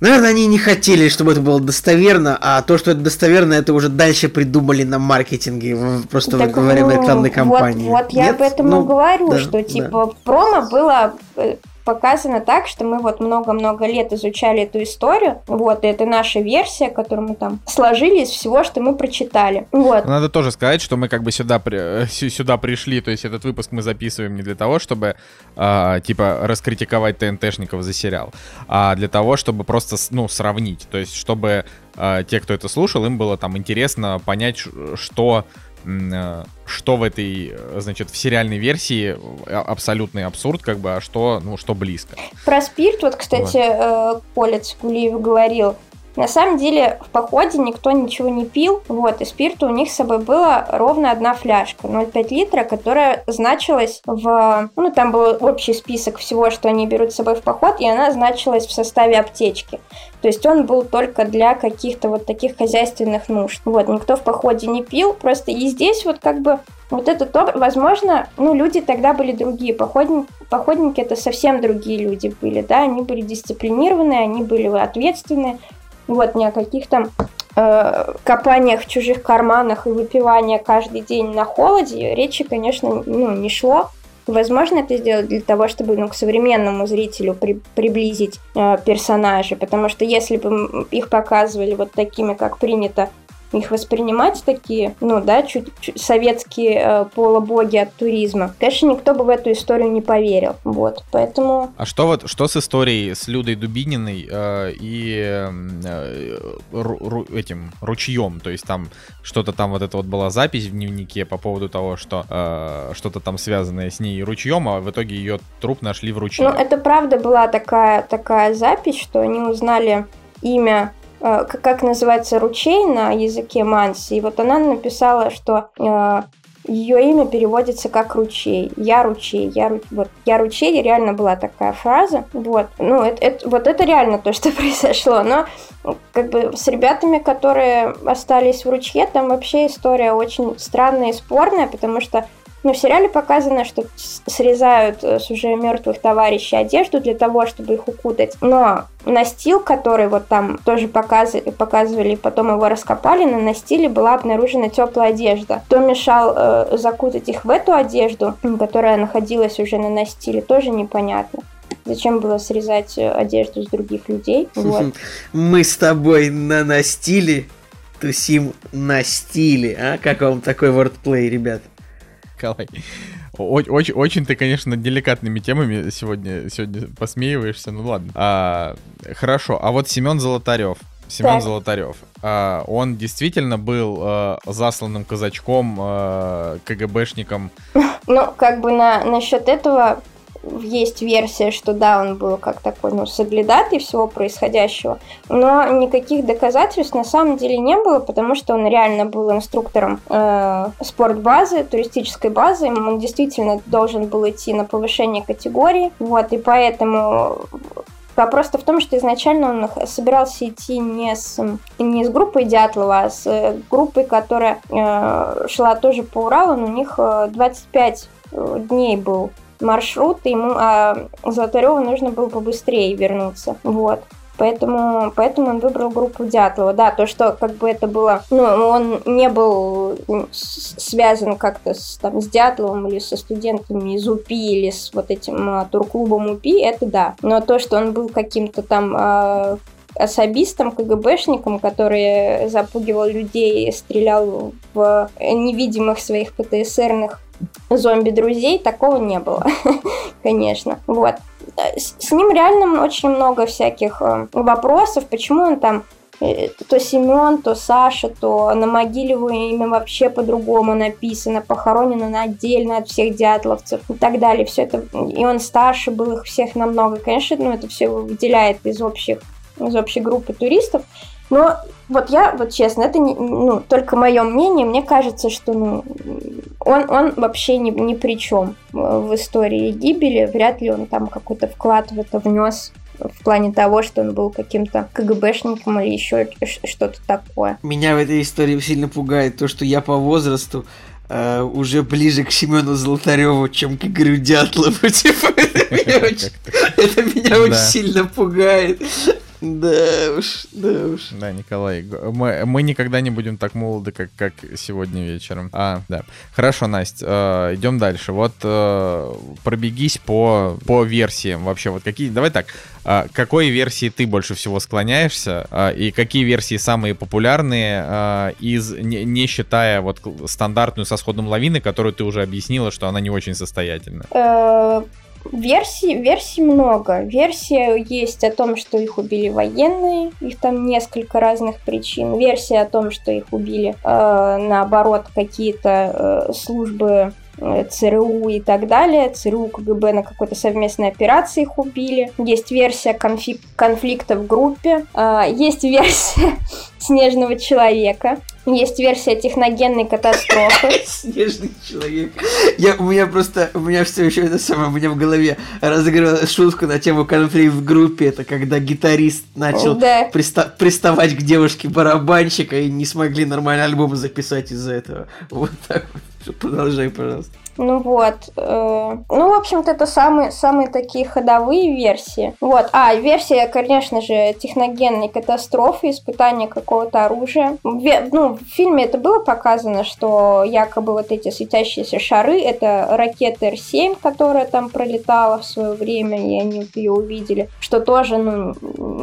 Наверное, они не хотели, чтобы это было достоверно, а то, что это достоверно, это уже дальше придумали на маркетинге, просто так, во время рекламной кампании.
Вот, вот я об этом ну, и говорю, да, что типа да. промо было э, показано так, что мы вот много-много лет изучали эту историю. Вот, и это наша версия, которую мы там сложили из всего, что мы прочитали. Вот.
Надо тоже сказать, что мы как бы сюда, при, сюда пришли, то есть этот выпуск мы записываем не для того, чтобы, э, типа, раскритиковать ТНТшников за сериал, а для того, чтобы просто, ну, сравнить. То есть, чтобы э, те, кто это слушал, им было там интересно понять, что Э, что в этой, э, значит, в сериальной версии э, абсолютный абсурд, как бы, а что, ну, что близко.
Про спирт, вот, кстати, вот. Коля Цикулиев говорил, На самом деле в походе никто ничего не пил, вот, и спирта у них с собой была ровно одна фляжка, 0,5 литра, которая значилась в... Ну, там был общий список всего, что они берут с собой в поход, и она значилась в составе аптечки. То есть он был только для каких-то вот таких хозяйственных нужд. Вот, никто в походе не пил, просто и здесь вот как бы вот это то, возможно, ну, люди тогда были другие. Походники, походники это совсем другие люди были, да, они были дисциплинированные, они были ответственные. Вот, ни о каких там э, копаниях в чужих карманах и выпивания каждый день на холоде речи, конечно, ну, не шло. Возможно, это сделать для того, чтобы ну, к современному зрителю при, приблизить э, персонажей, потому что если бы их показывали вот такими, как принято их воспринимать такие, ну да, чуть, чуть советские э, полубоги от туризма, конечно, никто бы в эту историю не поверил. Вот, поэтому...
А что вот, что с историей с Людой Дубининой э, и э, ру, ру, этим ручьем? То есть там что-то там вот это вот была запись в дневнике по поводу того, что э, что-то там связанное с ней ручьем, а в итоге ее труп нашли в ручье.
Ну, это правда была такая, такая запись, что они узнали имя как называется ручей на языке манси. И вот она написала, что э, ее имя переводится как ручей. Я ручей, я, вот, я ручей, реально была такая фраза. Вот, ну, это, это, вот это реально то, что произошло. Но как бы с ребятами, которые остались в ручье, там вообще история очень странная и спорная, потому что но в сериале показано, что срезают э, с уже мертвых товарищей одежду для того, чтобы их укутать. Но настил, который вот там тоже показывали, показывали потом его раскопали, на настиле была обнаружена теплая одежда. Кто мешал э, закутать их в эту одежду, которая находилась уже на настиле, тоже непонятно. Зачем было срезать э, одежду с других людей? Вот.
Мы с тобой на настиле тусим на стиле, а? Как вам такой вордплей, ребят?
Николай. Очень, очень ты, конечно, деликатными темами сегодня, сегодня посмеиваешься. Ну ладно. А, хорошо. А вот Семен Золотарев. Семен Золотарев. А, он действительно был а, засланным казачком, а, КГБшником.
Ну, как бы на насчет этого есть версия, что да, он был как такой, ну, соглядатый всего происходящего, но никаких доказательств на самом деле не было, потому что он реально был инструктором э, спортбазы, туристической базы, он действительно должен был идти на повышение категории, вот, и поэтому Вопрос в том, что изначально он собирался идти не с, не с группой Дятлова, а с группой, которая э, шла тоже по Уралу, но у них 25 э, дней был маршрут, и ему а Золотареву нужно было побыстрее вернуться. Вот. Поэтому, поэтому он выбрал группу Дятлова. Да, то, что как бы это было... Ну, он не был связан как-то с, там, с Дятловым или со студентами из УПИ или с вот этим а, турклубом УПИ, это да. Но то, что он был каким-то там а, особистом, КГБшником, который запугивал людей, стрелял в невидимых своих ПТСРных зомби-друзей, такого не было, конечно. Вот. С ним реально очень много всяких э, вопросов, почему он там э, то Семен, то Саша, то на могиле его имя вообще по-другому написано, похоронен он отдельно от всех дятловцев и так далее. Все это, и он старше был их всех намного. Конечно, ну, это все выделяет из общих из общей группы туристов. Но вот я, вот честно, это не, ну, только мое мнение. Мне кажется, что ну, он, он вообще ни, ни при чем в истории гибели. Вряд ли он там какой-то вклад в это внес в плане того, что он был каким-то КГБшником или еще что-то такое.
Меня в этой истории сильно пугает то, что я по возрасту э, уже ближе к Семену Золотареву, чем к Игорю Дятлову. Типа, это меня очень сильно пугает. Да уж, да уж.
Да, Николай, мы, мы никогда не будем так молоды, как, как сегодня вечером. А, да. Хорошо, Настя, э, идем дальше. Вот э, пробегись по, по версиям вообще. Вот какие, давай так, э, какой версии ты больше всего склоняешься э, и какие версии самые популярные э, из, не, не считая вот стандартную со сходом лавины, которую ты уже объяснила, что она не очень состоятельна?
Версий, версий много. Версия есть о том, что их убили военные, их там несколько разных причин. Версия о том, что их убили, э, наоборот, какие-то э, службы ЦРУ и так далее. ЦРУ, КГБ на какой-то совместной операции их убили. Есть версия конфлик- конфликта в группе. А, есть версия снежного человека. Есть версия техногенной катастрофы.
Снежный человек. Я, у меня просто, у меня все еще это самое, у меня в голове разыгрывалась шутка на тему конфликт в группе. Это когда гитарист начал да. приста- приставать к девушке барабанщика и не смогли нормальный альбом записать из-за этого. Вот так вот. Продолжай, пожалуйста.
Ну вот. Э, ну, в общем-то, это самые, самые такие ходовые версии. Вот. А, версия, конечно же, техногенной катастрофы, испытания какого-то оружия. В, ну, в фильме это было показано, что якобы вот эти светящиеся шары — это ракета Р-7, которая там пролетала в свое время, и они ее увидели. Что тоже, ну,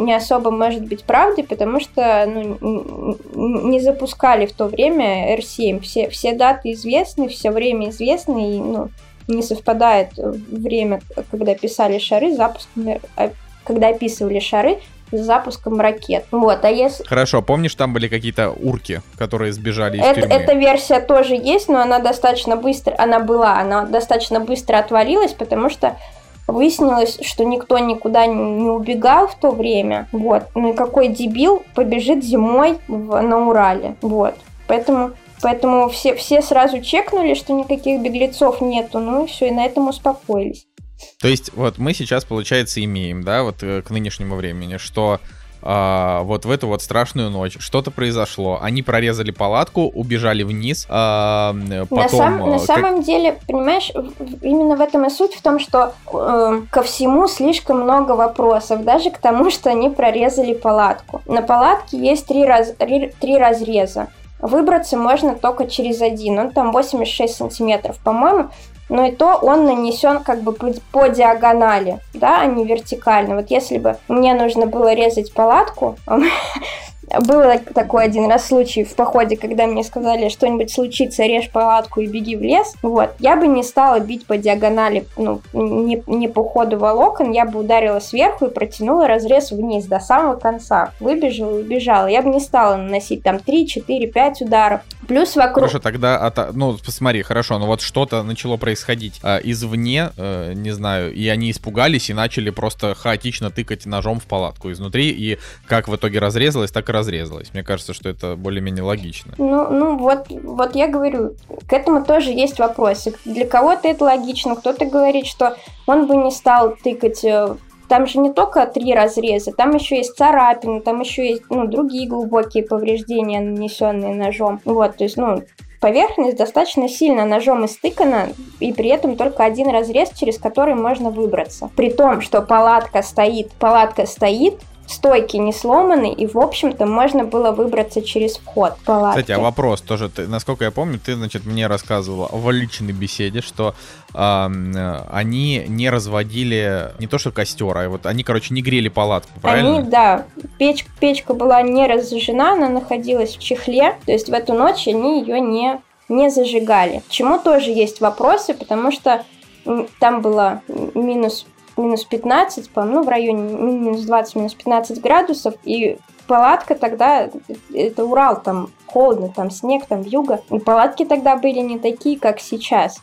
не особо может быть правдой, потому что, ну, не запускали в то время Р-7. Все, все даты известны, все время известно, и ну, не совпадает время, когда писали шары, запуском, а, когда описывали шары с запуском ракет. Вот, а если...
Хорошо, помнишь, там были какие-то урки, которые сбежали из
это,
тюрьмы?
Эта версия тоже есть, но она достаточно быстро, она была, она достаточно быстро отвалилась, потому что выяснилось, что никто никуда не убегал в то время. Вот. Ну и какой дебил побежит зимой в, на Урале. Вот. Поэтому Поэтому все, все сразу чекнули, что никаких беглецов нету, ну и все, и на этом успокоились.
То есть вот мы сейчас, получается, имеем, да, вот э, к нынешнему времени, что а, вот в эту вот страшную ночь что-то произошло. Они прорезали палатку, убежали вниз. А, потом, на,
сам, на как... самом деле, понимаешь, именно в этом и суть в том, что э, ко всему слишком много вопросов, даже к тому, что они прорезали палатку. На палатке есть три, раз, три разреза. Выбраться можно только через один. Он там 86 сантиметров, по-моему. Но и то он нанесен как бы по, диагонали, да, а не вертикально. Вот если бы мне нужно было резать палатку, Был такой один раз случай в походе, когда мне сказали, что-нибудь случится, режь палатку и беги в лес. Вот. Я бы не стала бить по диагонали, ну, не, не по ходу волокон, я бы ударила сверху и протянула разрез вниз до самого конца. Выбежала и убежала. Я бы не стала наносить там 3, 4, 5 ударов. Плюс вокруг...
Хорошо, тогда, ну, посмотри, хорошо, но вот что-то начало происходить а, извне, э, не знаю, и они испугались и начали просто хаотично тыкать ножом в палатку изнутри, и как в итоге разрезалось, так и разрезалось. Мне кажется, что это более-менее логично.
Ну, ну вот, вот я говорю, к этому тоже есть вопросы. Для кого-то это логично, кто-то говорит, что он бы не стал тыкать э, там же не только три разреза, там еще есть царапины, там еще есть ну, другие глубокие повреждения, нанесенные ножом. Вот, то есть, ну, поверхность достаточно сильно ножом истыкана, и при этом только один разрез, через который можно выбраться. При том, что палатка стоит, палатка стоит, стойки не сломаны, и, в общем-то, можно было выбраться через вход палатки.
Кстати, а вопрос тоже, ты, насколько я помню, ты, значит, мне рассказывала в личной беседе, что э, они не разводили не то что костер, а вот они, короче, не грели палатку, правильно?
Они, да, печ, печка была не разжижена, она находилась в чехле, то есть в эту ночь они ее не, не зажигали. Чему тоже есть вопросы, потому что там было минус минус 15, по ну, в районе минус 20, минус 15 градусов, и палатка тогда, это Урал, там холодно, там снег, там вьюга, и палатки тогда были не такие, как сейчас.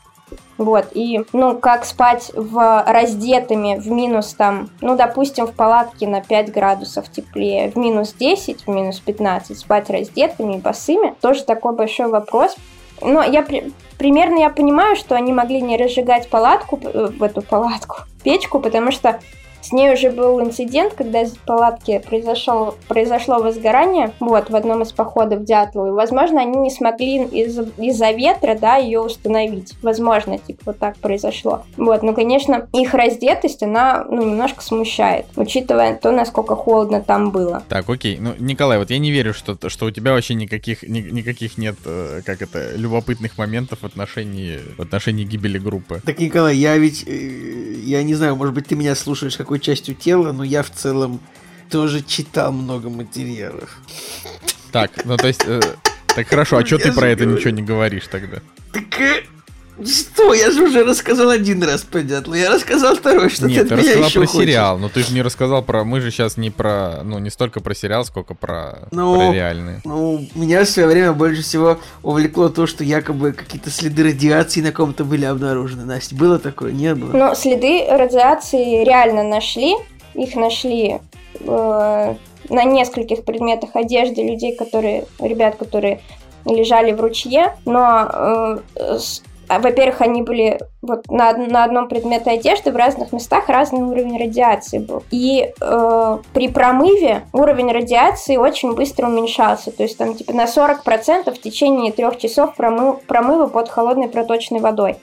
Вот, и, ну, как спать в раздетыми в минус там, ну, допустим, в палатке на 5 градусов теплее, в минус 10, в минус 15, спать раздетыми и босыми, тоже такой большой вопрос. Но я при, примерно я понимаю, что они могли не разжигать палатку, э, в эту палатку, печку, потому что с ней уже был инцидент, когда из палатки произошло, произошло возгорание, вот, в одном из походов в Дятлову. И, возможно, они не смогли из- из-за ветра, да, ее установить. Возможно, типа, вот так произошло. Вот, но, конечно, их раздетость, она, ну, немножко смущает, учитывая то, насколько холодно там было.
Так, окей. Ну, Николай, вот я не верю, что, что у тебя вообще никаких, ни, никаких нет, э, как это, любопытных моментов в отношении, в отношении гибели группы.
Так, Николай, я ведь, э, я не знаю, может быть, ты меня слушаешь как какой частью тела, но я в целом тоже читал много материалов.
Так, ну то есть... Э, так хорошо, а что ты про это ничего не говоришь тогда?
Так, э, Что? Я же уже рассказал один раз про дятла. Я рассказал второй, что
Нет,
ты,
ты рассказал
еще
про
хочешь.
сериал, но ты же не рассказал про... Мы же сейчас не про... Ну, не столько про сериал, сколько про,
Ну,
про реальные.
Ну, меня в свое время больше всего увлекло то, что якобы какие-то следы радиации на ком-то были обнаружены. Настя, было такое? Не было?
Ну, следы радиации реально нашли. Их нашли э, на нескольких предметах одежды людей, которые, ребят, которые лежали в ручье. Но, э, с- во-первых, они были вот на, на одном предмете одежды в разных местах разный уровень радиации был. И э, при промыве уровень радиации очень быстро уменьшался. То есть там типа на 40% в течение трех часов промы- промыва под холодной проточной водой.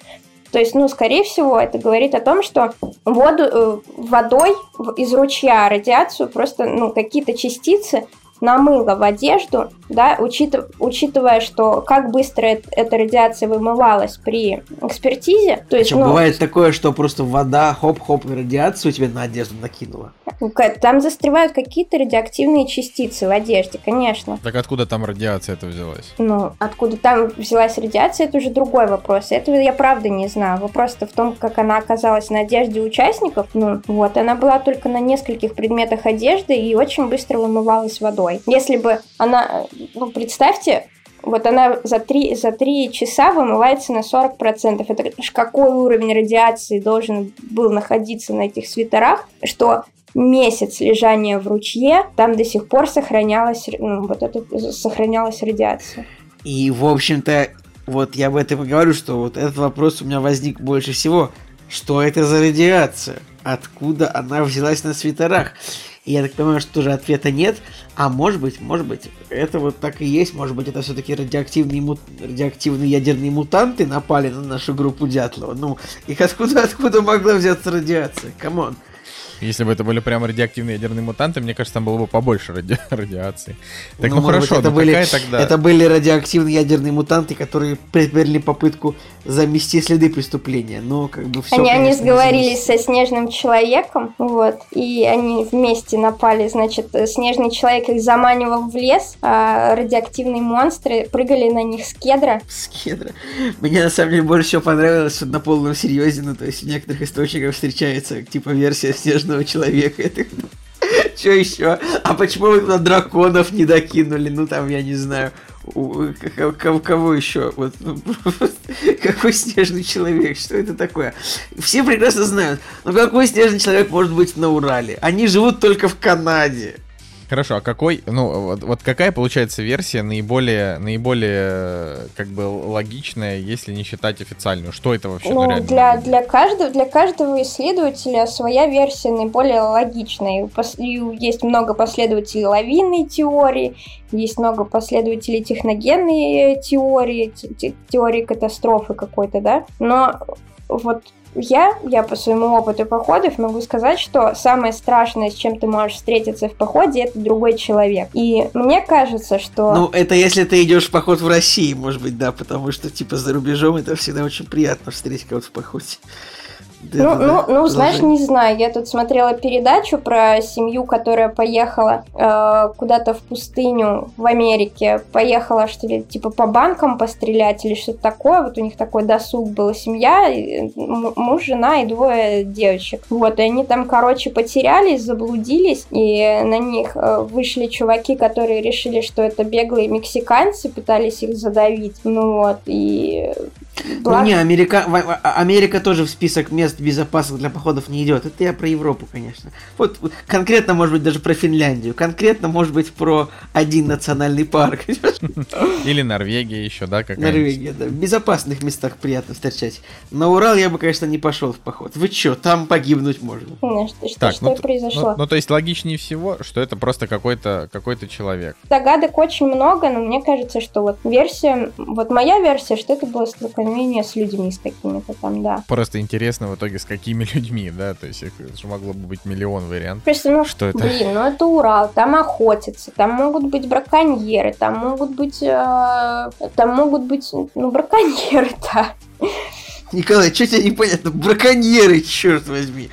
То есть, ну, скорее всего, это говорит о том, что воду, э, водой из ручья радиацию просто, ну, какие-то частицы намыло в одежду, да, учитыв- учитывая, что как быстро эт- эта радиация вымывалась при экспертизе, то есть,
Что,
ну,
бывает такое, что просто вода, хоп-хоп, радиацию тебе на одежду накинула?
там застревают какие-то радиоактивные частицы в одежде, конечно.
Так откуда там радиация это взялась?
Ну, откуда там взялась радиация, это уже другой вопрос. Этого я правда не знаю. Вопрос-то в том, как она оказалась на одежде участников. Ну, вот, она была только на нескольких предметах одежды и очень быстро вымывалась водой. Если бы она, ну, представьте, вот она за три, за три часа вымывается на 40%. Это ж какой уровень радиации должен был находиться на этих свитерах, что месяц лежания в ручье, там до сих пор сохранялась, ну, вот это, сохранялась радиация.
И, в общем-то, вот я об этом и говорю, что вот этот вопрос у меня возник больше всего. Что это за радиация? Откуда она взялась на свитерах? И я так понимаю, что тоже ответа нет. А может быть, может быть, это вот так и есть. Может быть, это все-таки радиоактивные, му- радиоактивные ядерные мутанты напали на нашу группу Дятлова. Ну, их откуда, откуда могла взяться радиация? Come on.
Если бы это были прям радиоактивные ядерные мутанты, мне кажется, там было бы побольше ради... радиации. Так, ну,
быть,
хорошо,
это
ну
были,
какая тогда...
это были радиоактивные ядерные мутанты, которые предприняли попытку замести следы преступления. Но как бы все.
они, они сговорились со снежным человеком, вот, и они вместе напали, значит, э, снежный человек их заманивал в лес, а радиоактивные монстры прыгали на них с кедра.
С кедра. Мне на самом деле больше всего понравилось, что на полном серьезе, ну то есть в некоторых источниках встречается типа версия снежного человека. Что еще? А почему вы туда драконов не докинули? Ну там, я не знаю. У- к- к- Кого еще? Вот, ну, какой снежный человек? Что это такое? Все прекрасно знают. Но какой снежный человек может быть на Урале? Они живут только в Канаде.
Хорошо, а какой, ну, вот, вот какая получается версия наиболее, наиболее, э, как бы, логичная, если не считать официальную? Что это вообще?
Ну,
реально
для, для, каждого, для каждого исследователя своя версия наиболее логичная. И есть много последователей лавинной теории, есть много последователей техногенной теории, те- те- теории катастрофы какой-то, да. Но вот я, я по своему опыту походов могу сказать, что самое страшное, с чем ты можешь встретиться в походе, это другой человек. И мне кажется, что...
Ну, это если ты идешь в поход в России, может быть, да, потому что, типа, за рубежом это всегда очень приятно встретить кого-то в походе.
Ну,
да,
ну, ну, знаешь, не знаю, я тут смотрела передачу про семью, которая поехала э, куда-то в пустыню в Америке, поехала, что ли, типа по банкам пострелять или что-то такое, вот у них такой досуг была семья, муж, жена и двое девочек. Вот, и они там, короче, потерялись, заблудились, и на них э, вышли чуваки, которые решили, что это беглые мексиканцы, пытались их задавить, ну вот, и...
Ну, не, Америка, в- Америка тоже в список мест безопасных для походов не идет. Это я про Европу, конечно. Вот конкретно, может быть, даже про Финляндию. Конкретно, может быть, про один национальный парк.
Или Норвегия еще, да, какая
Норвегия, да. В безопасных местах приятно встречать. На Урал я бы, конечно, не пошел в поход. Вы чё, там погибнуть можно.
Что, что,
Так,
что
ну,
произошло?
Ну, ну, то есть логичнее всего, что это просто какой-то какой-то человек.
Догадок очень много, но мне кажется, что вот версия, вот моя версия, что это было столкновение с людьми с какими-то там, да.
Просто интересно в итоге с какими людьми, да, то есть их же могло бы быть миллион вариантов.
Просто, ну,
Что это?
блин, ну это Урал, там охотятся, там могут быть браконьеры, там могут быть, э, там могут быть, ну, браконьеры, да.
Николай, что тебе непонятно? Браконьеры, черт возьми.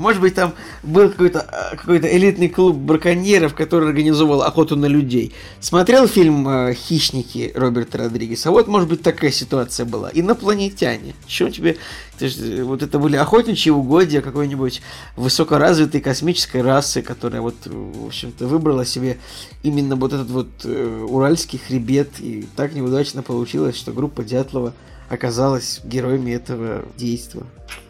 Может быть, там был какой-то а, какой элитный клуб браконьеров, который организовывал охоту на людей. Смотрел фильм э, «Хищники» Роберта Родригеса? Вот, может быть, такая ситуация была. Инопланетяне. Чем тебе... Ты, вот это были охотничьи угодья какой-нибудь высокоразвитой космической расы, которая вот, в общем-то, выбрала себе именно вот этот вот э, уральский хребет. И так неудачно получилось, что группа Дятлова оказалась героями этого действия.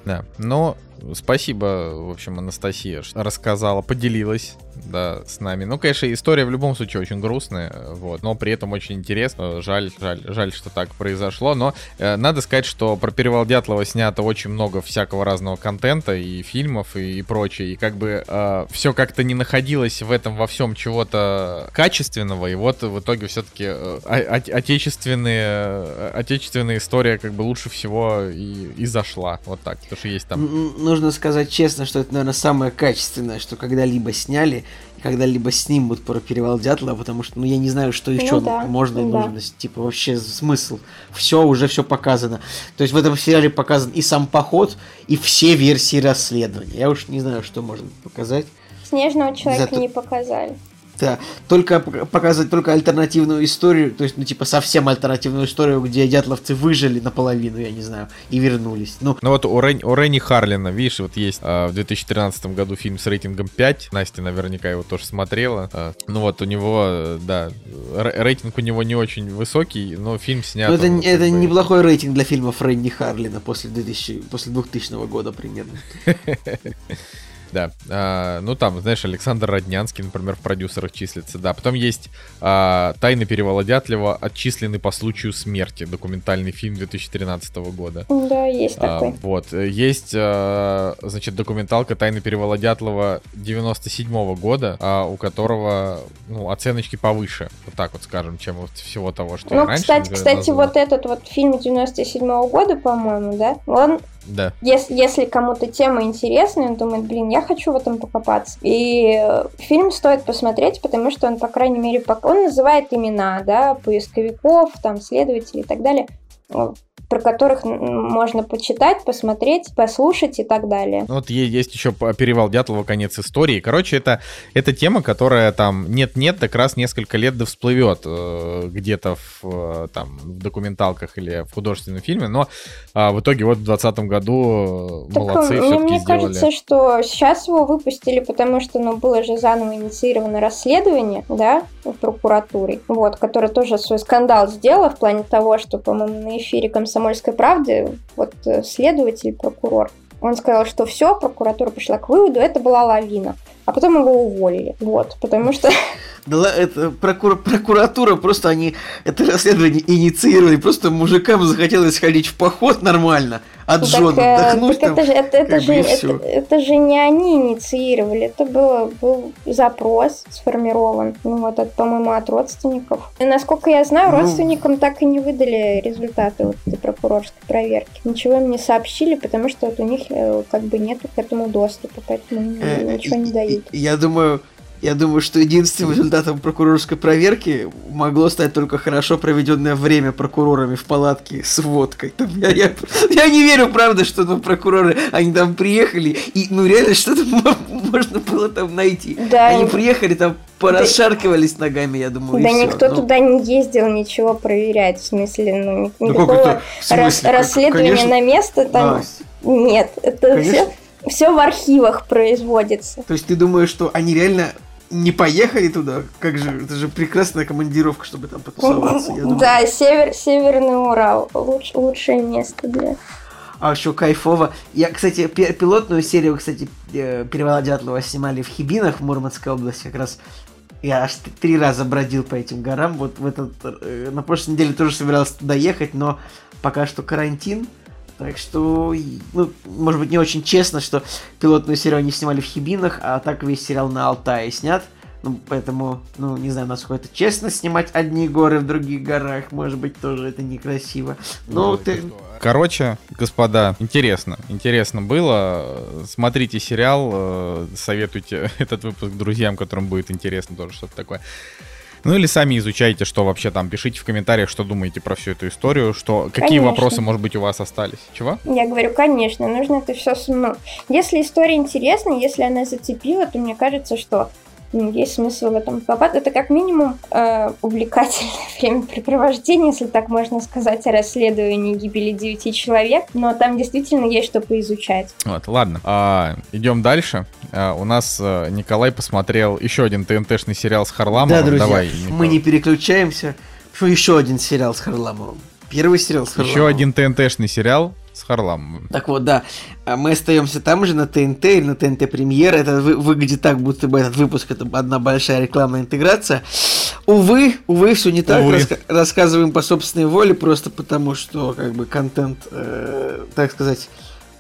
Да, но спасибо, в общем, Анастасия, что рассказала, поделилась да, с нами. Ну, конечно, история в любом случае очень грустная, вот, но при этом очень интересно. Жаль, жаль, жаль, что так произошло, но э, надо сказать, что про Перевал Дятлова снято очень много всякого разного контента и фильмов и, и прочее, и как бы э, все как-то не находилось в этом во всем чего-то качественного, и вот в итоге все-таки э, отечественные, э, отечественная история как бы лучше всего и, и зашла, вот так, потому что есть там...
Нужно сказать честно, что это, наверное, самое качественное, что когда-либо сняли, когда-либо снимут про перевал Дятлова, потому что, ну, я не знаю, что еще ну, да, можно нужно, да. типа, вообще смысл. Все, уже все показано. То есть в этом сериале показан и сам поход, и все версии расследования. Я уж не знаю, что можно показать.
Снежного человека Зато... не показали.
Да, только показывать только альтернативную историю, то есть, ну, типа, совсем альтернативную историю, где дятловцы выжили наполовину, я не знаю, и вернулись. Ну,
ну вот у, Рен, у Ренни Харлина, видишь, вот есть а, в 2013 году фильм с рейтингом 5, Настя наверняка его тоже смотрела. А, ну вот у него, да, рейтинг у него не очень высокий, но фильм снят... Ну,
это, он, это бы... неплохой рейтинг для фильмов Ренни Харлина после, 2000, после 2000 года примерно.
Да. А, ну там, знаешь, Александр Роднянский, например, в продюсерах числится. Да. Потом есть а, Тайны перевала Дятлева, отчислены по случаю смерти. Документальный фильм 2013 года.
Да, есть а, такой.
Вот. Есть, а, значит, документалка Тайны перевала Дятлова 97 года, а, у которого ну, оценочки повыше. Вот так вот скажем, чем вот всего того, что
ну, я раньше кстати, кстати, назвал. вот этот вот фильм 97 года, по-моему, да, он
да.
Если, если кому-то тема интересна, он думает, блин, я хочу в этом покопаться. И э, фильм стоит посмотреть, потому что он, по крайней мере, он называет имена, да, поисковиков, там, следователей и так далее про которых можно почитать, посмотреть, послушать и так далее.
Ну, вот есть еще перевал Дятлова «Конец истории». Короче, это, это тема, которая там нет-нет, так раз несколько лет да всплывет э, где-то в, э, там, в документалках или в художественном фильме, но э, в итоге вот в 2020 году так, молодцы
мне,
все-таки
мне
сделали.
кажется, что сейчас его выпустили, потому что ну, было же заново инициировано расследование, да, в прокуратуре, вот, которое тоже свой скандал сделало в плане того, что, по-моему, на эфире комсомольского «Комсомольской правды» вот э, следователь, прокурор, он сказал, что все, прокуратура пришла к выводу, это была лавина. А потом его уволили. Вот, потому что
Да, это прокур, прокуратура, просто они это расследование инициировали, просто мужикам захотелось ходить в поход нормально, от жены
так, отдохнуть так там, это же, это, это, же, это, это же не они инициировали, это было, был запрос сформирован, ну вот, от, по-моему, от родственников. И, насколько я знаю, ну, родственникам так и не выдали результаты вот этой прокурорской проверки. Ничего им не сообщили, потому что вот у них э, как бы нету к этому доступа, поэтому э, ничего не дают.
Я думаю, я думаю, что единственным результатом прокурорской проверки могло стать только хорошо проведенное время прокурорами в палатке с водкой. Там, я, я, я не верю, правда, что ну, прокуроры, они там приехали, и ну реально что-то можно было там найти. Да, они приехали, там порасшаркивались да, ногами, я думаю,
Да никто но... туда не ездил ничего проверять, в смысле, ну, ну никакого ну, рас, расследования Конечно... на место там а, нет. Это Конечно. все все в архивах производится.
То есть ты думаешь, что они реально не поехали туда? Как же, это же прекрасная командировка, чтобы там потусоваться.
Да, север, Северный Урал. Луч, лучшее место для...
А еще кайфово. Я, кстати, пилотную серию, кстати, э, Перевала Дятлова снимали в Хибинах в Мурманской области. Как раз я аж три раза бродил по этим горам. Вот в этот... Э, на прошлой неделе тоже собирался туда ехать, но пока что карантин. Так что, ну, может быть, не очень честно, что пилотную серию они снимали в Хибинах, а так весь сериал на Алтае снят. Ну, поэтому, ну, не знаю, насколько это честно снимать одни горы в других горах. Может быть, тоже это некрасиво. Но ну, ты...
Короче, господа, интересно. Интересно было. Смотрите сериал, э, советуйте этот выпуск друзьям, которым будет интересно тоже что-то такое. Ну или сами изучайте, что вообще там. Пишите в комментариях, что думаете про всю эту историю, что какие конечно. вопросы, может быть, у вас остались. Чего?
Я говорю, конечно, нужно это все... Ну, если история интересна, если она зацепила, то мне кажется, что есть смысл в этом копать. Это как минимум э, увлекательное времяпрепровождение, если так можно сказать, о расследовании гибели девяти человек, но там действительно есть что поизучать.
Вот, ладно. А, идем дальше. А, у нас а, Николай посмотрел еще один ТНТшный сериал с Харламовым.
Да, друзья, Давай, Николай. мы не переключаемся. Еще один сериал с Харламовым. Первый сериал с Харламовым.
Еще один ТНТшный сериал с Харламовым.
Так вот, да. А мы остаемся там же на ТНТ или на ТНТ Премьер. Это вы, выглядит так, будто бы этот выпуск это одна большая рекламная интеграция. Увы, увы, все не так. Увы. Раска- рассказываем по собственной воле, просто потому что как бы контент, э, так сказать,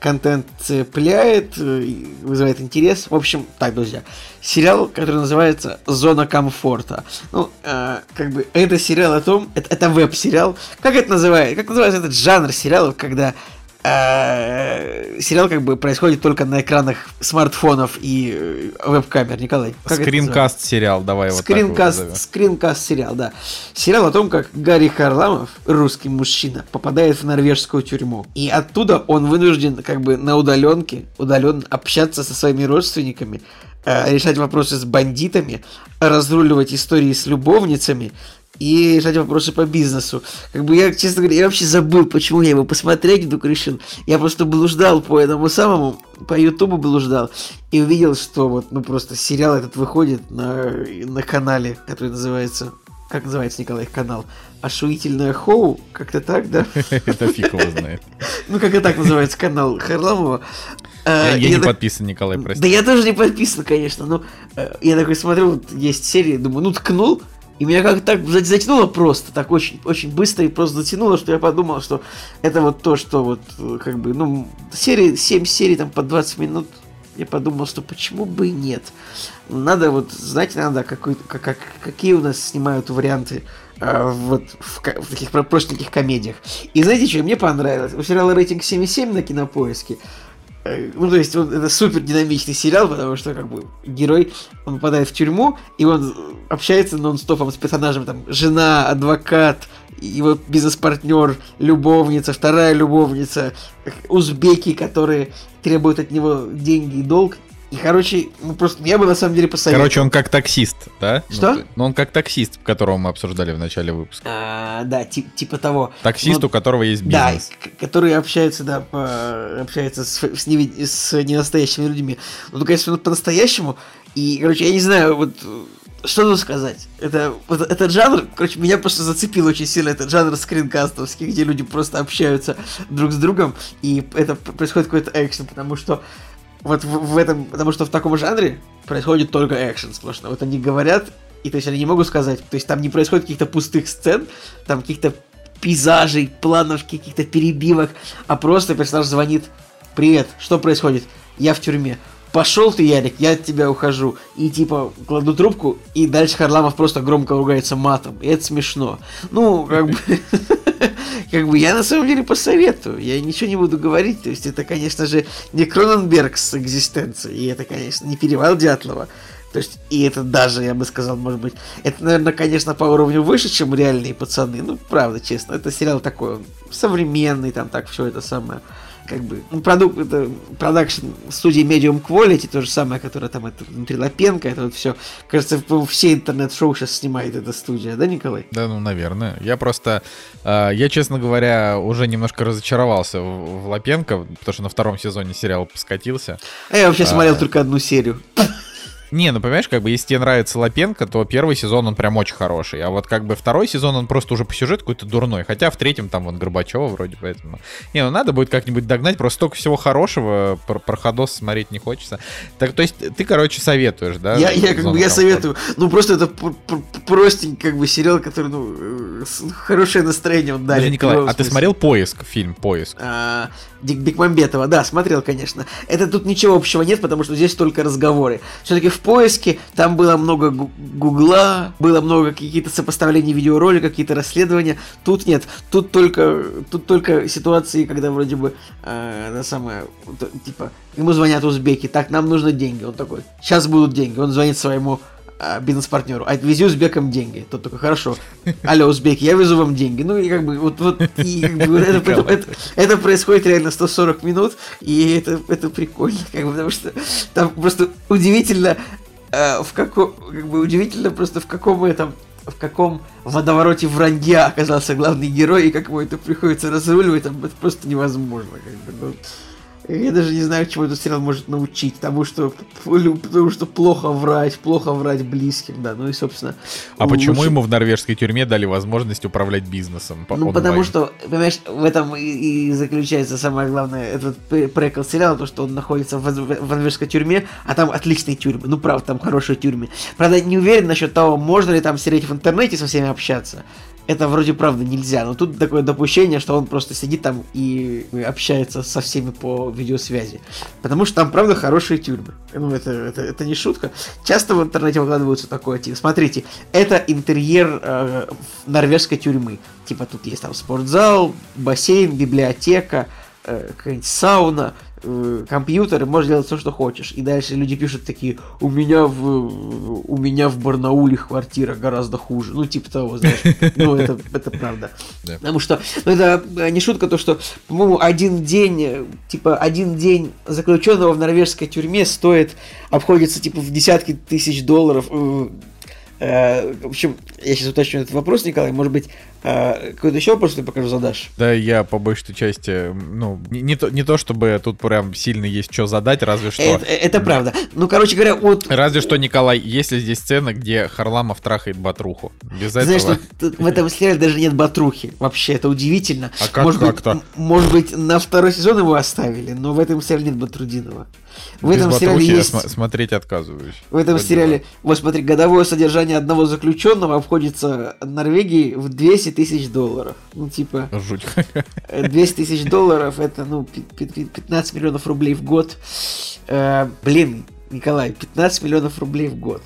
контент цепляет, э, вызывает интерес. В общем, так, друзья, сериал, который называется «Зона комфорта». Ну, э, как бы, это сериал о том, это, это веб-сериал. Как это называется? Как называется этот жанр сериалов, когда сериал как бы происходит только на экранах смартфонов и э, веб-камер, Николай.
Скринкаст сериал, давай
вот скринкаст, так Скринкаст сериал, да. Сериал о том, как Гарри Харламов, русский мужчина, попадает в норвежскую тюрьму. И оттуда он вынужден как бы на удаленке, удаленно общаться со своими родственниками, э, решать вопросы с бандитами, разруливать истории с любовницами, и решать вопросы по бизнесу. Как бы я, честно говоря, я вообще забыл, почему я его посмотреть вдруг решил. Я просто блуждал по этому самому, по Ютубу блуждал, и увидел, что вот, ну просто сериал этот выходит на, на канале, который называется, как называется, Николай, канал? Ошуительное Хоу, как-то так, да?
Это фиг его знает.
Ну, как и так называется канал Харламова.
Я, я не так... подписан, Николай, прости.
Да я тоже не подписан, конечно, но э, я такой смотрю, вот есть серии, думаю, ну ткнул, и меня как-то так затянуло просто, так очень, очень быстро и просто затянуло, что я подумал, что это вот то, что вот, как бы, ну, серии, 7 серий там по 20 минут, я подумал, что почему бы и нет. Надо вот, знаете, надо, какой, как, как, какие у нас снимают варианты э, вот в, в таких простеньких комедиях. И знаете, что мне понравилось? У сериала рейтинг 7,7 на кинопоиске. Ну, то есть, он, это супер динамичный сериал, потому что, как бы, герой, он попадает в тюрьму, и он общается нон-стопом с персонажем, там, жена, адвокат, его бизнес-партнер, любовница, вторая любовница, узбеки, которые требуют от него деньги и долг, и, короче, ну просто я бы на самом деле посоветовал.
Короче, он как таксист, да?
Что?
Ну, ну он как таксист, которого мы обсуждали в начале выпуска.
А, да, тип, типа того.
Таксист, Но, у которого есть бизнес.
Да, который общается, да, по, общается с, с, не, с ненастоящими людьми. Ну, только если он по-настоящему, и, короче, я не знаю, вот что тут сказать? Это, вот, этот жанр, короче, меня просто зацепил очень сильно, этот жанр скринкастовский, где люди просто общаются друг с другом, и это происходит какой-то экшен, потому что вот в, в этом, потому что в таком жанре происходит только экшен сплошно. Вот они говорят, и то есть они не могут сказать, то есть там не происходит каких-то пустых сцен, там каких-то пейзажей, планов, каких-то перебивок, а просто персонаж звонит, привет, что происходит? Я в тюрьме. Пошел ты, Ярик, я от тебя ухожу. И типа кладу трубку, и дальше Харламов просто громко ругается матом. И это смешно. Ну, как бы... как бы я на самом деле посоветую. Я ничего не буду говорить. То есть это, конечно же, не Кроненберг с экзистенцией. И это, конечно, не перевал Дятлова. То есть, и это даже, я бы сказал, может быть, это, наверное, конечно, по уровню выше, чем реальные пацаны. Ну, правда, честно. Это сериал такой, он современный, там так все это самое как бы ну, продукт, это продакшн студии Medium Quality, то же самое, которое там это внутри Лапенко, это вот все. Кажется, все интернет-шоу сейчас снимает эта студия, да, Николай?
Да, ну, наверное. Я просто, э, я, честно говоря, уже немножко разочаровался в, в Лапенко, потому что на втором сезоне сериал поскатился.
А я вообще а... смотрел только одну серию.
Не, ну понимаешь, как бы если тебе нравится Лапенко, то первый сезон он прям очень хороший. А вот как бы второй сезон он просто уже по сюжету какой-то дурной. Хотя в третьем там вот Горбачева вроде поэтому. Не, ну надо будет как-нибудь догнать. Просто столько всего хорошего про проходос смотреть не хочется. Так, то есть ты, короче, советуешь, да?
Я, я как бы я советую. Ну просто это простенький как бы сериал, который, ну, хорошее настроение он дарит.
Николай, а ты смотрел поиск, фильм Поиск?
А, Бекмамбетова, да, смотрел, конечно. Это тут ничего общего нет, потому что здесь только разговоры. Все-таки в поиске там было много гугла, было много каких-то сопоставлений видеороликов, какие-то расследования. Тут нет, тут только, тут только ситуации, когда вроде бы э, на самое, типа, ему звонят узбеки, так, нам нужны деньги. Он такой, сейчас будут деньги. Он звонит своему бизнес-партнеру, отвези узбекам деньги. Тот такой, хорошо, алло, узбек, я везу вам деньги. Ну и как бы вот, вот и, как бы, это, это, это происходит реально 140 минут, и это, это прикольно, как бы, потому что там просто удивительно, э, в каком, как бы удивительно просто в каком этом в каком водовороте вранья оказался главный герой, и как ему это приходится разруливать, там, это просто невозможно. Как бы, ну. Я даже не знаю, чему этот сериал может научить. Тому, что, потому что плохо врать, плохо врать близким, да. Ну и, собственно...
А лучше... почему ему в норвежской тюрьме дали возможность управлять бизнесом?
По ну, онлайн? потому что, понимаешь, в этом и, и заключается самое главное, этот прикол сериала, то, что он находится в, в норвежской тюрьме, а там отличные тюрьмы. Ну, правда, там хорошие тюрьмы. Правда, не уверен насчет того, можно ли там сидеть в интернете со всеми общаться это вроде правда нельзя, но тут такое допущение, что он просто сидит там и общается со всеми по видеосвязи. Потому что там правда хорошие тюрьмы. Ну, это, это, это не шутка. Часто в интернете выкладываются такое, типа, смотрите, это интерьер э, норвежской тюрьмы. Типа тут есть там спортзал, бассейн, библиотека, э, какая-нибудь сауна, э, компьютер, и можешь делать все, что хочешь. И дальше люди пишут такие, у меня в, у меня в Барнауле квартира гораздо хуже. Ну, типа того, знаешь. Ну, это, это правда. Потому что, ну, это не шутка, то, что, по-моему, один день, типа, один день заключенного в норвежской тюрьме стоит, обходится, типа, в десятки тысяч долларов. Э, э, в общем, я сейчас уточню этот вопрос, Николай. Может быть, а, какой-то еще вопрос ты покажу задашь?
Да, я по большей части, ну, не, не, то, не то, чтобы тут прям сильно есть что задать, разве что...
Это, это правда. Ну, короче говоря, вот...
Разве что, Николай, есть ли здесь сцена, где Харламов трахает Батруху?
Без Знаешь, этого... Что, в этом сериале даже нет Батрухи. Вообще, это удивительно.
А как может?
Быть, может быть, на второй сезон его оставили, но в этом сериале нет Батрудинова. В Без этом сериале есть...
см- смотреть отказываюсь.
В этом сериале, вот смотри, годовое содержание одного заключенного обходится Норвегии в 200 200 тысяч долларов. Ну, типа...
Жуть.
200 тысяч долларов, это, ну, 15 миллионов рублей в год. Э, блин, Николай, 15 миллионов рублей в год.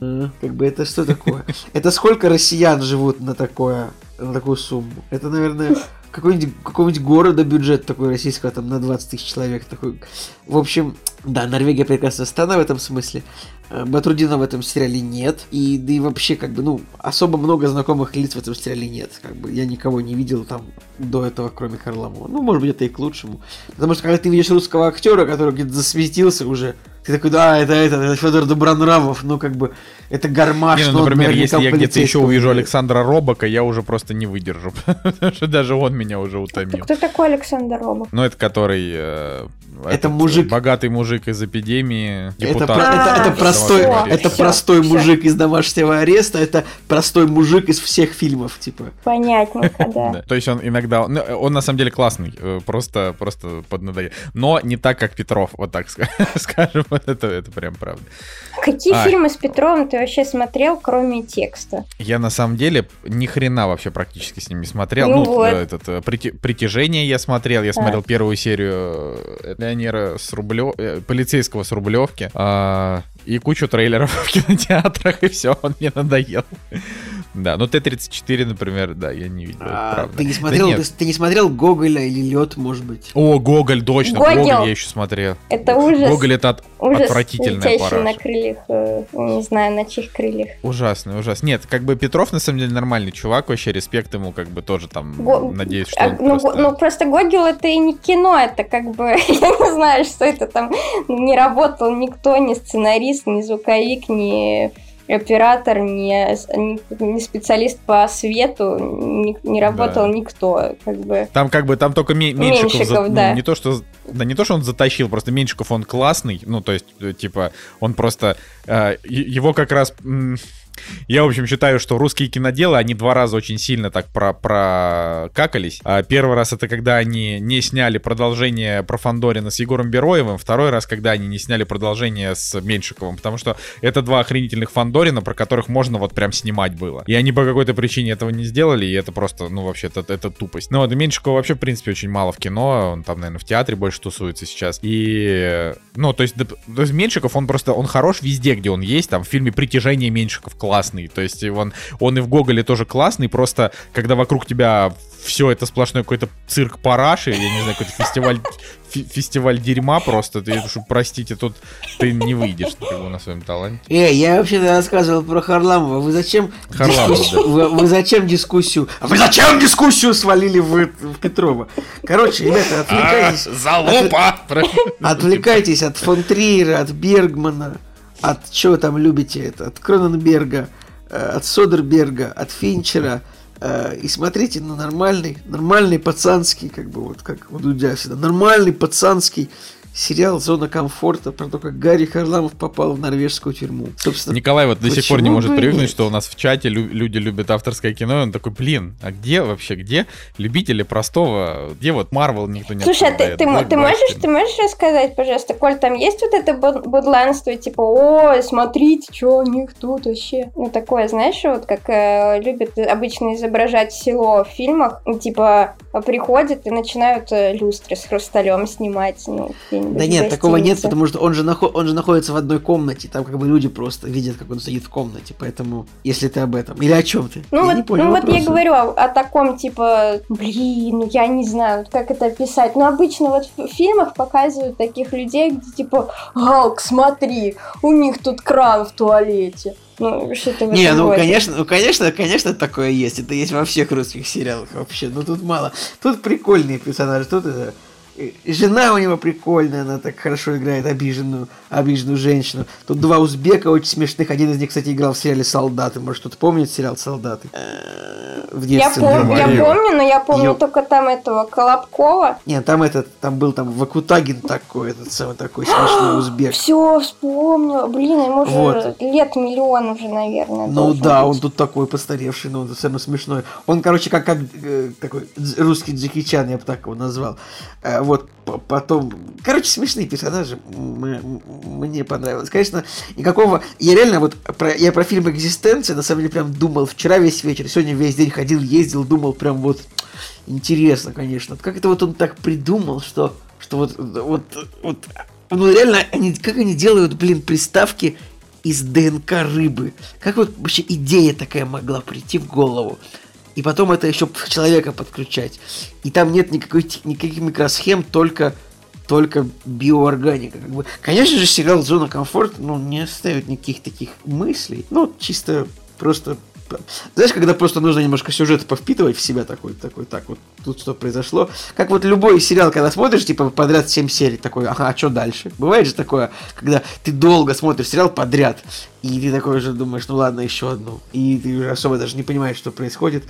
Э, как бы это что такое? Это сколько россиян живут на такое, на такую сумму? Это, наверное, какой-нибудь какого-нибудь города бюджет такой российского, там, на 20 тысяч человек такой. В общем, да, Норвегия прекрасная страна в этом смысле. Э, Батрудина в этом сериале нет. И да и вообще, как бы, ну, особо много знакомых лиц в этом сериале нет. Как бы я никого не видел там до этого, кроме Харламова. Ну, может быть, это и к лучшему. Потому что когда ты видишь русского актера, который где-то засветился уже, ты такой, да, это, это, это Федор Добронравов, ну, как бы, это гармаш. Не,
ну, например, если я где-то еще увижу Александра Робока, я уже просто не выдержу. Потому что даже он меня уже утомил.
Кто такой Александр Робок?
Ну, это который... Э,
это мужик.
Богатый мужик из эпидемии.
Это, это, это простой, это простой мужик из домашнего ареста, это простой мужик из всех фильмов, типа.
Понятненько, да.
То есть он иногда, ну, он на самом деле классный, э, просто, просто поднадоел. Но не так, как Петров, вот так скажем, это, это прям правда.
Какие фильмы с Петровым ты вообще смотрел, кроме текста?
Я на самом деле ни хрена вообще практически с ними смотрел. Ну, ну вот. этот э, притяжение я смотрел, я смотрел первую серию э, Леонера с Рублев... полицейского с Рублевки. А, и кучу трейлеров в кинотеатрах, и все, он мне надоел. Да, ну Т-34, например, да, я не видел, а, правда.
Ты не смотрел, да ты, ты не смотрел Гоголя или Лед, может быть?
О, Гоголь, точно, Гоголь, Гоголь я еще смотрел.
Это ужас.
Гоголь это от, ужас, отвратительная пара.
на крыльях, э, не знаю, на чьих крыльях.
Ужасный, ужасный. Нет, как бы Петров на самом деле нормальный чувак, вообще респект ему, как бы тоже там, Го... надеюсь, что а,
ну,
просто...
ну, просто Гоголь это и не кино, это как бы, я не знаю, что это там, не работал никто, ни сценарист, ни звуковик, ни оператор, не, не специалист по свету, не, не работал да. никто, как бы.
Там как бы там только Меньшиков, Меньшиков за, ну, да. ну, не то что да не то что он затащил, просто Меньшиков он классный, ну то есть э, типа он просто э, его как раз я, в общем, считаю, что русские киноделы, они два раза очень сильно так про прокакались. А первый раз это когда они не сняли продолжение про Фандорина с Егором Бероевым, второй раз, когда они не сняли продолжение с Меньшиковым, потому что это два охренительных Фандорина, про которых можно вот прям снимать было. И они по какой-то причине этого не сделали, и это просто, ну, вообще, это, это тупость. Ну, вот, Меньшикова вообще, в принципе, очень мало в кино, он там, наверное, в театре больше тусуется сейчас. И, ну, то есть, то есть Меньшиков, он просто, он хорош везде, где он есть, там, в фильме «Притяжение» Меньшиков классный. То есть он, он и в Гоголе тоже классный, просто когда вокруг тебя все это сплошной какой-то цирк параши, я не знаю, какой-то фестиваль, фестиваль дерьма просто, ты, простите, тут ты не выйдешь как бы, на своем таланте.
Эй, я вообще-то рассказывал про Харламова, вы зачем Харламов, дискуссию, да. вы, вы зачем дискуссию, а вы зачем дискуссию свалили в, в Петрова? Короче, ребята, отвлекайтесь. А,
залупа!
От, отвлекайтесь от фон Триера, от Бергмана, от чего там любите это, от Кроненберга, э, от Содерберга, от Финчера, Э, и смотрите на нормальный, нормальный пацанский, как бы вот как у Дудя всегда, нормальный пацанский сериал «Зона комфорта» про то, как Гарри Харламов попал в норвежскую тюрьму.
Собственно, Николай вот до сих пор не может привыкнуть, что у нас в чате лю- люди любят авторское кино, и он такой, блин, а где вообще, где любители простого, где вот Марвел никто не
Слушай, а ты, ты, ты, можешь, ты можешь рассказать, пожалуйста, Коль, там есть вот это бодланство, типа, ой, смотрите, что у них тут вообще? Ну, такое, знаешь, вот как э, любят обычно изображать село в фильмах, типа, приходят и начинают э, люстры с хрусталем снимать, ну,
да нет, такого нет, потому что он же, нахо- он же находится в одной комнате, там как бы люди просто видят, как он сидит в комнате, поэтому, если ты об этом, или о чем ты?
Ну, я вот, понял ну вот я говорю о, о таком, типа, блин, ну я не знаю, как это описать, но обычно вот в фильмах показывают таких людей, где типа, Галк, смотри, у них тут кран в туалете. Ну, что-то
Не, ну, роде. конечно, ну, конечно, конечно, такое есть. Это есть во всех русских сериалах вообще. Но тут мало. Тут прикольные персонажи. Тут это Жена у него прикольная, она так хорошо играет обиженную, обиженную женщину. Тут два узбека очень смешных. Один из них, кстати, играл в сериале «Солдаты». Может, кто-то помнит сериал «Солдаты»?
Э, в детстве. Я, пом- я помню, но я помню Ё... только там этого Колобкова.
Нет, там этот, там был там Вакутагин такой, этот самый такой смешной узбек.
Все, вспомнила. Блин, ему уже вот. лет миллион уже, наверное.
Ну да, быть. он тут такой постаревший, но он самый смешной. Он, короче, как, как э, такой русский Джеки Чан, я бы так его назвал. Э, вот потом... Короче, смешные персонажи. Мне понравилось. Конечно, никакого... Я реально вот... Про, я про фильм «Экзистенция» на самом деле прям думал вчера весь вечер, сегодня весь день ходил, ездил, думал прям вот... Интересно, конечно. Как это вот он так придумал, что... Что вот... Вот... вот ну реально, они, как они делают, блин, приставки из ДНК рыбы. Как вот вообще идея такая могла прийти в голову? И потом это еще человека подключать. И там нет никакой, никаких микросхем, только, только биоорганика. Как бы. Конечно же, сериал «Зона комфорта» ну, не оставит никаких таких мыслей. Ну, чисто просто знаешь, когда просто нужно немножко сюжета повпитывать в себя такой, такой, так вот, тут что произошло. Как вот любой сериал, когда смотришь, типа, подряд 7 серий, такой, ага, а что дальше? Бывает же такое, когда ты долго смотришь сериал подряд, и ты такой же думаешь, ну ладно, еще одну. И ты особо даже не понимаешь, что происходит.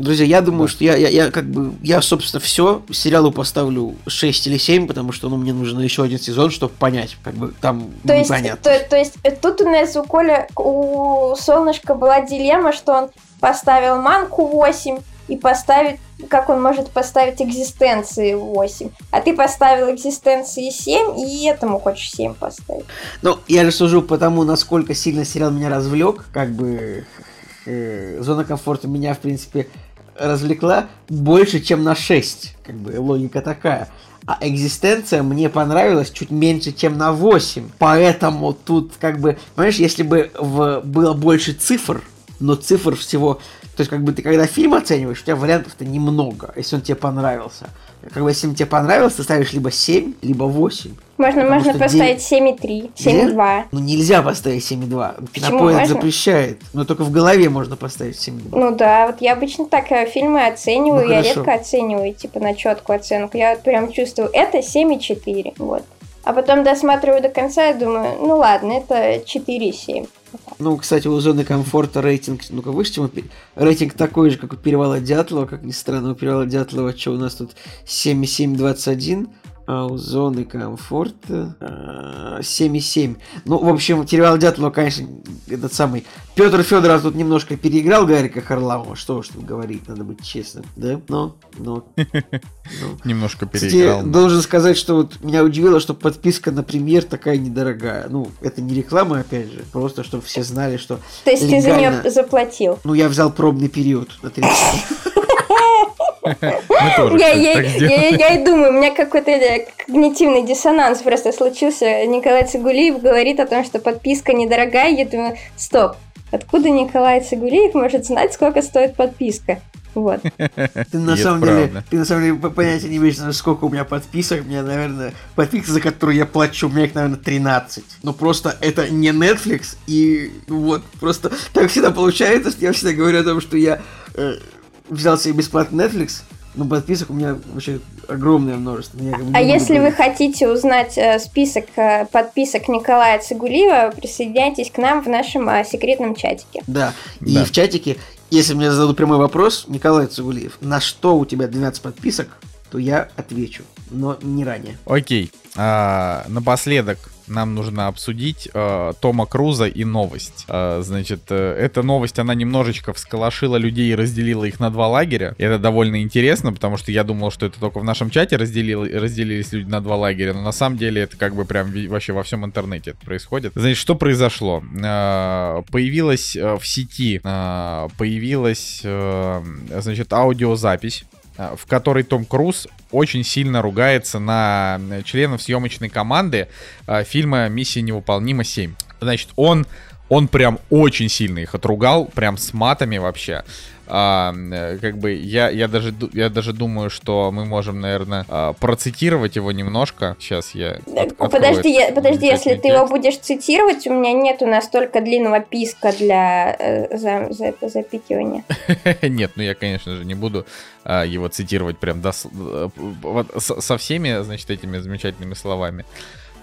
Друзья, я думаю, да. что я, я, я как бы, я, собственно, все, сериалу поставлю 6 или 7, потому что, ну, мне нужен еще один сезон, чтобы понять, как бы, там
то непонятно. Есть, то, то есть, тут у нас у Коля, у Солнышка была дилемма, что он поставил манку 8 и поставить, как он может поставить экзистенции 8. А ты поставил экзистенции 7 и этому хочешь 7 поставить.
Ну, я же сужу по тому, насколько сильно сериал меня развлек, как бы э, зона комфорта меня, в принципе, развлекла больше, чем на 6. Как бы логика такая. А экзистенция мне понравилась чуть меньше, чем на 8. Поэтому тут, как бы, понимаешь, если бы в, было больше цифр, но цифр всего... То есть, как бы ты когда фильм оцениваешь, у тебя вариантов-то немного, если он тебе понравился. Как бы, если тебе понравился, ты ставишь либо 7, либо 8.
Можно, можно поставить 7,3, 7,2.
Ну, нельзя поставить 7,2. Кинопоинт запрещает. Но только в голове можно поставить 7,2.
Ну да, вот я обычно так э, фильмы оцениваю, ну, я редко оцениваю, типа, на четкую оценку. Я прям чувствую, это 7,4, вот. А потом досматриваю до конца и думаю, ну ладно, это 4,7.
Ну, кстати, у зоны комфорта рейтинг, ну-ка выше, чем рейтинг такой же, как у Перевала Дятлова, как ни странно, у Перевала Дятлова, что у нас тут 7,721, а у зоны комфорта 7,7. А, ну, в общем, Теревал Дятлова, конечно, этот самый... Петр Федоров тут немножко переиграл Гарика Харламова. Что уж тут говорить, надо быть честным. Да? Но, но.
Немножко переиграл.
Должен сказать, что вот меня удивило, что подписка на премьер такая недорогая. Ну, это не реклама, опять же. Просто, чтобы все знали, что
То есть ты за нее заплатил?
Ну, я взял пробный период на 30
я, я, я, я и думаю, у меня какой-то э, когнитивный диссонанс просто случился. Николай Цигулиев говорит о том, что подписка недорогая. Я думаю, стоп, Откуда Николай Цигулиев может знать, сколько стоит подписка? Вот.
Ты на самом деле, ты на самом деле понятия не имеешь, сколько у меня подписок. У меня, наверное, подписки, за которые я плачу, у меня их, наверное, 13. Но просто это не Netflix. И вот, просто так всегда получается, что я всегда говорю о том, что я э, взял себе бесплатный Netflix, ну, подписок у меня вообще огромное множество. Меня,
а если говорить. вы хотите узнать э, список э, подписок Николая Цигулиева, присоединяйтесь к нам в нашем э, секретном чатике.
Да, и да. в чатике, если мне зададут прямой вопрос, Николай Цигулиев, на что у тебя 12 подписок, то я отвечу, но не ранее.
Окей. А, напоследок нам нужно обсудить э, Тома Круза и новость. Э, значит, э, эта новость, она немножечко всколошила людей и разделила их на два лагеря. Это довольно интересно, потому что я думал, что это только в нашем чате разделил, разделились люди на два лагеря, но на самом деле это как бы прям вообще во всем интернете это происходит. Значит, что произошло? Э, появилась э, в сети, э, появилась, э, значит, аудиозапись в которой Том Круз очень сильно ругается на членов съемочной команды э, фильма «Миссия невыполнима 7». Значит, он, он прям очень сильно их отругал, прям с матами вообще. А, э, как бы я, я, даже, я даже думаю, что мы можем, наверное, а, процитировать его немножко. Сейчас я...
От, подожди, я, подожди если ты его будешь цитировать, у меня нету настолько длинного писка для э, за, за это запикивания.
Нет, ну я, конечно же, не буду а, его цитировать прям до, э, вот, со всеми, значит, этими замечательными словами.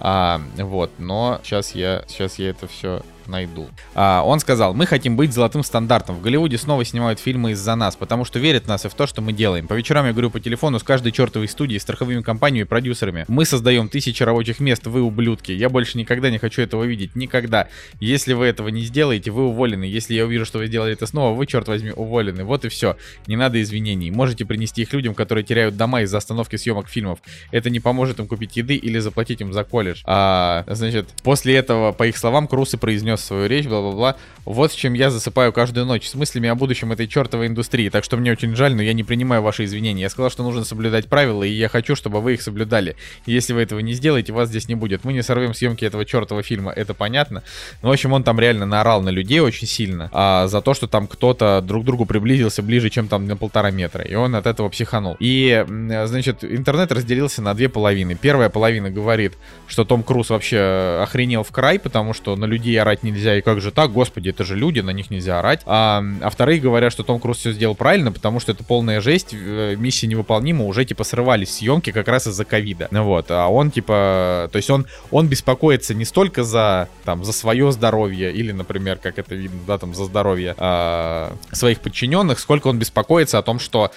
А, вот, но сейчас я, сейчас я это все найду. А, он сказал, мы хотим быть золотым стандартом. В Голливуде снова снимают фильмы из-за нас, потому что верят в нас и в то, что мы делаем. По вечерам я говорю по телефону с каждой чертовой студией, страховыми компаниями и продюсерами. Мы создаем тысячи рабочих мест, вы ублюдки. Я больше никогда не хочу этого видеть. Никогда. Если вы этого не сделаете, вы уволены. Если я увижу, что вы сделали это снова, вы, черт возьми, уволены. Вот и все. Не надо извинений. Можете принести их людям, которые теряют дома из-за остановки съемок фильмов. Это не поможет им купить еды или заплатить им за колледж. А, значит, после этого, по их словам, Крус и произнес свою речь, бла-бла-бла. Вот с чем я засыпаю каждую ночь, с мыслями о будущем этой чертовой индустрии. Так что мне очень жаль, но я не принимаю ваши извинения. Я сказал, что нужно соблюдать правила, и я хочу, чтобы вы их соблюдали. Если вы этого не сделаете, вас здесь не будет. Мы не сорвем съемки этого чертового фильма, это понятно. Но, в общем, он там реально наорал на людей очень сильно а, за то, что там кто-то друг к другу приблизился ближе, чем там на полтора метра. И он от этого психанул. И, значит, интернет разделился на две половины. Первая половина говорит, что Том Круз вообще охренел в край, потому что на людей орать нельзя, и как же так, господи, это же люди, на них нельзя орать. А, а вторые говорят, что Том Круз все сделал правильно, потому что это полная жесть, э, миссия невыполнима, уже типа срывались съемки как раз из-за ковида. Вот, а он типа, то есть он, он беспокоится не столько за, там, за свое здоровье, или, например, как это видно, да, там, за здоровье а, своих подчиненных, сколько он беспокоится о том, что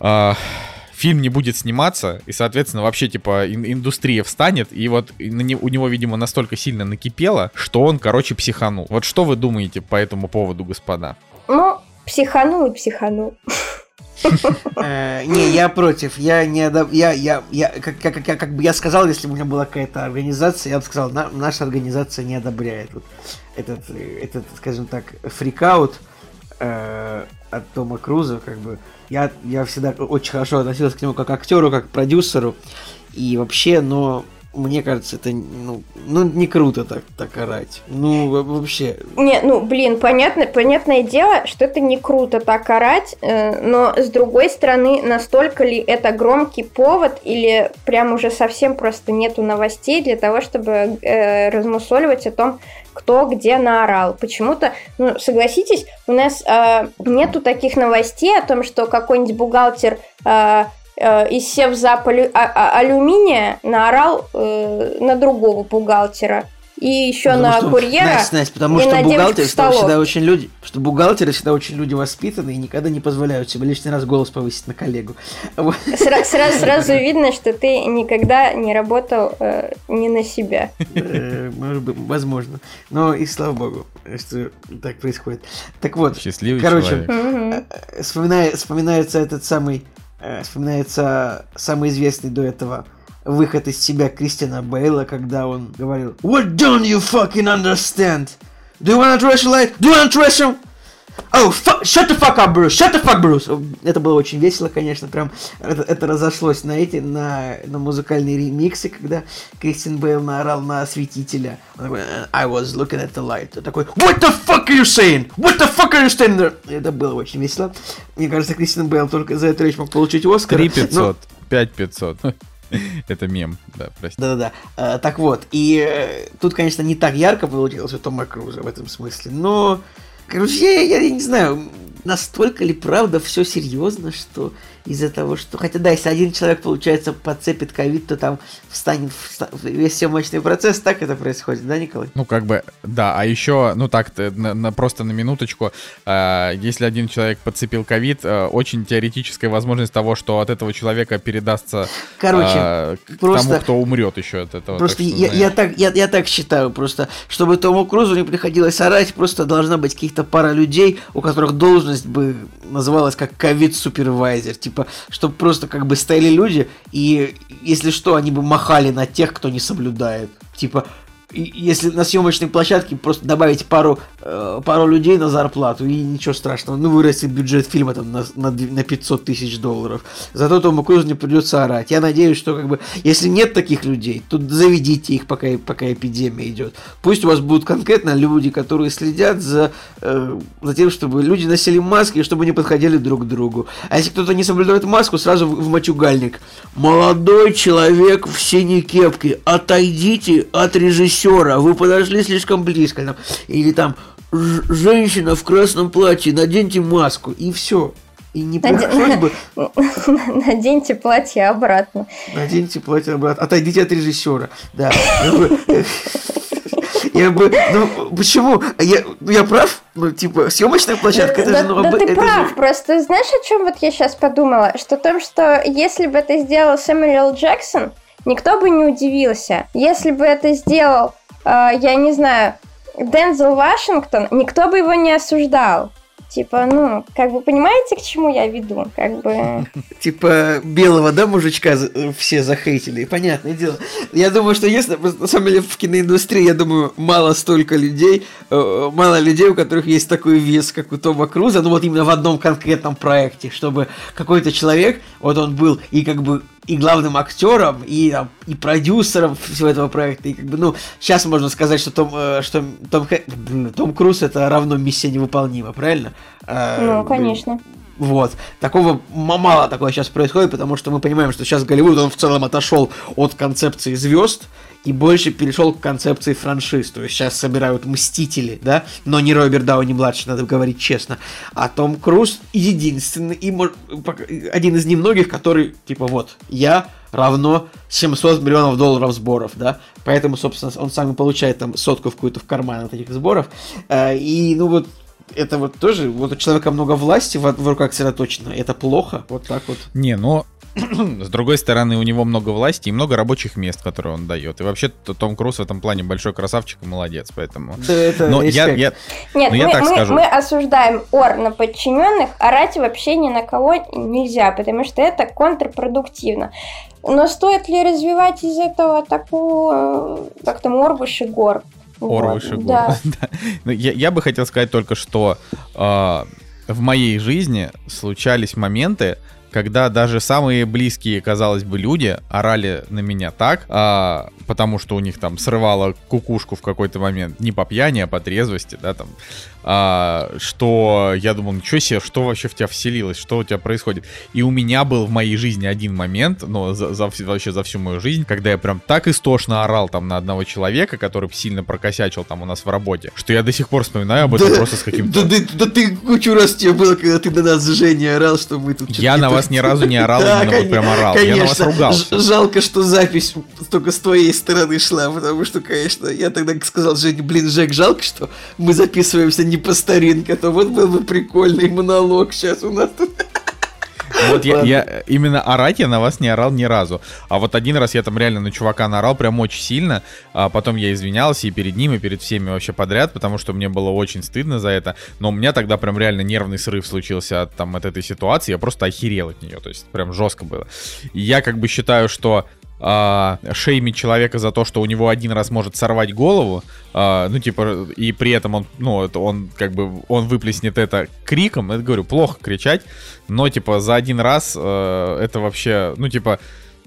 а, фильм не будет сниматься, и, соответственно, вообще, типа, ин- индустрия встанет, и вот на не, у него, видимо, настолько сильно накипело, что он, короче, психанул. Вот что вы думаете по этому поводу, господа?
Ну, психанул и психанул.
Э, не, я против. Я не я я я как как как бы я сказал, если бы у меня была какая-то организация, я бы сказал, наша организация не одобряет этот этот, скажем так, фрикаут э, от Тома Круза, как бы я, я всегда очень хорошо относился к нему как актеру, как продюсеру. И вообще, но мне кажется, это ну, ну не круто так, так орать. Ну, вообще.
Не, ну, блин, понятно, понятное дело, что это не круто так орать, э, но с другой стороны, настолько ли это громкий повод или прям уже совсем просто нету новостей для того, чтобы э, размусоливать о том, кто где наорал. Почему-то, ну, согласитесь, у нас э, нету таких новостей о том, что какой-нибудь бухгалтер э, э, из севзапа а, а, алюминия наорал э, на другого бухгалтера и еще потому на что, курьера.
Настя, Настя, потому что бухгалтеры всегда очень люди, что бухгалтеры всегда очень люди воспитанные и никогда не позволяют себе лишний раз голос повысить на коллегу.
Сразу, сразу, сразу видно, что ты никогда не работал э, не на себя.
Э, может быть, возможно. Но и слава богу, что так происходит. Так вот,
Счастливый
короче, человек. Э, вспоминая, вспоминается этот самый, э, вспоминается самый известный до этого выход из себя Кристиана Бейла, когда он говорил What don't you fucking understand? Do you wanna trash light? Do you wanna trash him? Oh, fuck, shut the fuck up, Bruce, shut the fuck, Bruce. Это было очень весело, конечно, прям это, это разошлось на эти, на, на музыкальные ремиксы, когда Кристин Бейл наорал на осветителя. Он такой, I was looking at the light. Он такой, what the fuck are you saying? What the fuck are you saying there? Это было очень весело. Мне кажется, Кристин Бейл только за эту речь мог получить Оскар.
3 500, 5 500. Это мем, да, прости.
Да-да-да. А, так вот, и э, тут, конечно, не так ярко получилось у Тома Круза в этом смысле, но Короче, я, я, я не знаю, настолько ли правда все серьезно, что из-за того, что... Хотя да, если один человек, получается, подцепит ковид, то там встанет весь съемочный процесс, так это происходит, да, Николай?
Ну, как бы, да, а еще, ну так, на, на, просто на минуточку, э, если один человек подцепил ковид, э, очень теоретическая возможность того, что от этого человека передастся
Короче, э,
к просто, тому, кто умрет еще от этого.
Просто так, я, я, так, я, я так считаю, просто, чтобы Тому Крузу не приходилось орать, просто должна быть каких-то пара людей, у которых должность бы называлась как ковид-супервайзер, типа, чтобы просто как бы стояли люди, и если что, они бы махали на тех, кто не соблюдает. Типа, если на съемочной площадке просто добавить пару, э, пару людей на зарплату, и ничего страшного, ну, вырастет бюджет фильма там на, на, на 500 тысяч долларов. Зато Тому Крузу не придется орать. Я надеюсь, что как бы, если нет таких людей, то заведите их, пока, пока эпидемия идет. Пусть у вас будут конкретно люди, которые следят за, э, за тем, чтобы люди носили маски, и чтобы не подходили друг к другу. А если кто-то не соблюдает маску, сразу в, в мочугальник. Молодой человек в синей кепке, отойдите от режиссера режиссера, вы подошли слишком близко. Там, или там, женщина в красном платье, наденьте маску, и все. И не
пришлось бы... Наденьте платье обратно.
Наденьте платье обратно. Отойдите от режиссера. Да. Я бы, ну, почему? Я, я прав? Ну, типа, съемочная площадка, это
да,
же, ну,
да
об,
ты
это
прав,
же...
просто знаешь, о чем вот я сейчас подумала? Что о том, что если бы это сделал Сэмюэл Джексон, никто бы не удивился. Если бы это сделал, э, я не знаю, Дензел Вашингтон, никто бы его не осуждал. Типа, ну, как бы понимаете, к чему я веду? Как бы...
Типа белого, да, мужичка все захейтили, понятное дело. Я думаю, что если, на самом деле, в киноиндустрии, я думаю, мало столько людей, э, мало людей, у которых есть такой вес, как у Тома Круза, ну вот именно в одном конкретном проекте, чтобы какой-то человек, вот он был и как бы и главным актером, и, там, и продюсером всего этого проекта. И как бы, ну, сейчас можно сказать, что Том, э, что Том, Том Круз это равно миссия невыполнима, правильно?
Э, ну, конечно.
Вот. Такого мало такое сейчас происходит, потому что мы понимаем, что сейчас Голливуд, он в целом отошел от концепции звезд и больше перешел к концепции франшиз. То есть сейчас собирают Мстители, да, но не Роберт Дауни младший, надо говорить честно. А Том Круз единственный и один из немногих, который типа вот я равно 700 миллионов долларов сборов, да, поэтому, собственно, он сам и получает там сотку в какую-то в карман от этих сборов, э, и, ну вот, это вот тоже, вот у человека много власти в, в руках сосредоточено, это плохо, вот так вот.
Не, но с другой стороны, у него много власти и много рабочих мест, которые он дает. И вообще Том Круз в этом плане большой красавчик и молодец, поэтому.
Да, это но я,
я, Нет, но я мы, так мы, скажу. мы осуждаем ор на подчиненных, орать вообще ни на кого нельзя, потому что это контрпродуктивно. Но стоит ли развивать из этого такую, как там, Орбуш и Гор?
Орбуш и Гор. Да. Ну, я, я бы хотел сказать только, что э, в моей жизни случались моменты, когда даже самые близкие, казалось бы, люди орали на меня так, а, потому что у них там срывало кукушку в какой-то момент, не по пьяни, а по трезвости, да, там, а, что я думал, ничего себе, что вообще в тебя вселилось, что у тебя происходит. И у меня был в моей жизни один момент, но за, за, вообще за всю мою жизнь, когда я прям так истошно орал там на одного человека, который сильно прокосячил там у нас в работе, что я до сих пор вспоминаю об этом да, просто с каким-то...
Да, да, да ты кучу раз тебе было, когда ты на нас Женя орал, что мы тут...
Я на вас ни разу не орал, именно вот прям орал. Я на вас ругался.
Жалко, что запись только с твоей стороны шла, потому что, конечно, я тогда сказал Жене, блин, Жек, жалко, что мы записываемся не по старинке, а то вот был бы прикольный монолог сейчас у нас тут.
Вот я, я именно орать я на вас не орал ни разу. А вот один раз я там реально на чувака наорал прям очень сильно. А потом я извинялся и перед ним, и перед всеми вообще подряд, потому что мне было очень стыдно за это. Но у меня тогда прям реально нервный срыв случился от, там, от этой ситуации. Я просто охерел от нее. То есть прям жестко было. И я как бы считаю, что а, шеймить человека за то, что у него один раз может сорвать голову, а, ну, типа, и при этом он, ну, это он, как бы, он выплеснет это криком, это, говорю, плохо кричать, но, типа, за один раз а, это вообще, ну, типа,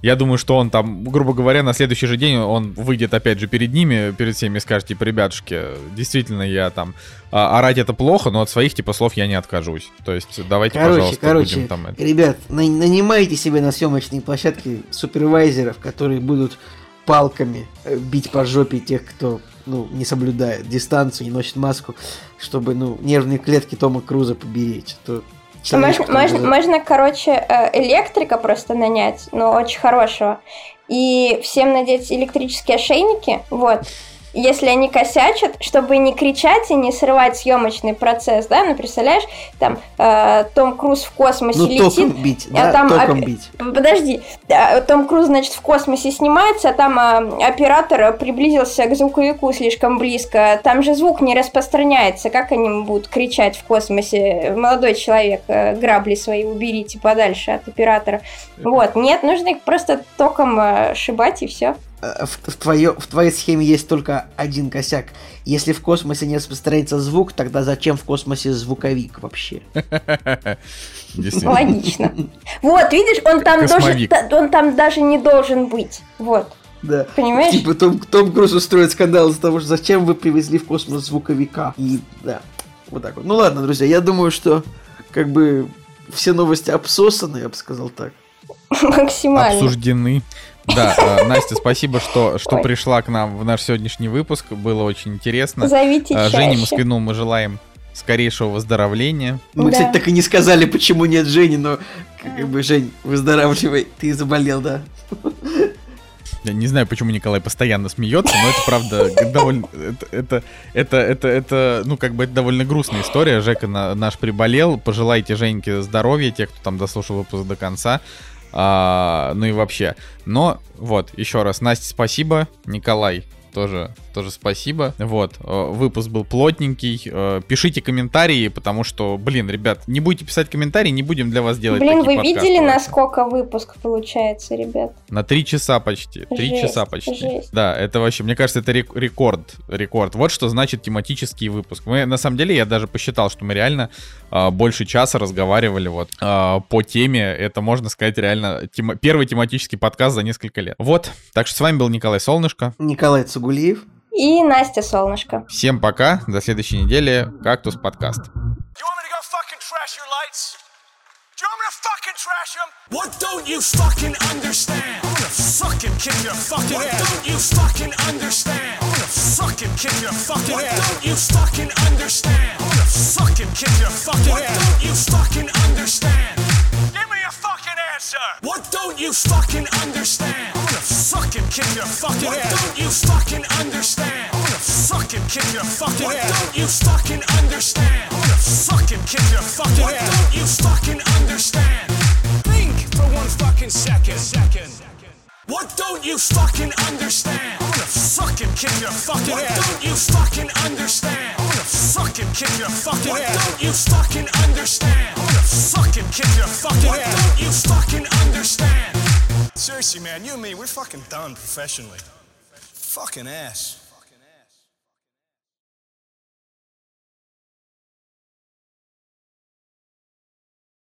я думаю, что он там, грубо говоря, на следующий же день он выйдет опять же перед ними, перед всеми и скажет, типа, ребятушки, действительно я там а, орать это плохо, но от своих типа слов я не откажусь. То есть давайте,
короче,
пожалуйста,
короче,
будем там это.
Ребят, на- нанимайте себе на съемочной площадке супервайзеров, которые будут палками э, бить по жопе тех, кто ну, не соблюдает дистанцию, не носит маску, чтобы ну, нервные клетки Тома Круза поберечь. А То
Можно, можно,
уже-
можно, короче, э, электрика просто нанять, но очень хорошего. И всем надеть электрические ошейники, вот. Если они косячат, чтобы не кричать и не срывать съемочный процесс, да, ну представляешь, там э, Том Круз в космосе
Ну,
летит,
током бить,
а
да,
там
током бить.
Подожди, Том Круз, значит, в космосе снимается, а там а, оператор приблизился к звуковику слишком близко. Там же звук не распространяется. Как они будут кричать в космосе? Молодой человек, э, грабли свои уберите подальше от оператора. Вот, нет, нужно их просто током э, шибать и все.
Э, В, в, твоё- в твоей схеме есть только один косяк. Если в космосе не распространяется звук, тогда зачем в космосе звуковик вообще?
Логично. Вот, видишь, он там, та- он там даже не должен быть. Вот,
Да.
понимаешь?
Типа Том, Том Круз устроит скандал из-за того, что зачем вы привезли в космос звуковика. И да, вот так вот. Ну ладно, друзья, я думаю, что как бы все новости обсосаны, я бы сказал так.
Максимально.
Обсуждены. Да, э, Настя, спасибо, что, что
Ой.
пришла к нам в наш сегодняшний выпуск. Было очень интересно.
Зовите
Э, Жене
чаще.
Москвину мы желаем скорейшего выздоровления.
Мы,
Да.
кстати, так и не сказали, почему нет Жени, но как бы, Жень, выздоравливай, ты заболел, да?
Я не знаю, почему Николай постоянно смеется, но это правда довольно... Это, это, это, это, это, ну, как бы это довольно грустная история. Жека на- наш приболел. Пожелайте Женьке здоровья, те, кто там дослушал выпуск до конца. А, ну и вообще. Но, вот, еще раз, Настя, спасибо. Николай, тоже, тоже спасибо. Вот, э, выпуск был плотненький. Э, Пишите комментарии, потому что, блин, ребят, не будете писать комментарии, не будем для вас делать
Блин,
такие
вы
подкасты
видели, насколько выпуск получается, ребят?
На три часа почти. Три часа почти.
жесть.
Да, это вообще, мне кажется, это рек- рекорд. Рекорд. Вот что значит тематический выпуск. Мы, на самом деле, я даже посчитал, что мы реально а, больше часа разговаривали вот по теме. Это, можно сказать, реально тема- первый тематический подкаст за несколько лет. Вот. Так что с вами был Николай Солнышко.
Николай Цугулиев.
И Настя Солнышко.
Всем пока. До следующей недели. Кактус подкаст.
What don't you fucking understand? I'm gonna fucking kick your fucking what ass. What don't you fucking understand? I'm gonna fucking kick your fucking what ass. What don't you fucking understand? I'm gonna fucking kick your fucking what ass. What don't you fucking understand? Answer. What don't you fucking understand? I'm gonna fucking kick your fucking what ass. What don't you fucking understand? I'm gonna fucking kick your fucking what ass. What don't you fucking understand? I'm gonna fucking kick your fucking what ass. What don't you fucking understand? Think for one fucking second. Second. What don't you fucking understand? I'm gonna fucking kick your fucking what ass. What don't you fucking understand? I'm gonna fucking kick your fucking what ass. What don't you fucking understand? I'm gonna fucking kick your fucking what ass. What don't you fucking understand? Seriously, man, you and me, we're fucking done professionally. Fucking ass.